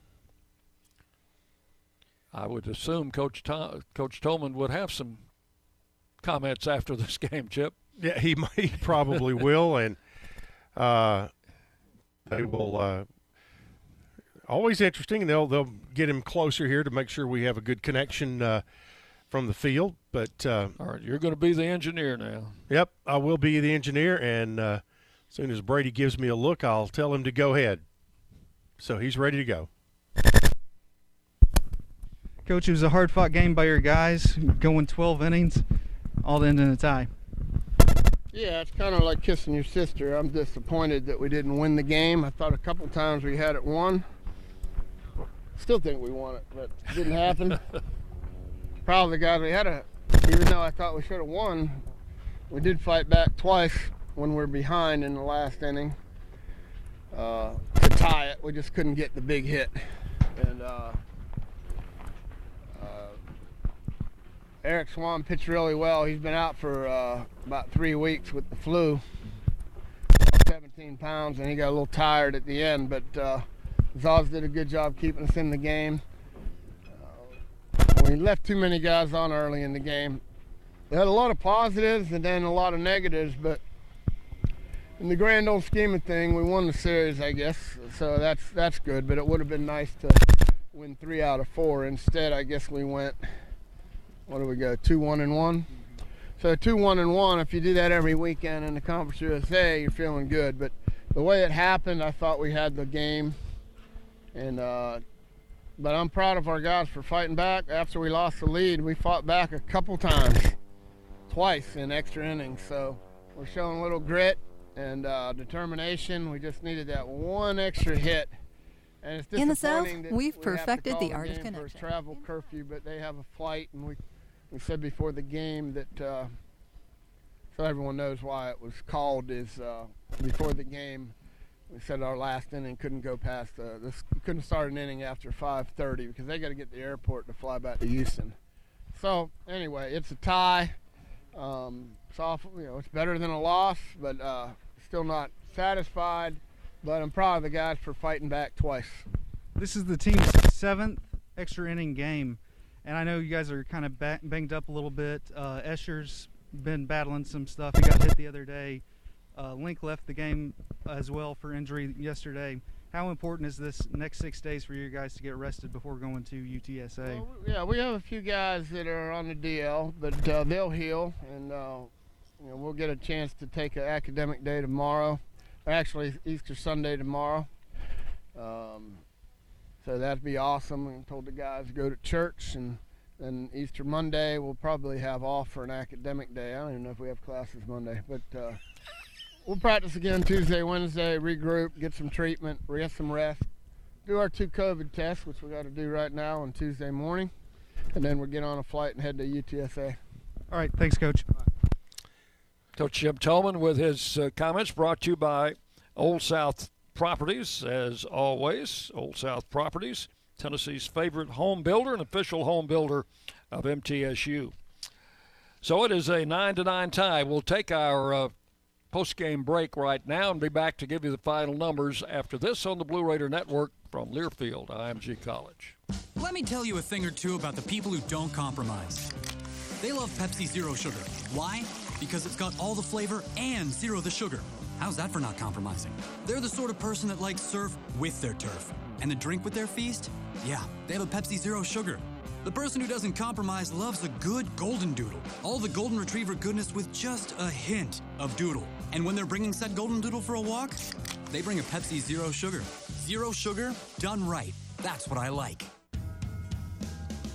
[SPEAKER 2] I would assume Coach Tom, Coach Toman would have some comments after this game, Chip.
[SPEAKER 1] Yeah, he he probably will, and uh, they will. Uh, always interesting, and they'll they'll get him closer here to make sure we have a good connection uh, from the field. But uh,
[SPEAKER 2] All right, you're going to be the engineer now.
[SPEAKER 1] yep, I will be the engineer, and uh, as soon as Brady gives me a look, I'll tell him to go ahead. So he's ready to go.
[SPEAKER 18] Coach, it was a hard fought game by your guys, going 12 innings, all end in a tie.
[SPEAKER 19] Yeah, it's kind of like kissing your sister. I'm disappointed that we didn't win the game. I thought a couple times we had it won. Still think we won it, but it didn't happen. Proud of the guys. We had a, even though I thought we should have won, we did fight back twice when we're behind in the last inning uh, to tie it. We just couldn't get the big hit, and uh, uh, Eric Swan pitched really well. He's been out for uh, about three weeks with the flu, 17 pounds, and he got a little tired at the end. But uh, Zaz did a good job keeping us in the game. Uh, we left too many guys on early in the game. We had a lot of positives and then a lot of negatives, but in the grand old scheme of thing, we won the series, I guess. So that's that's good. But it would have been nice to win three out of four. Instead, I guess we went. What do we go? Two one and one. So two one and one. If you do that every weekend in the Conference USA, you're feeling good. But the way it happened, I thought we had the game, and uh, but I'm proud of our guys for fighting back. After we lost the lead, we fought back a couple times, twice in extra innings. So we're showing a little grit and uh, determination. We just needed that one extra hit. And it's
[SPEAKER 20] In the South, we've
[SPEAKER 19] we
[SPEAKER 20] perfected the art of
[SPEAKER 19] game for a
[SPEAKER 20] connection.
[SPEAKER 19] travel curfew, but they have a flight, and we we said before the game that uh, so everyone knows why it was called is uh, before the game. We said our last inning couldn't go past this. Couldn't start an inning after 5:30 because they got to get the airport to fly back to Houston. So anyway, it's a tie. Um, it's awful, you know, it's better than a loss, but uh, still not satisfied. But I'm proud of the guys for fighting back twice.
[SPEAKER 18] This is the team's seventh extra inning game, and I know you guys are kind of ba- banged up a little bit. Uh, Escher's been battling some stuff. He got hit the other day. Uh, Link left the game as well for injury yesterday. How important is this next six days for you guys to get rested before going to UTSA?
[SPEAKER 19] Yeah, we have a few guys that are on the DL, but uh, they'll heal, and uh, you know, we'll get a chance to take an academic day tomorrow. Actually, Easter Sunday tomorrow. Um, so that'd be awesome. We told the guys to go to church, and then Easter Monday we'll probably have off for an academic day. I don't even know if we have classes Monday, but uh, we'll practice again Tuesday, Wednesday, regroup, get some treatment, get some rest, do our two COVID tests, which we got to do right now on Tuesday morning, and then we'll get on a flight and head to UTSA.
[SPEAKER 18] All right, thanks, Coach.
[SPEAKER 2] Coach Jim Toman with his uh, comments brought to you by Old South Properties, as always. Old South Properties, Tennessee's favorite home builder and official home builder of MTSU. So it is a 9 to 9 tie. We'll take our uh, post game break right now and be back to give you the final numbers after this on the Blue Raider Network from Learfield, IMG College.
[SPEAKER 21] Let me tell you a thing or two about the people who don't compromise. They love Pepsi Zero Sugar. Why? Because it's got all the flavor and zero the sugar. How's that for not compromising? They're the sort of person that likes surf with their turf. And the drink with their feast? Yeah, they have a Pepsi Zero Sugar. The person who doesn't compromise loves a good golden doodle. All the golden retriever goodness with just a hint of doodle. And when they're bringing said golden doodle for a walk, they bring a Pepsi Zero Sugar. Zero sugar, done right. That's what I like.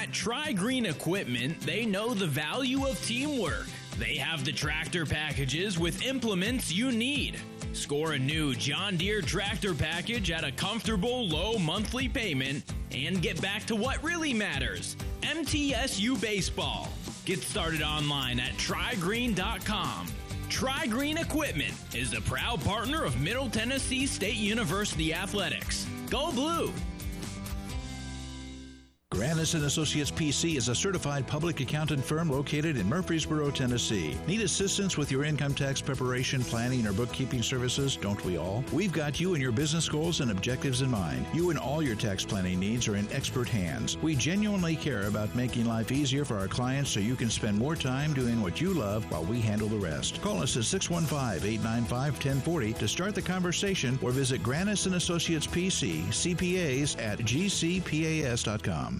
[SPEAKER 14] At Tri Green Equipment, they know the value of teamwork. They have the tractor packages with implements you need. Score a new John Deere tractor package at a comfortable low monthly payment and get back to what really matters MTSU Baseball. Get started online at trigreen.com. Tri Green Equipment is the proud partner of Middle Tennessee State University Athletics. Go Blue!
[SPEAKER 5] Granis and Associates PC is a certified public accountant firm located in Murfreesboro, Tennessee. Need assistance with your income tax preparation, planning, or bookkeeping services? Don't we all? We've got you and your business goals and objectives in mind. You and all your tax planning needs are in expert hands. We genuinely care about making life easier for our clients so you can spend more time doing what you love while we handle the rest. Call us at 615-895-1040 to start the conversation or visit Granis and Associates PC, CPAs at gcpas.com.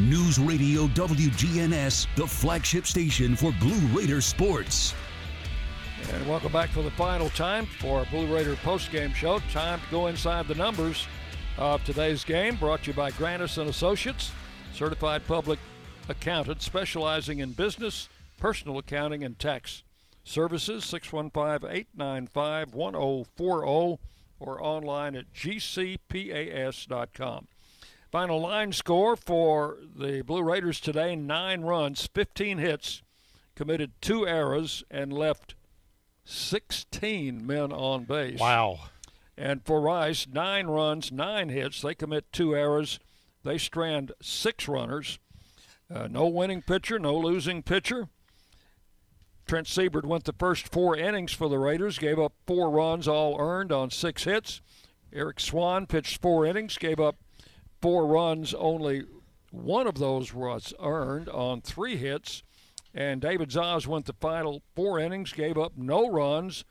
[SPEAKER 6] News Radio WGNS, the flagship station for Blue Raider sports.
[SPEAKER 2] And welcome back for the final time for Blue Raider postgame show. Time to go inside the numbers of today's game. Brought to you by Grannis and Associates, certified public accountant specializing in business, personal accounting, and tax services. 615-895-1040 or online at gcpas.com. Final line score for the Blue Raiders today nine runs, 15 hits, committed two errors, and left 16 men on base.
[SPEAKER 1] Wow.
[SPEAKER 2] And for Rice, nine runs, nine hits. They commit two errors. They strand six runners. Uh, no winning pitcher, no losing pitcher. Trent Siebert went the first four innings for the Raiders, gave up four runs, all earned on six hits. Eric Swan pitched four innings, gave up four runs, only one of those was earned on three hits. And David Zaz went the final four innings, gave up no runs,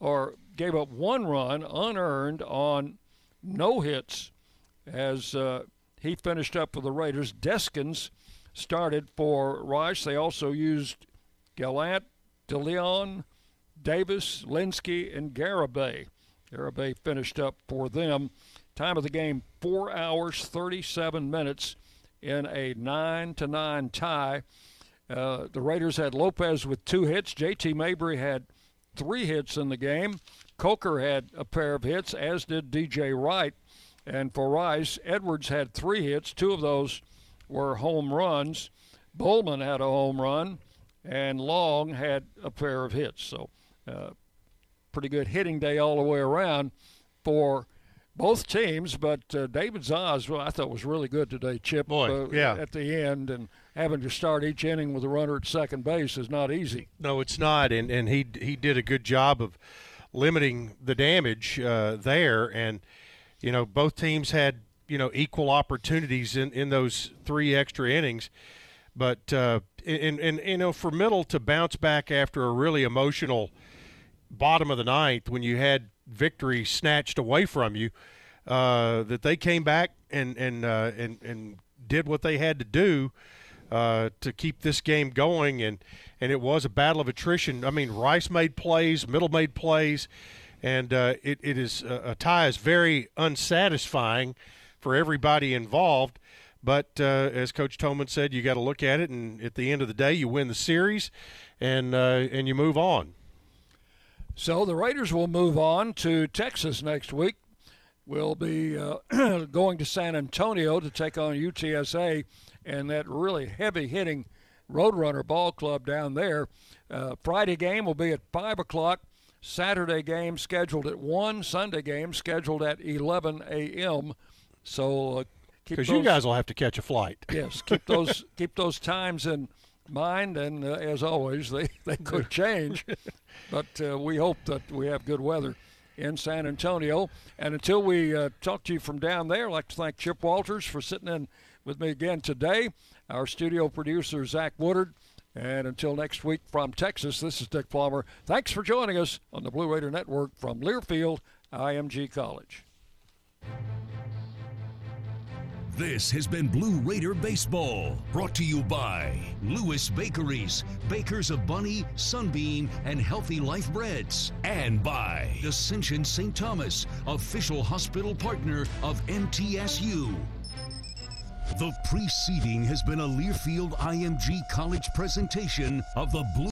[SPEAKER 2] or gave up one run unearned on no hits as uh, he finished up for the Raiders. Deskins started for Rice. They also used Gallant, DeLeon, Davis, Linsky, and Garibay. Garibay finished up for them. Time of the game, four hours, 37 minutes in a 9 to 9 tie. Uh, the Raiders had Lopez with two hits. J.T. Mabry had three hits in the game. Coker had a pair of hits, as did D.J. Wright. And for Rice, Edwards had three hits. Two of those were home runs. Bowman had a home run, and Long had a pair of hits. So, uh, pretty good hitting day all the way around for both teams. But uh, David Zaz, well, I thought was really good today. Chip,
[SPEAKER 1] Boy,
[SPEAKER 2] uh,
[SPEAKER 1] yeah.
[SPEAKER 2] at the end, and having to start each inning with a runner at second base is not easy.
[SPEAKER 1] No, it's not, and and he he did a good job of limiting the damage uh, there, and you know both teams had you know equal opportunities in in those three extra innings, but uh, and and you know for Middle to bounce back after a really emotional bottom of the ninth when you had victory snatched away from you, uh, that they came back and and uh, and and did what they had to do uh, to keep this game going, and and it was a battle of attrition. I mean, Rice made plays, Middle made plays, and uh, it it is a tie is very unsatisfying for everybody involved. But uh, as Coach Toman said, you got to look at it, and at the end of the day, you win the series, and uh, and you move on.
[SPEAKER 2] So the Raiders will move on to Texas next week. We'll be uh, going to San Antonio to take on UTSA and that really heavy hitting Roadrunner Ball Club down there. Uh, Friday game will be at 5 o'clock. Saturday game scheduled at 1. Sunday game scheduled at 11 a.m. So uh,
[SPEAKER 1] because you guys will have to catch a flight.
[SPEAKER 2] Yes, keep those keep those times in mind, and uh, as always, they, they could change. but uh, we hope that we have good weather in San Antonio. And until we uh, talk to you from down there, I'd like to thank Chip Walters for sitting in with me again today, our studio producer, Zach Woodard. And until next week from Texas, this is Dick Palmer. Thanks for joining us on the Blue Raider Network from Learfield, IMG College.
[SPEAKER 6] This has been Blue Raider Baseball, brought to you by Lewis Bakeries, bakers of Bunny, Sunbeam, and Healthy Life Breads, and by Ascension St. Thomas, official hospital partner of MTSU. The preceding has been a Learfield IMG College presentation of the Blue